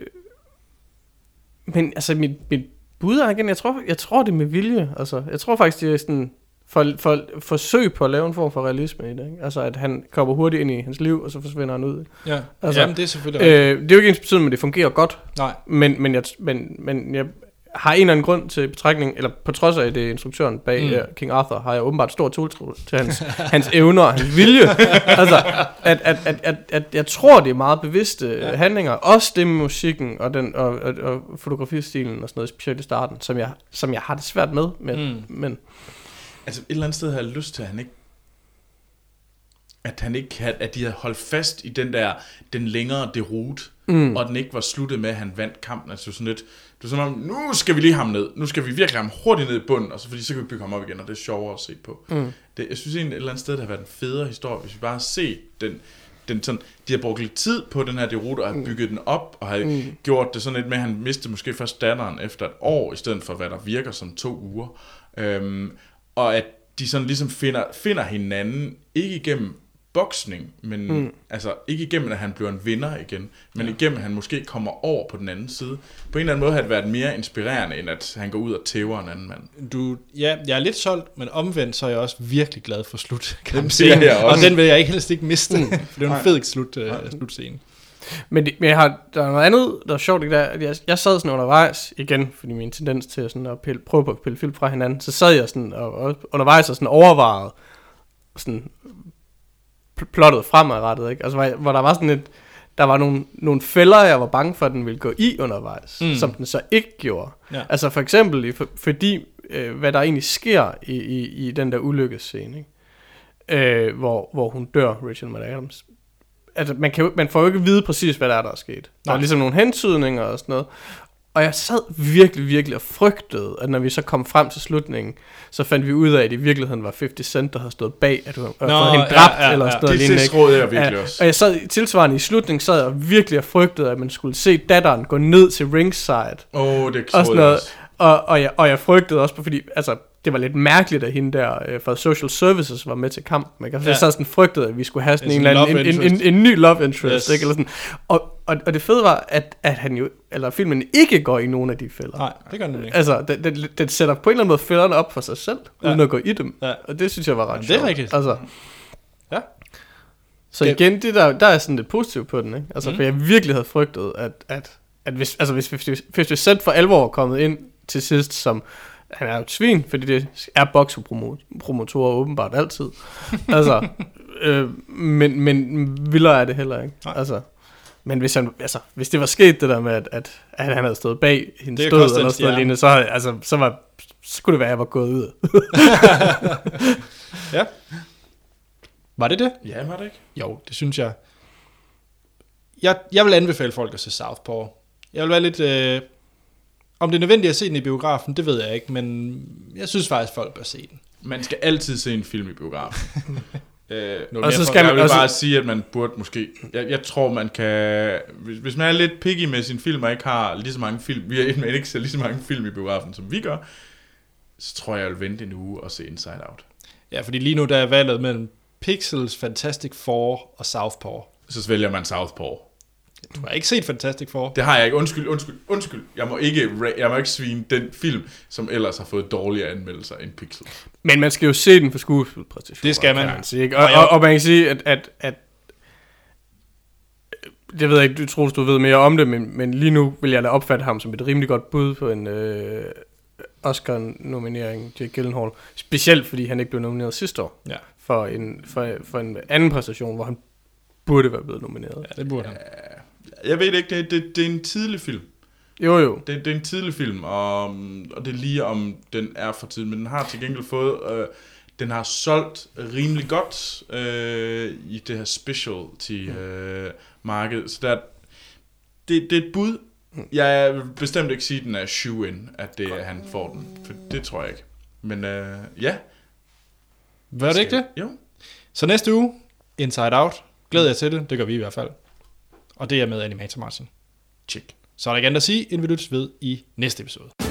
men altså, mit, mit bud er igen, jeg tror, jeg tror det er med vilje. Altså, jeg tror faktisk, det er sådan, for, for, forsøg på at lave en form for realisme i det. Ikke? Altså, at han kommer hurtigt ind i hans liv, og så forsvinder han ud. Ja, Altså, Jamen, det er selvfølgelig. Øh, det er jo ikke ens betydning, men det fungerer godt. Nej. Men, men, jeg, men, men jeg har en eller anden grund til betragtning, eller på trods af det instruktøren bag Mm. mm. King Arthur, har jeg åbenbart stor tiltro til hans, [laughs] hans evner og hans vilje. [laughs] altså, at, at, at, at, at jeg tror, det er meget bevidste ja. handlinger. Også det med musikken og, den, og, og, og fotografistilen og sådan noget, specielt i starten, som jeg, som jeg har det svært med. Men, Mm. men Altså, et eller andet sted har jeg lyst til, at han ikke at han ikke had, at de havde holdt fast i den der, den længere derute, mm. og den ikke var sluttet med, at han vandt kampen. Altså sådan lidt, det var som om, nu skal vi lige ham ned, nu skal vi virkelig ham hurtigt ned i bunden, og så, fordi så kan vi bygge ham op igen, og det er sjovere at se på. Mm. Det, jeg synes egentlig, et eller andet sted, det har været en federe historie, hvis vi bare har set den, den sådan, de har brugt lidt tid på den her derute, og har bygget den op, og har mm. gjort det sådan lidt med, at han mistede måske først datteren efter et år, i stedet for hvad der virker som to uger. Øhm, og at de sådan ligesom finder, finder hinanden, ikke igennem boksning, men mm. altså ikke igennem, at han bliver en vinder igen, men ja. igennem, at han måske kommer over på den anden side. På en eller anden måde har det været mere inspirerende, end at han går ud og tæver en anden mand. Du, ja, jeg er lidt solgt, men omvendt så er jeg også virkelig glad for slut. det jeg og den vil jeg ikke helst ikke miste, [laughs] for det er en fed slut, uh, slutscene. Men, det, men jeg har, der er noget andet, der er sjovt, ikke der, jeg, jeg sad sådan undervejs, igen, fordi min tendens til sådan at pille, prøve på at pille film fra hinanden, så sad jeg sådan og, og undervejs og sådan overvejet, sådan pl- plottet fremadrettet, ikke? Altså, hvor, jeg- hvor der var sådan et, der var nogle, nogle fælder, jeg var bange for, at den ville gå i undervejs, Mm. som den så ikke gjorde. Ja. Altså for eksempel, for, fordi, øh, hvad der egentlig sker i, i, i den der ulykkescene, ikke? Øh, hvor, hvor hun dør, Rachel McAdams, altså, man, kan, jo- man får jo ikke at vide præcis, hvad der er, der er sket. Der er ligesom nogle hentydninger og sådan noget. Og jeg sad virkelig, virkelig og frygtede, at når vi så kom frem til slutningen, så fandt vi ud af, at i virkeligheden var 50 Cent, der havde stået bag, at du havde fået hende ja, dræbt, ja, eller ja. sådan noget Det lignende, ikke? tilsråd jeg virkelig Ja, også. Og jeg sad tilsvarende i slutningen, sad jeg virkelig og frygtede, at man skulle se datteren gå ned til ringside, Åh, oh, det og sådan noget. Og, og, jeg, og jeg frygtede også, fordi altså, det var lidt mærkeligt, at hende der øh, fra Social Services var med til kampen. Ikke? Altså, Ja. Jeg sådan frygtede, at vi skulle have sådan En en, eller anden, en, en, en, en, ny love interest. Yes. Ikke? Eller sådan. Og, og, og det fede var, at, at han jo, eller filmen ikke går i nogen af de fælder. Nej, det gør den ikke. Altså, den, den, den sætter på en eller anden måde fælderne op for sig selv, Ja. uden at gå i dem. Ja. Og det synes jeg var ret Jamen, det er sjovt. rigtigt. Altså, Ja. så Det- igen, det der, der er sådan lidt positivt på den. Ikke? Altså, Mm. for jeg virkelig havde frygtet, at, at, at hvis, altså, hvis 50 50 Cent for alvor var kommet ind til sidst som han er jo et svin, fordi det er boksepromotorer åbenbart altid. [laughs] altså, øh, men, men vildere er det heller ikke. Nej. Altså, men hvis, han, altså, hvis det var sket det der med, at, at, at han havde stået bag hendes død eller sådan noget lignende, så, altså, så, var, så skulle det være, at jeg var gået ud. [laughs] Ja. Var det det? Ja, var det ikke? Jo, det synes jeg. Jeg, jeg vil anbefale folk at se Southpaw. Jeg vil være lidt... Øh, om det er nødvendigt at se den i biografen, det ved jeg ikke, men jeg synes faktisk, folk bør se den. Man skal altid se en film i biografen. [laughs] øh, er Og det så skal jeg man vil også- bare sige, at man burde måske... Jeg, jeg tror, man kan... Hvis, hvis man er lidt picky med sin film, og ikke har lige så mange film... Vi har men ikke ser lige så mange film i biografen, som vi gør, så tror jeg, jeg vil vente en uge og se Inside Out. Ja, fordi lige nu der er valget mellem Pixels, Fantastic Four og Southpaw. Så vælger man Southpaw. Du har ikke set Fantastic Four? Det har jeg ikke. Undskyld, undskyld, undskyld. Jeg må ikke, jeg må ikke svine den film, som ellers har fået dårligere anmeldelser end Pixel. Men man skal jo se den for skuespilpræstationen. Det skal man. Kan man sige, ikke? Og, Og og, man kan sige, at, at, at det ved jeg ikke, du tror, du ved mere om det, men, men lige nu vil jeg da opfatte ham som et rimelig godt bud på en øh, Oscar-nominering til Gyllenhaal. Specielt fordi han ikke blev nomineret sidste år Ja, for en, for, for en anden præstation, hvor han burde være blevet nomineret. ja det burde han. Jeg ved ikke, det, det, det er en tidlig film. Jo jo, Det, det er en tidlig film, og, og det er lige om den er for tidlig, men den har til gengæld fået, øh, den har solgt rimelig godt øh, i det her specialty øh, så der, det, det er et bud. Jeg vil bestemt ikke sige, at den er shoe in, at det, er, han får den, for det tror jeg ikke. Men øh, ja. Var det ikke det? Jo. Så næste uge, Inside Out. Glæder jeg til det, det gør vi i hvert fald. Og det er med Animator Martin. Check. Så er der ikke andet at sige, end vi lyttes ved i næste episode.